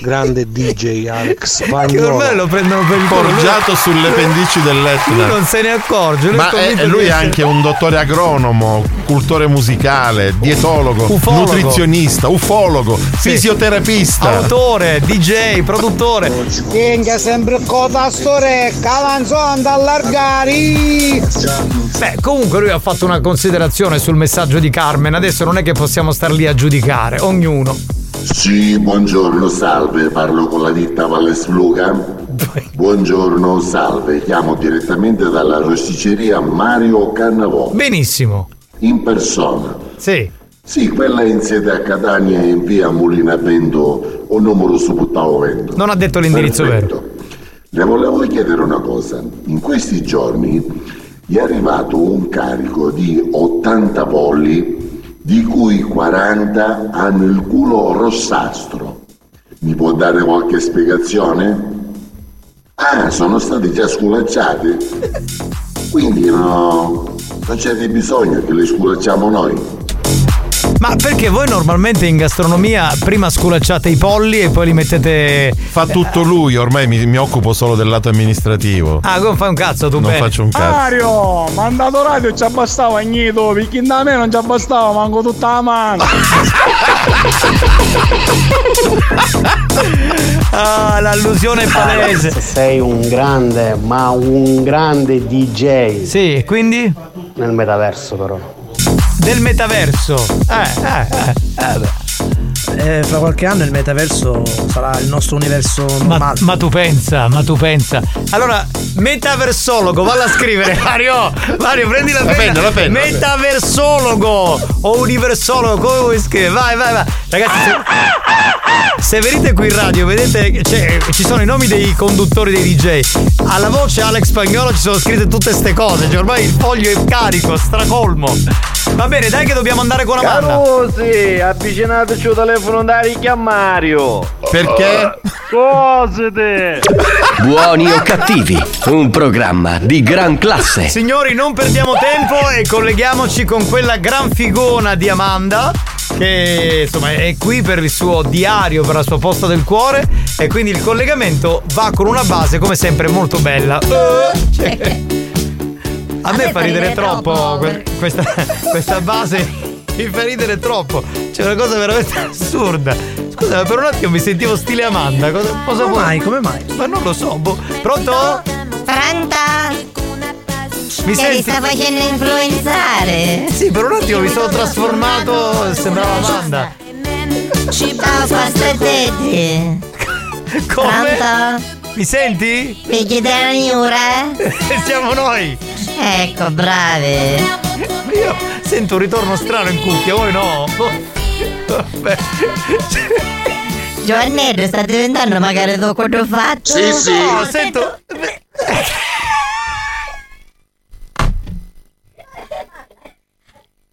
Grande DJ Alex Che Spagnolo. ormai lo prendono per il. Forgiato sulle pendici Lui dell'Etna. non se ne accorge. lui Ma è lui è anche un dottore agronomo, cultore musicale, dietologo, Ufologo. nutrizionista, ufologo, fisioterapista. Autore, DJ, produttore. Tenga sempre coda storecca, avanzando allargari. Beh, comunque lui ha fatto una considerazione sul messaggio di Carmen. Adesso non è che possiamo star lì a giudicare, ognuno. Sì, buongiorno, salve, parlo con la ditta Valle Spluga. Buongiorno, salve, chiamo direttamente dalla rosticceria Mario Cannavò. Benissimo. In persona. Sì. Sì, quella in sede a Catania in via Mulina Vento o numero su Puttao Vento. Non ha detto l'indirizzo vero. Le volevo chiedere una cosa. In questi giorni gli è arrivato un carico di 80 polli, di cui 40 hanno il culo rossastro. Mi può dare qualche spiegazione? Ah, sono stati già sculacciati? Quindi no, non c'è bisogno che li sculacciamo noi. Ma perché voi normalmente in gastronomia prima sculacciate i polli e poi li mettete. Fa tutto lui, ormai mi, mi occupo solo del lato amministrativo. Ah, come fai un cazzo tu Non bene? faccio un cazzo. Mario, mandato radio ci abbastava nido, perché da me non ci abbastava, manco tutta la mano. Ah, l'allusione è palese. Sei un grande, ma un grande DJ. Sì, quindi? Nel metaverso però. Del metaverso. Eh, eh, eh, eh. Eh, fra qualche anno il metaverso sarà il nostro universo Ma, normale. ma tu pensa, ma tu pensa. Allora, metaversologo, valla a scrivere. Mario, Mario, prendi la La penna. la la. Metaversologo o universologo, come vuoi scrivere? Vai, vai, vai. Ragazzi, se, se venite qui in radio, vedete che c'è- ci sono i nomi dei conduttori dei DJ. Alla voce Alex Spagnolo ci sono scritte tutte ste cose. Cioè, ormai il foglio è carico, stracolmo. Va bene, dai che dobbiamo andare con Amanda. Carusi, avvicinateci al telefono da richiamario. Perché? Cose te. Buoni o cattivi, un programma di gran classe. Signori, non perdiamo tempo e colleghiamoci con quella gran figona di Amanda. Che insomma è qui per il suo diario, per la sua posta del cuore. E quindi il collegamento va con una base, come sempre, molto bella. Eh, cioè, a me fa ridere troppo que- questa, questa base. Mi fa ridere troppo. C'è una cosa veramente assurda. Scusa, ma per un attimo mi sentivo stile Amanda. Cosa, cosa Come vuoi? mai? Come mai? Ma non lo so. boh. Pronto? Pronta? Mi che senti? ti sta facendo influenzare? Sì, per un attimo mi sono trasformato. Sembrava Amanda. Ciao, pastatetti. Come? Pronto? Mi senti? Picchi della Niura? Siamo noi. Ecco, bravi. Io sento un ritorno strano in cuffia, voi no? Vabbè. Giovannetto sta diventando magari dopo quando ho fatto? No, sento.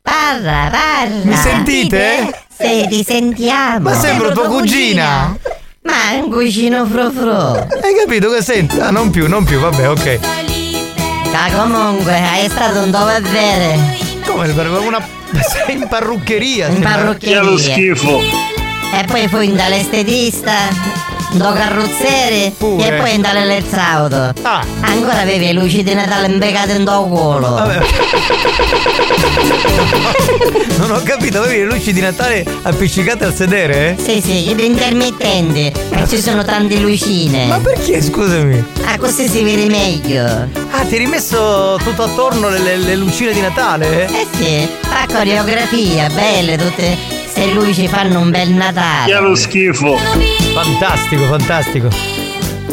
Parla, parla. Mi sentite? Sì, ti sentiamo. Ma sembra tua cugina. Ma è un cugino frufru. Hai capito che senti? Ah, non più, non più, vabbè, ok. Ma comunque, hai stato un dove vere. Come una. Sei in parruccheria. In parruccheria. E poi fui dall'estetista, do carrozzere Pure. e poi dall'elettrauto. Ah. Ancora avevi le luci di Natale imbeccate in tuo culo. Vabbè. Non ho capito, avevi le luci di Natale appiccicate al sedere? Sì, sì, gli intermittenti. E ci sono tante lucine. Ma perché, scusami? Ah, così si vede meglio. Ah, ti hai rimesso tutto attorno le, le- le lucine di Natale? Eh sì, fa coreografia, belle tutte. Se luci fanno un bel Natale. Che lo schifo. Fantastico, fantastico.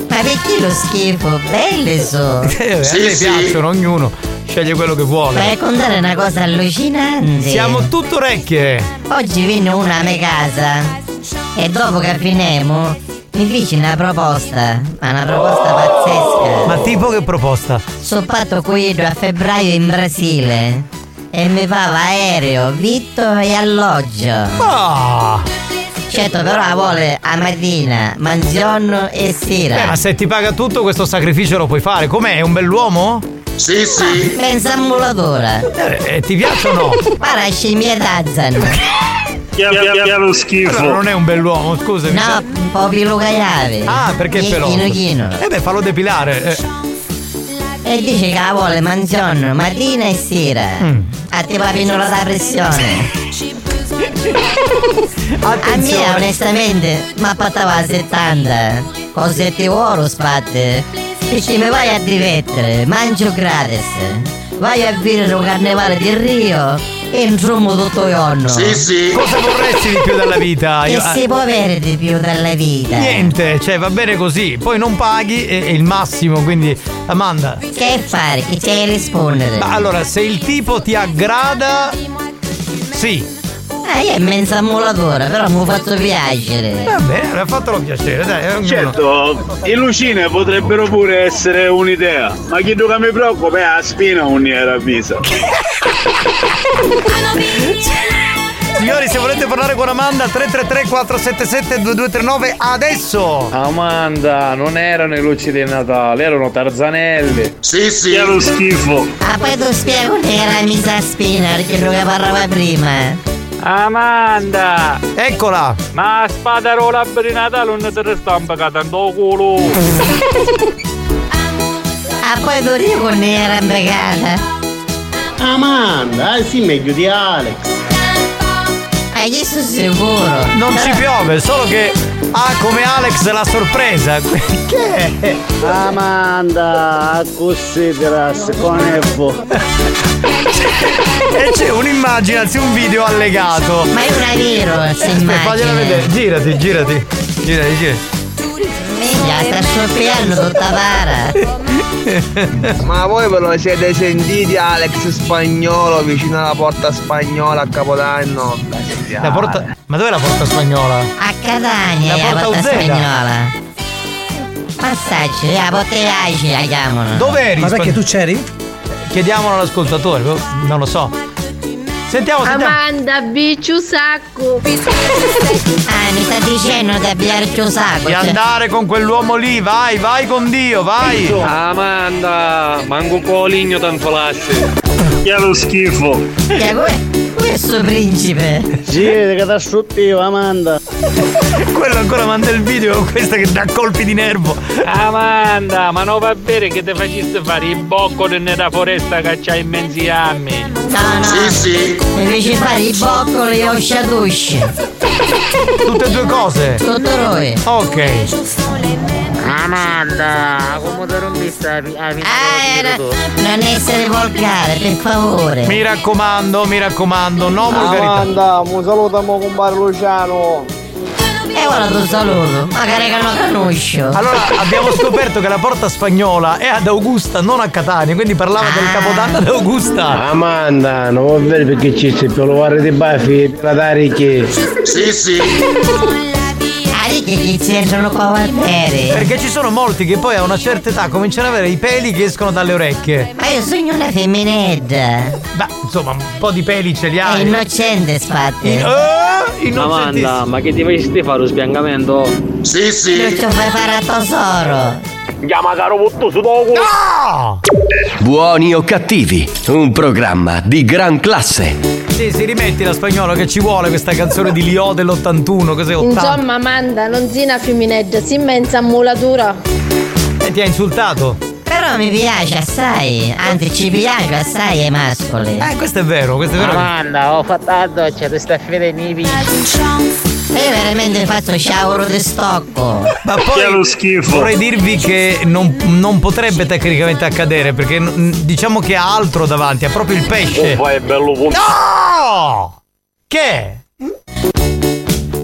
Ma perché lo schifo? Belle so. Eh, a me piacciono, ognuno sceglie quello che vuole. Vai a contare una cosa allucinante. Siamo tutto orecchie. Oggi viene una a mia casa e dopo che finiamo mi fece una proposta, ma una proposta pazzesca. Ma tipo che proposta? Sono fatto qui a febbraio in Brasile e mi pava aereo, vitto e alloggio. Ah! Certo però vuole a mattina, mangiorno e sera. Eh, ma se ti paga tutto questo sacrificio lo puoi fare. Com'è? È un bell'uomo? Sì, sì. Pensa a mulatore. Eh, eh, ti piace o no? Guarda, scimmia Tarzan. lo schifo. Allora non è un bell'uomo, scusami. No, un po' più Caiave. Ah, perché è peloso? Chino chino. Eh beh, fallo depilare. eh. E dice che la vuole mangiorno, mattina e sera. Mm. A te va pinola da pressione. A me onestamente mi appattava 70. Con 7 euro spatte. Dice mi vai a divertere, mangio gratis. Vai a vivere un carnevale di Rio e intrumo tutto giorno. Cosa vorresti di più dalla vita? Che Io- si può avere di più dalla vita? Niente, cioè va bene così. Poi non paghi è, è il massimo, quindi Amanda. Che fare? Che c'è rispondere? Ma allora, se il tipo ti aggrada, sì. Ah, io è immensa mulatore, però mi ho fatto piacere. Va bene, ha fatto piacere, dai. ognuno. Certo, le lucine potrebbero pure essere un'idea, ma chi che mi preoccupa è la spina non era avvisa. Signori, se volete parlare con Amanda, 333 477 2239 adesso! Amanda, non erano i luci di Natale, erano tarzanelli. Sì, sì. Che lo schifo. Ah, poi tu spiego che era misa spina, perché che parlava prima. Amanda! Eccola! Ma spadarola per Natale non ti ristampa tanto culo! Ah, poi tu dico con era imbecata. Amanda, eh sì, meglio di Alex. Hai chiesto sicuro? Non ci piove, solo che ha come Alex la sorpresa. Che è? Amanda, così con Evo. E c'è un'immagine, anzi un video allegato. Ma è una vero questa Aspetta, fagliela vedere. Girati, girati. Girati, girati. Minchia, sta soffiando tutta para. Ma voi ve lo siete sentiti Alex spagnolo vicino alla porta spagnola a Capodanno? La porta... Ma dov'è la porta spagnola? A Catania, La la porta porta Uzeda. spagnola. Passaggi, la bottiglia la chiamano. Dov'eri? Ma perché Spag- tu c'eri? Chiediamolo all'ascoltatore, non lo so. Sentiamo, sentiamo. Amanda, bicciu sacco. Ah, mi sta dicendo di abbiare più sacco. Di cioè- andare con quell'uomo lì, vai, vai con Dio, vai! Amanda! Manco un coligno tanto lasci! Che lo schifo! Che que- questo principe. Sì, che da sottio, Amanda. Quello ancora manda il video con questa che dà colpi di nervo. Amanda, ma non va bene che ti faceste fare il bocco nella foresta che c'ha immensi anni! No, no. Sì, sì. Invece fare i boccoli e osciatusci. Tutte e due cose? Tutto noi. Ok. Amanda, come te non sta Ah, era- non essere volgare, per favore. Mi raccomando, mi raccomando, no volgarità. Amanda, un saluto a mo compare Luciano. E ora tu saluto. Magari che non conosco. Allora, abbiamo scoperto che la porta spagnola è ad Augusta, non a Catania, quindi parlava del capodanno ad Augusta. Amanda, non va bene perché ci stai per lo di baffi, la dare che. Sì, sì. Che qua quartiere? Perché ci sono molti che poi a una certa età cominciano ad avere i peli che escono dalle orecchie. Ma io sogno una femminetta. Beh, insomma, un po' di peli ce li È hai. innocente, spatti. In- eh, innocentissimo. Amanda, ma che ti facesti fare lo spiangamento? Sì, sì. Non ci fai fare a tesoro. Chiama caro butto su dopo! No! Buoni o cattivi, un programma di gran classe. Sì, si rimetti la spagnolo che ci vuole questa canzone di Lio dell'81, cos'è 80? Insomma, Amanda, non si una femminetta, si immensa mulatura. E ti ha insultato? Però mi piace assai. Anzi, ci piace assai ai mascoli. Eh, questo è vero, questo è vero. Amanda, ho fatto la doccia, ti sta fedendo i Io veramente faccio shower di stocco. Ma poi vorrei dirvi che non, non potrebbe tecnicamente accadere perché diciamo che ha altro davanti, ha proprio il pesce. Oh, è bello. No! Che?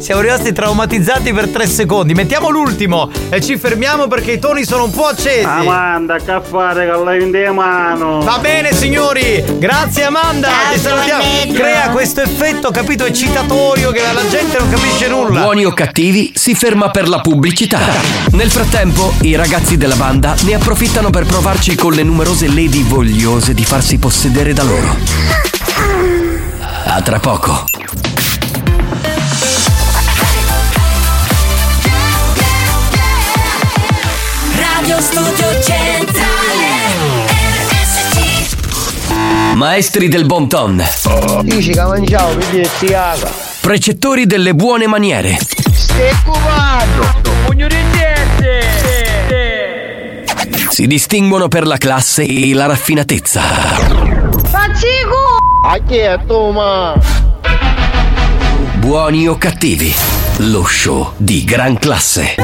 Siamo rimasti traumatizzati per tre secondi. Mettiamo l'ultimo e ci fermiamo perché i toni sono un po' accesi. Amanda, che fare con la in mano? Va bene signori, grazie Amanda, Ciao, ti salutiamo. Crea questo effetto, capito, eccitatorio che la gente non capisce nulla. Buoni o cattivi si ferma per la pubblicità. Nel frattempo, i ragazzi della banda ne approfittano per provarci con le numerose lady vogliose di farsi possedere da loro. A tra poco. Radio Studio Centrale RSC Maestri del bon ton. Dici che mangiavo, vedi ti caga. Precettori delle buone maniere. Stai cubando. Pugno di niente! Si distinguono per la classe e la raffinatezza. Faccico! A chi è tu, ma? Buoni o cattivi, lo show di gran classe.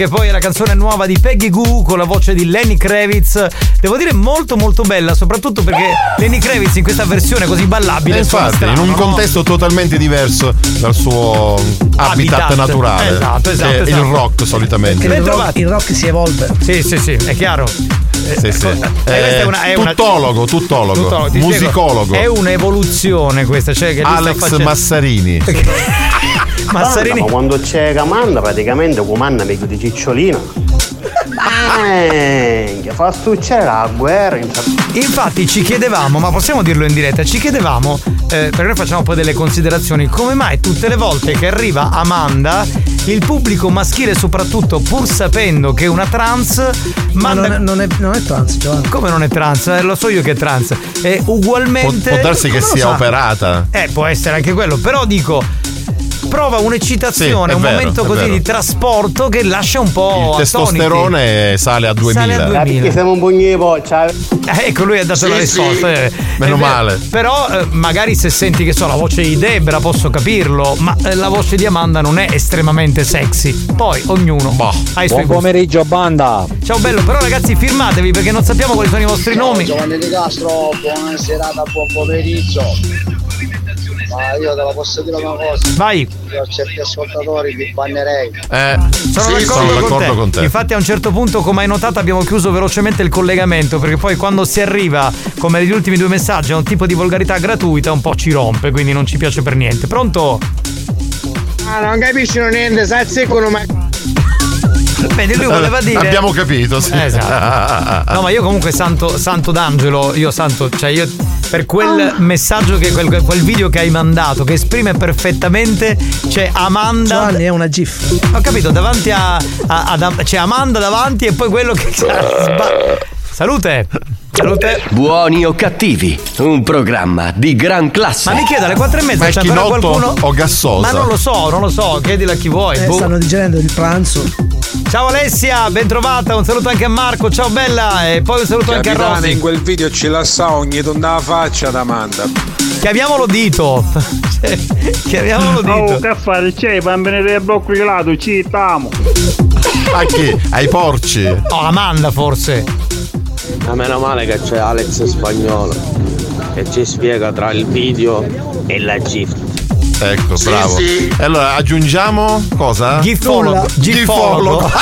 Che poi è la canzone nuova di Peggy Goo con la voce di Lenny Kravitz. Devo dire molto molto bella, soprattutto perché Lenny Kravitz in questa versione così ballabile. Eh, infatti, in strano, un no? contesto totalmente diverso dal suo habitat, Habitat. naturale. Esatto, esatto, è esatto. Il rock solitamente. Il rock, il rock si evolve. Sì, sì, sì, è chiaro. Sì, sì. questa Eh, è una- è una- tuttologo, tuttologo, Tuttologo, musicologo. spiego. È un'evoluzione questa, cioè che Alex facendo- Massarini. Massarini. Ma quando c'è comanda praticamente comanda meglio di cicciolina. Che fa succedere la guerra. Infatti ci chiedevamo, ma possiamo dirlo in diretta, ci chiedevamo, eh, perché noi facciamo poi delle considerazioni, come mai tutte le volte che arriva Amanda, il pubblico maschile soprattutto, pur sapendo che è una trans, Ma manda... non è, non, è, non è trans, Giovanni. Come non è trans? Eh, lo so io che è trans. Può, ugualmente... può darsi che sia sa? operata. Eh, può essere anche quello, però dico. Prova un'eccitazione, Sì, un vero, momento così vero. di trasporto che lascia un po' Il attoniti. testosterone sale a 2000. Sale a 2000. Perché siamo un pugno di poccia. Eh, ecco, lui ha dato Sì, la risposta. sì. eh. Meno male. Però, eh, magari se senti che so, la voce di Debra posso capirlo, ma eh, la voce di Amanda non è estremamente sexy. Poi ognuno ha i suoi Buon gusti. pomeriggio, banda. Ciao bello, però ragazzi firmatevi perché non sappiamo quali sono i vostri nomi. Giovanni Di Castro, buona serata, buon pomeriggio. Ma io te la posso dire una cosa. Vai. Io a certi ascoltatori li bannerei. Eh, Sono sì, d'accordo, sono con, d'accordo te. con te. Infatti, a un certo punto, come hai notato, abbiamo chiuso velocemente il collegamento. Perché poi quando si arriva, come negli ultimi due messaggi, a un tipo di volgarità gratuita, un po' ci rompe, quindi non ci piace per niente. Pronto? Ah, non capiscono niente, sai secco ma. Vedi, lui voleva dire. Abbiamo capito, sì. Esatto. No, ma io comunque santo, santo d'angelo, io santo, cioè io per quel messaggio che quel, quel video che hai mandato che esprime perfettamente c'è Amanda Giovanni è una GIF. Ho capito, davanti a, a- ad- c'è Amanda davanti e poi quello che sba- Salute. Salute. Buoni o cattivi, un programma di gran classe. Ma mi chiedo alle quattro e mezza Ma è c'è ancora chinotto qualcuno o gassosa? Ma non lo so, non lo so, chiedila a chi vuoi. Eh, boh. stanno digerendo il pranzo. Ciao Alessia, ben trovata, un saluto anche a Marco, ciao bella e poi un saluto anche a Capitano, Rosy. in quel video ci lascia ogni donna la faccia da Amanda. Chiamiamolo dito. Cioè, Chiamiamolo dito. Oh, che fare? C'è, bambini del blocco gelato, ci stiamo. A chi? Ai porci. Oh, Amanda forse. Ma meno male che c'è Alex Spagnolo che ci spiega tra il video e la GIF. Ecco, Sì, bravo. sì. E allora aggiungiamo cosa? Gifologo. Gifologo.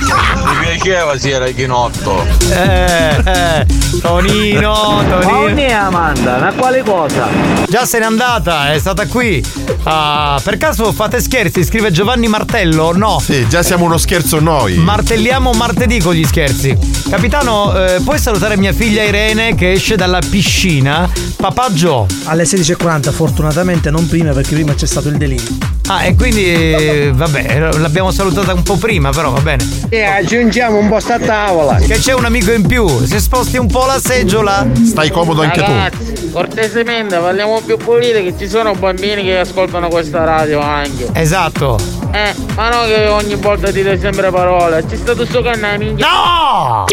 Mi piaceva se era chinotto. Eh, eh, Tonino, Tonino. è Amanda? Ma quale cosa? Già se n'è andata, è stata qui. Ah, per caso fate scherzi? Scrive Giovanni Martello? No. Sì, già siamo uno scherzo noi. Martelliamo martedì con gli scherzi. Capitano, eh, puoi salutare mia figlia Irene che esce dalla piscina? Papà Gio. Alle 16.40, fortunatamente non prima perché prima c'è stato il delirio. Ah, e quindi eh, vabbè, l'abbiamo salutata un po' prima, però va bene. E aggiungiamo un po' sta tavola. Che c'è un amico in più. Se sposti un po' la seggiola. Stai comodo anche tu. Ragazzi, cortesemente parliamo più pulite che ci sono bambini che ascoltano questa radio anche. Esatto. Eh, ma no che ogni volta dite sempre parole. Ci sta tutto canna minchia. No!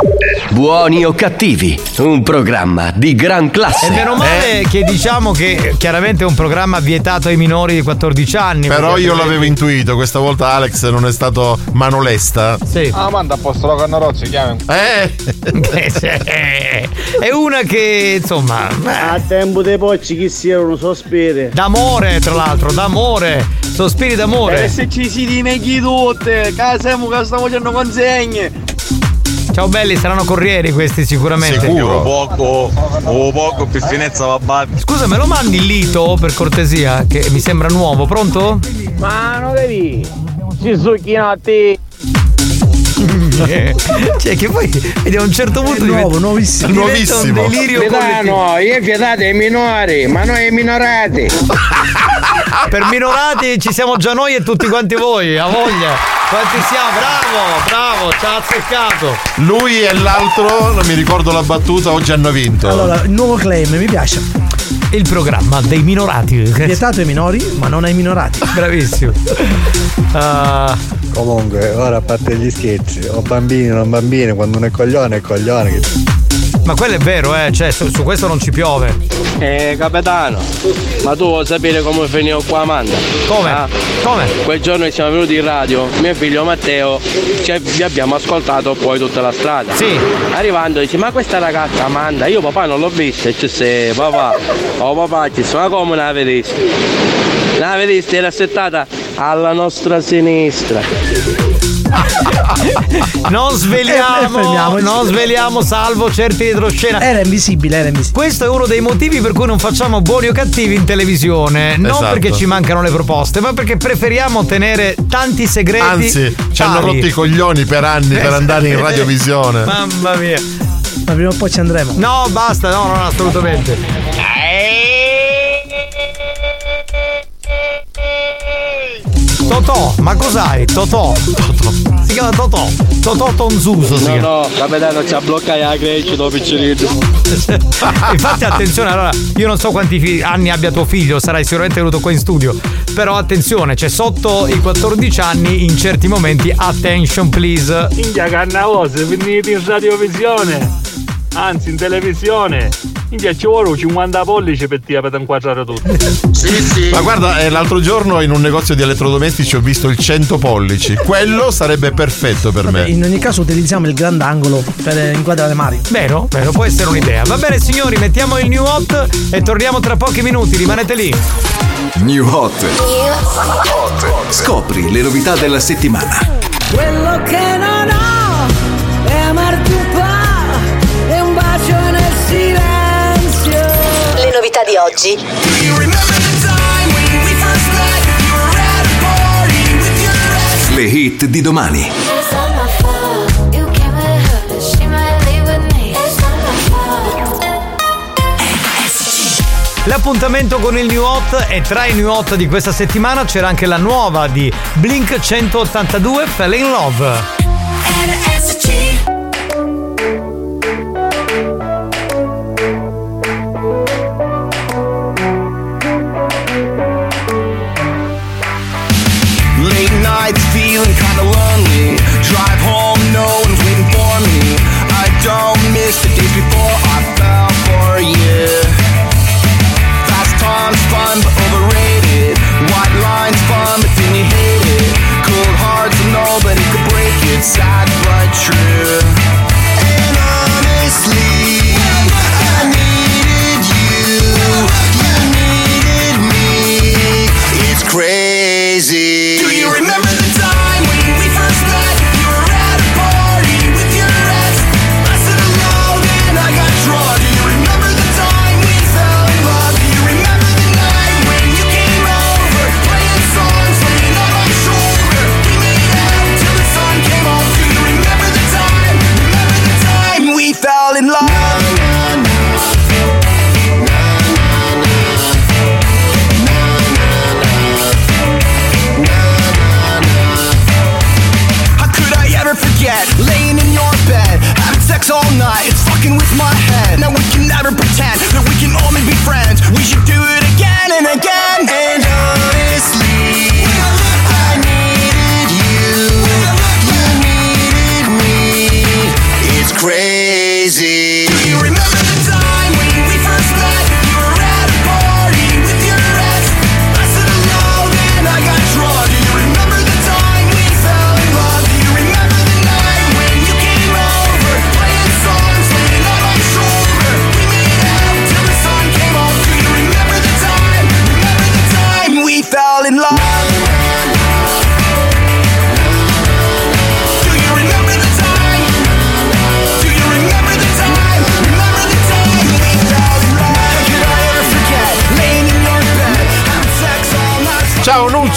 Buoni o cattivi, un programma di gran classe. E meno male che diciamo che chiaramente è un programma vietato ai minori di 14 anni. Però io l'avevo intuito, questa volta Alex non è stato manolesta. Sì. Ah, manda a posto la cannarozzi, chiami. Eh! Eh. È una che, insomma. A tempo dei pocci chi si erano sospiri. D'amore, tra l'altro, d'amore. Sospiri d'amore. Eh, se ci si dimentichi tutte, che siamo che stiamo facendo consegne. Ciao belli, saranno corrieri questi sicuramente. O poco, o poco più finezza va bene. Scusa, me lo mandi il lito per cortesia? Che mi sembra nuovo, pronto? Ma non capi? Ci succhino a te. cioè, che poi a un certo punto È nuovo, diventa- nuovissimo. diventa Nuovissimo. un delirio. Vedano, io vietate ai minori, ma noi ai minorati. Per minorati ci siamo già noi e tutti quanti voi, a voglia. Quanti siamo? Bravo, bravo, ci ha azzeccato. Lui e l'altro, non mi ricordo la battuta, oggi hanno vinto. Allora, il nuovo claim mi piace. Il programma dei minorati. Vietato ai minori, ma non ai minorati. Bravissimo. Ah, Comunque, ora a parte gli scherzi, o bambini non bambini, quando uno è coglione è coglione. che- Ma quello è vero, eh, cioè su, su questo non ci piove. Eh, capitano, ma tu vuoi sapere come finì qua Amanda? Come? Come? Quel giorno che siamo venuti in radio, mio figlio Matteo, cioè, vi abbiamo ascoltato poi tutta la strada. Sì. Arrivando dice, ma questa ragazza Amanda, io papà non l'ho vista, e ci sei, papà, oh papà, ci sono, come non la vedesti? La vedesti, era settata alla nostra sinistra. Non Eh, sveliamo, fermiamoci. non sveliamo salvo certi retroscena. Era invisibile, era invisibile. Questo è uno dei motivi per cui non facciamo buoni o cattivi in televisione. Non Esatto. perché ci mancano le proposte, ma perché preferiamo tenere tanti segreti. Anzi, ci hanno tali. rotto i coglioni per anni per Eh, andare in radiovisione. Mamma mia. Ma prima o poi ci andremo. No, basta, no, no, assolutamente. Totò, ma cos'hai? Totò. Si chiama Totò. Totò Tonzuso si No, chiama. no, capitano, ci ha bloccato la crescita, piccerino. Infatti attenzione, allora io non so quanti fi- anni abbia tuo figlio, sarai sicuramente venuto qua in studio. Però attenzione, c'è sotto i 14 anni in certi momenti attention please. India cannavosa, venite in radiovisione. Anzi, in televisione. India ci vuole 50 pollici per ti per inquadrare tutto. Sì, sì. Ma guarda, eh, l'altro giorno in un negozio di elettrodomestici ho visto il 100 pollici. Quello sarebbe perfetto per me. In ogni caso utilizziamo il grandangolo per inquadrare Mario. Vero, vero, può essere un'idea. Va bene signori, mettiamo il new hot e torniamo tra pochi minuti, rimanete lì. New Hot. Scopri le novità della settimana. Quello che non ho di oggi. Le hit di domani. L'appuntamento con il new hot e tra i new hot di questa settimana c'era anche la nuova di Blink 182 Fell in Love. Break it. Sad but true.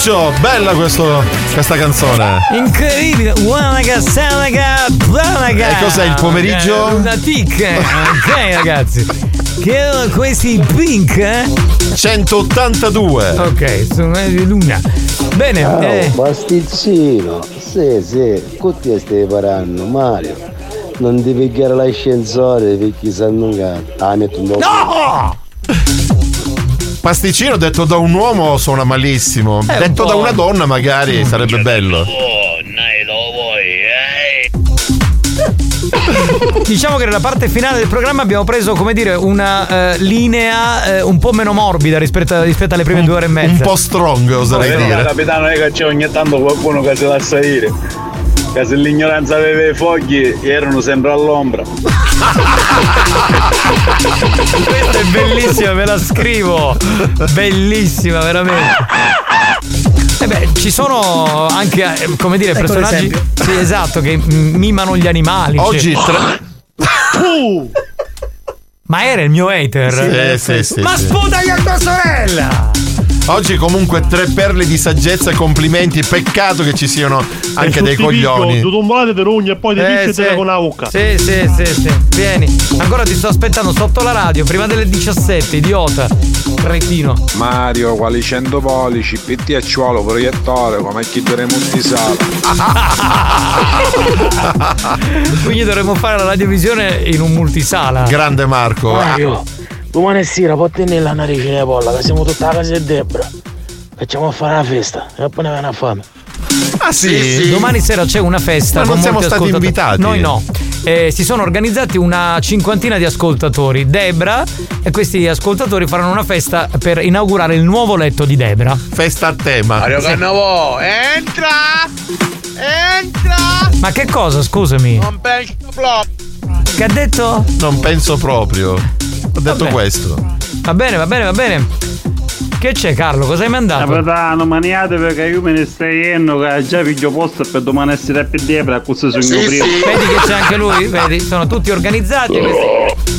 Ciao Nuccio, bella questo- questa canzone. Incredibile, buona ragazza, raga, buona raga. E cos'è, il pomeriggio? Eh, Una tic, eh. ok ragazzi. Che erano questi Pink, eh? 182. Ok, sono di luna. Bene, Oh, eh, pastizzino, sì, sì, tutti stai parlando, Mario. Non ti pigliare l'ascensore perché sanno che la metto un po'. No! Pasticcino detto da un uomo suona malissimo. Eh, un detto da po'. una donna magari sarebbe bello. Diciamo che nella parte finale del programma abbiamo preso, come dire, una eh, linea eh, un po' meno morbida rispetto, rispetto alle prime due ore e mezza. Un po' strong, oserei Vedi, dire. capitano, è che c'è ogni tanto qualcuno che si lascia dire. Che se l'ignoranza aveva i fogli, erano sempre all'ombra. Questa è bellissima, me la scrivo. Bellissima, veramente. E beh, ci sono anche, eh, come dire, Ecco personaggi. Sì, esatto, che mimano gli animali. Oggi cioè. tre- Ma era il mio hater. Sì, sì, sì, Ma sì. sputagli a tua sorella! Oggi comunque tre perle di saggezza e complimenti. Peccato che ci siano anche dei coglioni. Tu tombolate di rugna e poi ti Eh, sì. con la bocca. Sì, sì, sì, sì. Vieni. Ancora ti sto aspettando sotto la radio, prima delle 17, idiota. Cretino. Mario, quali 100 pollici, pettiacciuolo, proiettore, come chi dovremmo multisala. Quindi dovremmo fare la radiovisione in un multisala. Grande Marco. Mario, domani sera può tenere la narice nella polla, che siamo tutta a casa di Debra. Facciamo a fare la festa e poi ne viene a fame. Ah sì? Domani sera c'è una festa. Ma non con siamo molti stati ascoltatori. invitati? Noi no. Eh, si sono organizzati una cinquantina di ascoltatori. Debra e questi ascoltatori faranno una festa per inaugurare il nuovo letto di Debra. Festa a tema. Mario Cannavò, entra! Entra! Ma che cosa, scusami? Non penso flop! Che ha detto? Non penso proprio. Ho detto Vabbè. questo. Va bene, va bene, va bene. Che c'è Carlo? Cosa hai mandato? Capitano, maniate perché io me ne stai yendo che già piglio posto per domani essere più debra, a questo sogno prima. Vedi che c'è anche lui? Vedi? Sono tutti organizzati.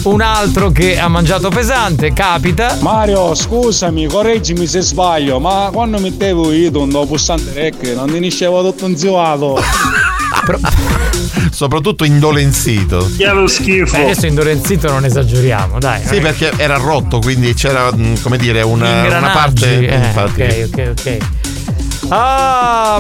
Un altro che ha mangiato pesante, capita. Mario, scusami, correggimi se sbaglio, ma quando mettevo io un pulsante rec non ti nasceva tutto inziolato. Soprattutto indolenzito. Che lo schifo. Beh, adesso indolenzito non esageriamo, dai. Sì, perché era rotto, quindi c'era, mm, come dire, una, una parte. eh, infatti. ok, ok, ok. Ah,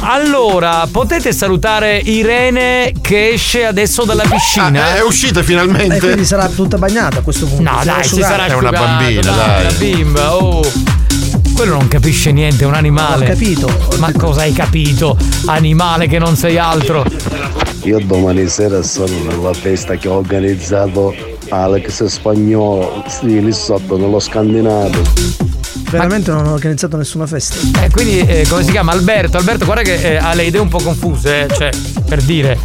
allora, potete salutare Irene che esce adesso dalla piscina? Ah, è uscita finalmente. E quindi sarà tutta bagnata a questo punto. No, dai, si sarà È una bambina, dai. Una bimba, oh. Quello non capisce niente, è un animale. Ho capito. Ma cosa hai capito? Animale che non sei altro. Io domani sera sono nella festa che ha organizzato Alex Spagnolo, sì, lì sotto nello scandinato. Veramente non ho organizzato nessuna festa. Eh, quindi, eh, come si chiama? Alberto. Alberto, guarda che eh, ha le idee un po' confuse, eh, cioè, per dire.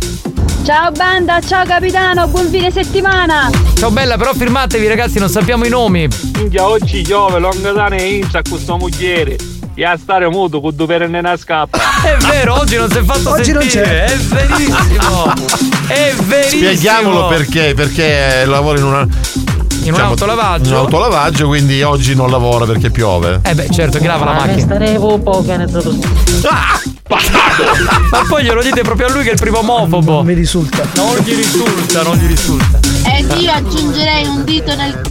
Ciao banda, ciao capitano, buon fine settimana! Ciao bella, però firmatevi ragazzi, non sappiamo i nomi. Minchia, oggi piove, lontane e inza a questo mogliere. E a stare muto con due perenne una scappa. È vero, oggi non si è fatto Oggi non sentire. c'è. È verissimo. È verissimo. Spieghiamolo perché, perché lavora in una. In un autolavaggio? In un autolavaggio, quindi oggi non lavora perché piove. Eh beh, certo, che lava la macchina. Starevo poco organizzato. Ma poi glielo dite proprio a lui che è il primo omofobo. Non mi risulta. Non gli risulta, non gli risulta. Ed io aggiungerei un dito nel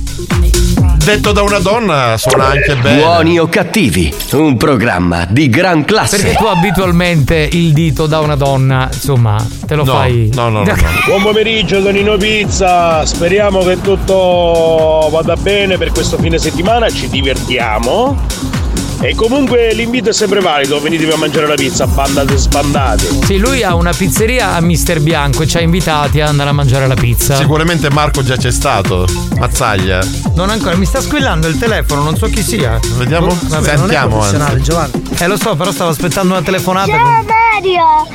Detto da una donna suona anche bene. Buoni o cattivi, un programma di gran classe. Perché tu abitualmente il dito da una donna, insomma, te lo No, fai. no, no, no, no. Buon pomeriggio Donino Pizza, speriamo che tutto vada bene per questo fine settimana, ci divertiamo. E comunque l'invito è sempre valido, venitevi a mangiare la pizza, bandate sbandate. Sì, lui ha una pizzeria a Mister Bianco e ci ha invitati ad andare a mangiare la pizza. Sicuramente Marco già c'è stato. Mazzaglia. Non ancora, mi sta squillando il telefono, non so chi sia. Vediamo? Oh, vabbè, Sentiamo. non è anzi. Giovanni. Eh lo so, però stavo aspettando una telefonata. Ciao Mario!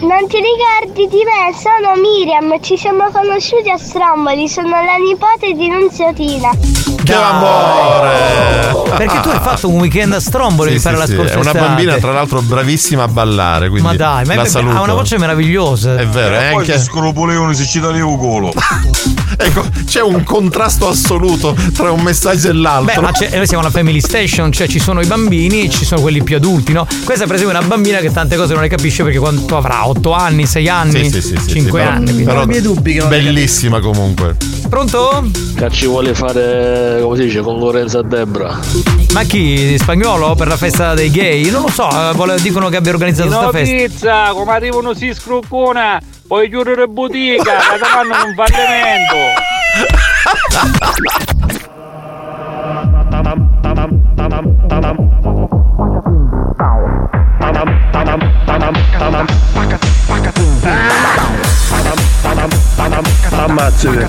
Non ti ricordi di me? Sono Miriam, ci siamo conosciuti a Stromboli, sono la nipote di Nunziotina. Che amore! Perché tu hai fatto un weekend a Stromboli Sì, di fare sì, la sì, scorsa È una estate. bambina, tra l'altro, bravissima a ballare. Quindi Ma dai, ma la è- ha una voce meravigliosa. È vero, è Poi anche. si scropolevono si ci dà un culo. ecco, c'è un contrasto assoluto tra un messaggio e Beh, l'altro. ma c'è- noi siamo una family station, cioè ci sono i bambini e ci sono quelli più adulti, no? Questa per esempio è una bambina che tante cose non le capisce perché quanto avrà? 8 anni, 6 anni? Sì, sì, sì, sì, 5 sì, però- anni. Però, Ho i miei dubbi che non bellissima comunque. Pronto? Che ci vuole fare, come si dice, concorrenza a Debra. Ma chi? Spagnolo per la festa dei gay? Non lo so, eh, vole- dicono che abbia organizzato questa festa. pizza, come arrivano si scruccona, poi chiudere botica, ti fanno un fallimento. Ammazzate.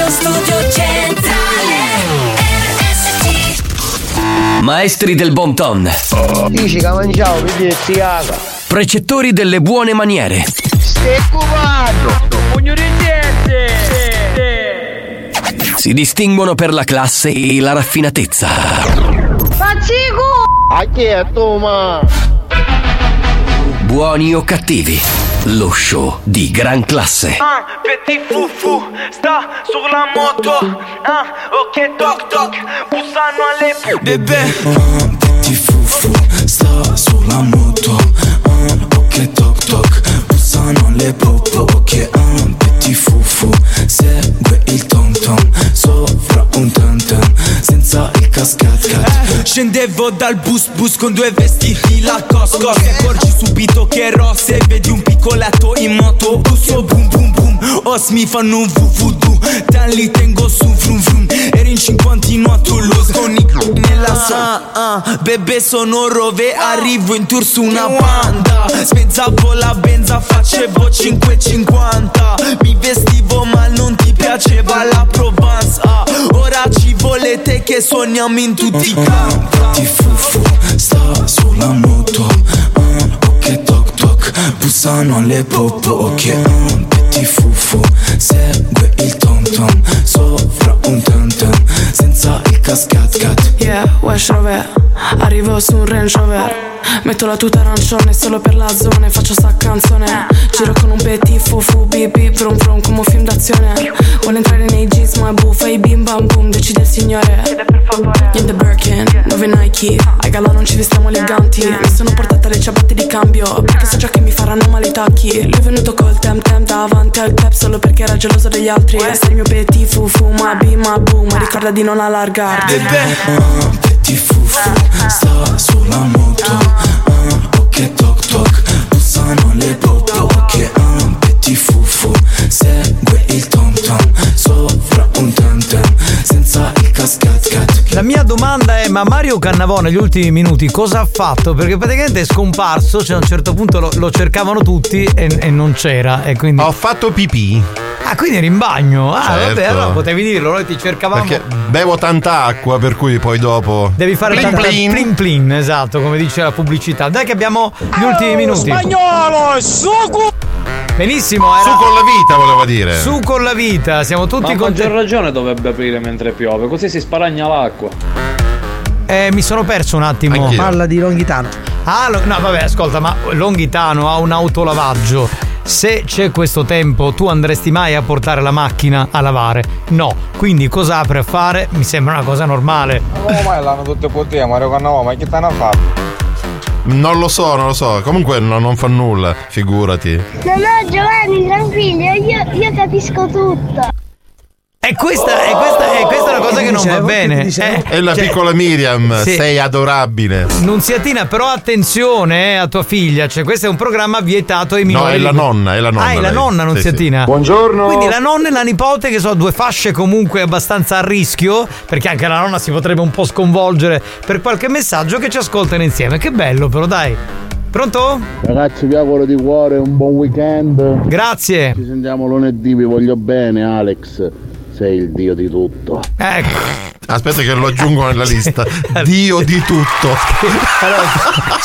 Radio Studio Centrale RSC Maestri del bon ton, Dici che mangiavo, vedi si caga. precettori delle buone maniere, si distinguono per la classe e la raffinatezza. Pazzico! A chi è tu, ma? Buoni o cattivi, lo show di gran classe. Ah, petit fufu, sta sulla moto Ah, ok toc toc, bussano alle Bebè Petit fufu sta sulla moto ah, Ok toc toc Bussano le popo Ok ah, petit fufu Segue il tom tom un tam Senza il cascat cat Scendevo dal bus bus con due vestiti la cosco. Ti accorgi subito che rosse Vedi un piccoletto in moto. Busso boom boom boom Os mi fanno un vuvudu Dan li tengo su frum frum Eri in cinquantino a Toulouse Con i c***i nella sa ah, Bebe sono rove Arrivo in tour su una banda. Spezzavo la benza Facevo 5,50 Mi vestivo ma non ti piaceva la Provence. Ah, Ora ci volete che suoniamo in tutti i campi. Ti fufu sta sulla moto Ok toc toc Bussano alle popo Ok petit fufu Segue il tom tom Sopra un tam tam Senza il cascat cat. Yeah, Wesh Rover Arrivo su un Range Rover Metto la tuta arancione solo per la zona e Faccio sta canzone. Giro con un petit fufu bip vrum vrum come un film d'azione. Vuole entrare nei jeans ma è buffa I bim bam boom decide il signore. In the Birkin, nuove Nike? Ai gala non ci vestiamo eleganti. Mi sono portata le ciabatte di cambio Perché so già che mi faranno male i tacchi. Lui è venuto col tem tem davanti al club Solo perché era geloso degli altri. Sei il mio petit fufu ma bim ma boom. Ma ricorda di non allargarti. Ah, petit fufu sta sulla moto segue il tom tom sopra un tam tam senza il La mia domanda è: ma Mario Cannavò negli ultimi minuti cosa ha fatto? Perché praticamente è scomparso, cioè a un certo punto lo, lo cercavano tutti e, e non c'era. E quindi... Ho fatto pipì. Ah, quindi eri in bagno? Ah, Certo. vabbè, allora potevi dirlo, noi ti cercavamo. Perché bevo tanta acqua, per cui poi dopo. Devi fare Plin tanta plin. plin plin, esatto, come dice la pubblicità. Dai che abbiamo gli ultimi minuti. Spagnolo, sugo! Benissimo, era Su con la vita, voleva dire. Su con la vita, siamo tutti Ma a contenti. maggior ragione dovrebbe aprire mentre piove, così si sparagna l'acqua. Eh, mi sono perso un attimo. Anch'io. Parla di Longhitano. Ah, lo- no, vabbè, ascolta, ma Longhitano ha un autolavaggio. Se c'è questo tempo, tu andresti mai a portare la macchina a lavare? No. Quindi cosa apre a fare? Mi sembra una cosa normale. Ma mai l'hanno tutte potete, Mario Cannavò, ma che ha fatto? Non lo so, non lo so. Comunque no- non fa nulla, figurati. No, no, Giovanni, tranquillo, io, io capisco tutto. E questa, e questa, e questa è una cosa che non va bene. eh. È la Cioè, piccola Miriam, sì. sei adorabile. Nunziatina, però attenzione eh, a tua figlia, cioè questo è un programma vietato ai No, minori. è la nonna, è la nonna. Ah, è la lei. nonna Sì, Nunziatina. sì. Buongiorno. Quindi la nonna e la nipote che sono due fasce comunque abbastanza a rischio, perché anche la nonna si potrebbe un po' sconvolgere per qualche messaggio che ci ascoltano insieme. Che bello però, dai. Pronto? Ragazzi, vi auguro di cuore un buon weekend. Grazie. Ci sentiamo lunedì, vi voglio bene, Alex. Sei il dio di tutto. Ecco. Aspetta che lo aggiungo nella lista. Dio di tutto.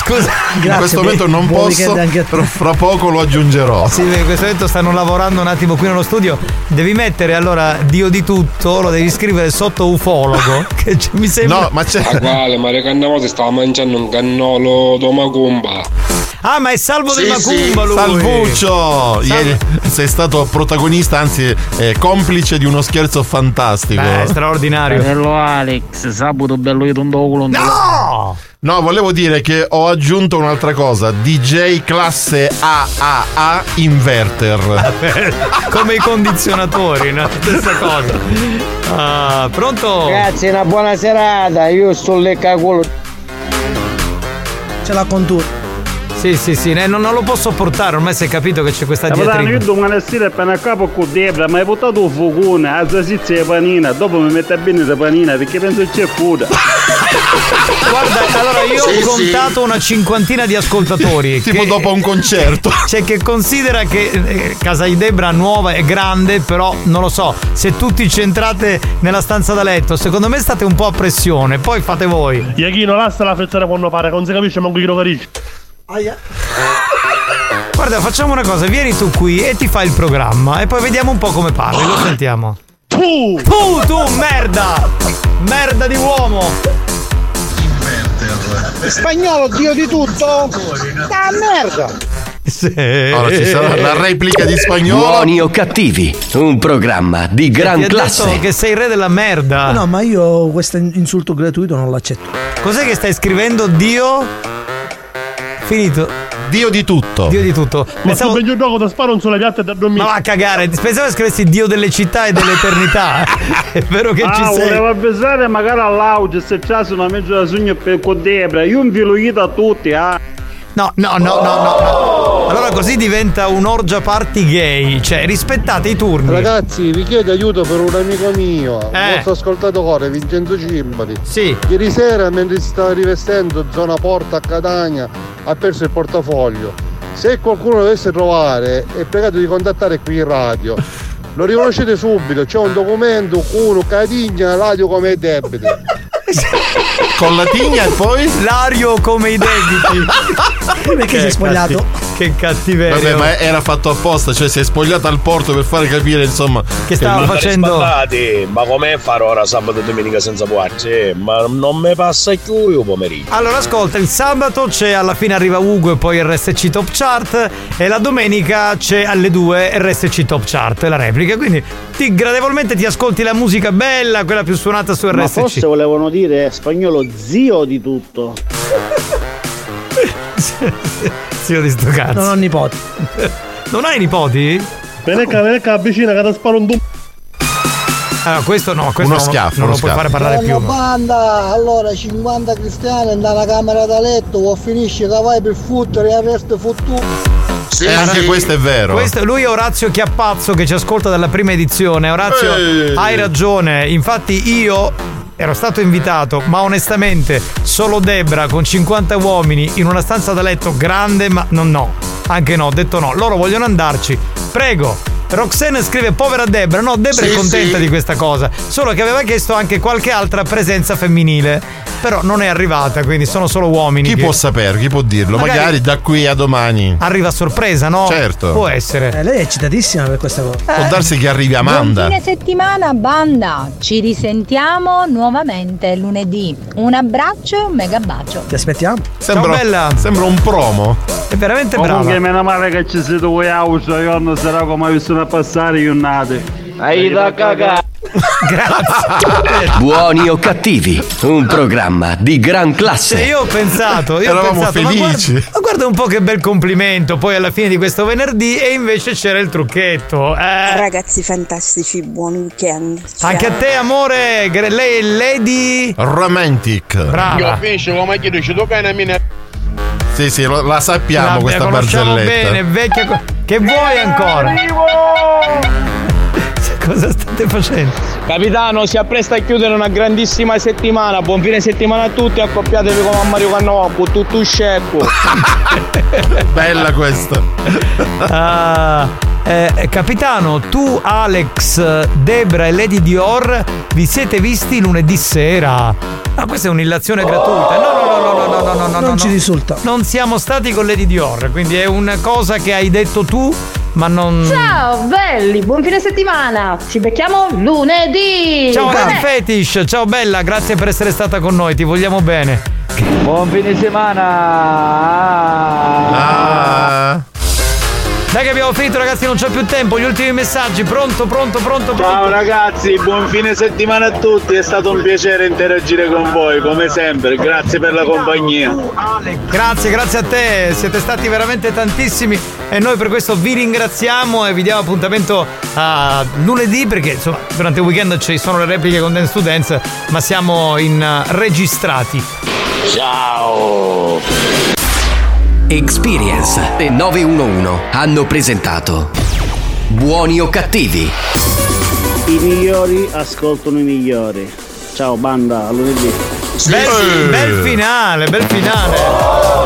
Scusa. In questo momento non posso, fra poco lo aggiungerò. Sì, in questo momento stanno lavorando un attimo qui nello studio. Devi mettere allora Dio di tutto, lo devi scrivere sotto ufologo. Che c- mi sembra. No, ma c'è. A quale Mario Cannavo si stava mangiando un cannolo d'omagumba. Ah, ma è Salvo Sì, del sì, Macumba lui. Salvuccio! Ieri sei stato protagonista, anzi eh, complice di uno scherzo fantastico. Beh, straordinario. Bello Alex, sabato bello io tondo culo. No! No, volevo dire che ho aggiunto un'altra cosa. DJ classe AAA inverter. Come i condizionatori, no? Stessa cosa. Ah, pronto? Grazie, una buona serata. Io sto leccaculo. Ce l'ha con tu. Sì, sì, sì, eh, non, non lo posso portare, ormai si è capito che c'è questa Capitano, io diatriba. domani sera appena a capo con Debra, ma hai portato un focone, a salsiccia e panina, dopo mi mette bene la panina perché penso che c'è fuda. Guarda, allora io Sì, ho sì. contato una cinquantina di ascoltatori. Tipo che- dopo un concerto. Cioè che considera che eh, casa di Debra nuova è grande, però non lo so, se tutti centrate nella stanza da letto, secondo me state un po' a pressione, poi fate voi. Iachino, lascia la frezzare quando pare, non si capisce manco chi lo capisce. Guarda, facciamo una cosa, vieni tu qui e ti fai il programma e poi vediamo un po' come parli, lo sentiamo. Tu! Tu, tu, merda! Merda di uomo! Spagnolo, dio di tutto? Da merda! Allora ci sarà la replica di spagnolo. Buoni o cattivi, un programma di gran Ti ha classe. detto che sei il re della merda. No, ma io questo insulto gratuito non l'accetto. Cos'è che stai scrivendo? Dio? Finito. Dio di tutto. Dio di tutto. Ma sto peggio gioco da sparo sulle piatte da dormire. Ma va a cagare, pensavo che scrivessi Dio delle città e dell'eternità. È vero che ci ah, sei. volevo avvisare magari all'audio se c'è una mezza da sogno per con Debra, io invilo io a tutti, ah. No, no, no, no, no, no. Allora così diventa un'orgia party gay. Cioè, rispettate i turni. Ragazzi, vi chiedo aiuto per un amico mio, Eh. vostro ascoltatore, Vincenzo Cimbali. Sì. Ieri sera, mentre si stava rivestendo zona Porta a Catania, ha perso il portafoglio. Se qualcuno lo dovesse trovare, è pregato di contattare qui in radio. Lo riconoscete subito, c'è un documento, uno, cadigna, radio come debiti. Con la tigna e poi? Lario come i debiti. Perché si è spogliato? catti- che cattiveria. Vabbè, ma era fatto apposta, cioè si è spogliato al porto per fare capire, insomma, Che stava facendo- ma come farò ora sabato e domenica senza puarci? Ma non mi passa più io pomeriggio. Allora ascolta, il sabato c'è alla fine arriva Ugo e poi RSC Top Chart e la domenica c'è alle 2 RSC Top Chart, la replica, quindi ti, gradevolmente ti ascolti la musica bella, quella più suonata su Ma RSC. forse volevano dire spagnolo zio di tutto. Zio di sto cazzo. Non ho nipoti. Non hai nipoti? Venecca, venecca vicina che ti sparo un dum. Allora, questo no, questo Uno non, schiaffo, non uno lo puoi schiaffo. fare parlare più. Banda, allora 50 cristiani nella camera da letto, o finisce che vai per fottere e il resto fottu. Eh, anche questo è vero. Questo- lui è Orazio Chiappazzo che ci ascolta dalla prima edizione. Orazio, Ehi. hai ragione. Infatti, io ero stato invitato, ma onestamente, solo Debra con 50 uomini in una stanza da letto grande, ma no, no. Anche no, ho detto no. Loro vogliono andarci. Prego. Roxanne scrive povera Debra, no, Debra Sì, è contenta sì. di questa cosa, solo che aveva chiesto anche qualche altra presenza femminile, però non è arrivata, quindi sono solo uomini. Chi che- può sapere, chi può dirlo? Magari- Magari, da qui a domani. Arriva a sorpresa, no? Certo. Può essere. Eh, lei è eccitatissima per questa cosa. Può darsi che arrivi Amanda. Buon fine settimana, banda. Ci risentiamo nuovamente lunedì. Un abbraccio e un mega bacio. Ti aspettiamo. Sembra, Ciao, bella. sembra un promo. È veramente Comunque brava. meno male che ci siete voi a uso, io non sarà come vi sono a passare io nate. Hai da cagare. Buoni o cattivi, un programma di gran Cioè, classe. io ho pensato, io ho Eravamo pensato, ma felici. guarda, ma guarda un po' che bel complimento poi alla fine di questo venerdì e invece c'era il trucchetto. Eh, Ragazzi fantastici, buon weekend. anche a te amore, lei è Lady Romantic. Brava. finisce come chi dice tu che ne mine. Sì, sì, la sappiamo La- questa barzelletta. bene, vecchia co- Che vuoi ancora? Cosa state facendo? Capitano, si appresta a chiudere una grandissima settimana. Buon fine settimana a tutti, accoppiatevi come a Mario Cannova, con tutto scecco. Bella questa. Ah, eh, capitano, tu, Alex, Debra e Lady Dior vi siete visti lunedì sera. Ma questa è un'illazione gratuita. No, no, no, no, no, no, no, no. Non no, ci no. risulta. Non siamo stati con Lady Dior, quindi è una cosa che hai detto tu ma non. Ciao belli, buon fine settimana. Ci becchiamo lunedì. Ciao Gran Fetish, ciao bella, grazie per essere stata con noi, ti vogliamo bene. Buon fine settimana. Ah. Dai che abbiamo finito ragazzi, non c'è più tempo, gli ultimi messaggi, pronto, pronto, pronto, pronto. Ciao ragazzi, buon fine settimana a tutti, è stato un piacere interagire con voi come sempre, grazie per la compagnia. Grazie, grazie a te, siete stati veramente tantissimi e noi per questo vi ringraziamo e vi diamo appuntamento a lunedì perché insomma durante il weekend ci sono le repliche con Dance to Dance ma siamo in eh, registrati. Ciao! Experience e 911 hanno presentato Buoni o cattivi? I migliori ascoltano i migliori. Ciao banda, a lunedì. Bel, bel finale, bel finale.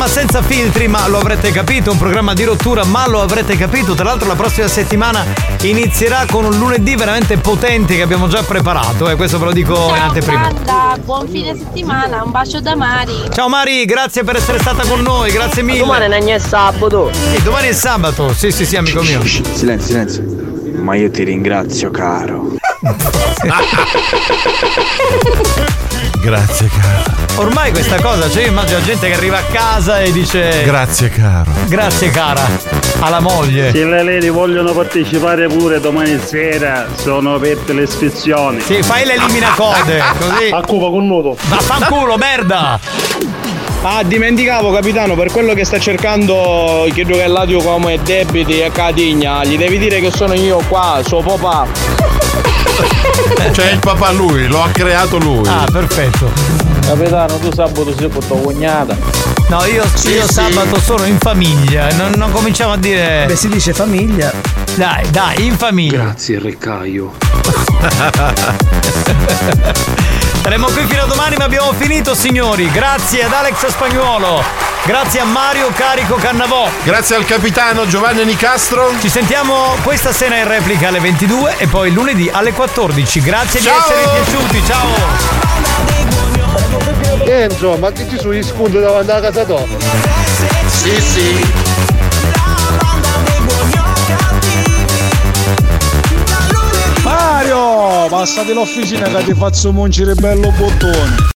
Programma senza filtri, ma lo avrete capito, un programma di rottura, ma lo avrete capito. Tra l'altro la prossima settimana inizierà con un lunedì veramente potente che abbiamo già preparato, e questo ve lo dico in anteprima. Banda, buon fine settimana, un bacio da Mari. Ciao Mari, grazie per essere stata con noi, grazie mille. domani non è sabato. Sì, domani è sabato, sì sì sì amico mio. Silenzio, silenzio. Ma io ti ringrazio, caro. Grazie, caro. Ormai questa cosa, cioè io immagino la gente che arriva a casa e dice Grazie, caro. Grazie cara, alla moglie. Se le lady vogliono partecipare pure domani sera, sono aperte le iscrizioni. Sì, fai l'eliminacode, così. A Cuba con nudo. Vaffanculo, merda! Ah, dimenticavo capitano, per quello che sta cercando credo che l'audio come debiti a Catigna, gli devi dire che sono io qua, suo papà. Cioè il papà lui, lo ha creato lui. Ah, perfetto. Capitano, tu sabato sei con tua cognata. No, io, io sabato sono in famiglia, non, non cominciamo a dire. Beh, si dice famiglia. Dai, dai, in famiglia. Grazie, Riccaio. Saremo qui fino a domani, ma abbiamo finito, signori. Grazie ad Alex Spagnuolo. Grazie a Mario Carico Cannavò. Grazie al capitano Giovanni Nicastro. Ci sentiamo questa sera in replica alle 22 e poi lunedì alle 14. Grazie Ciao. di essere piaciuti. Ciao. Enzo, ma che ci sono gli spunti davanti alla casa tua? Sì, sì. Passati l'officina che ti faccio muncire bello bottone.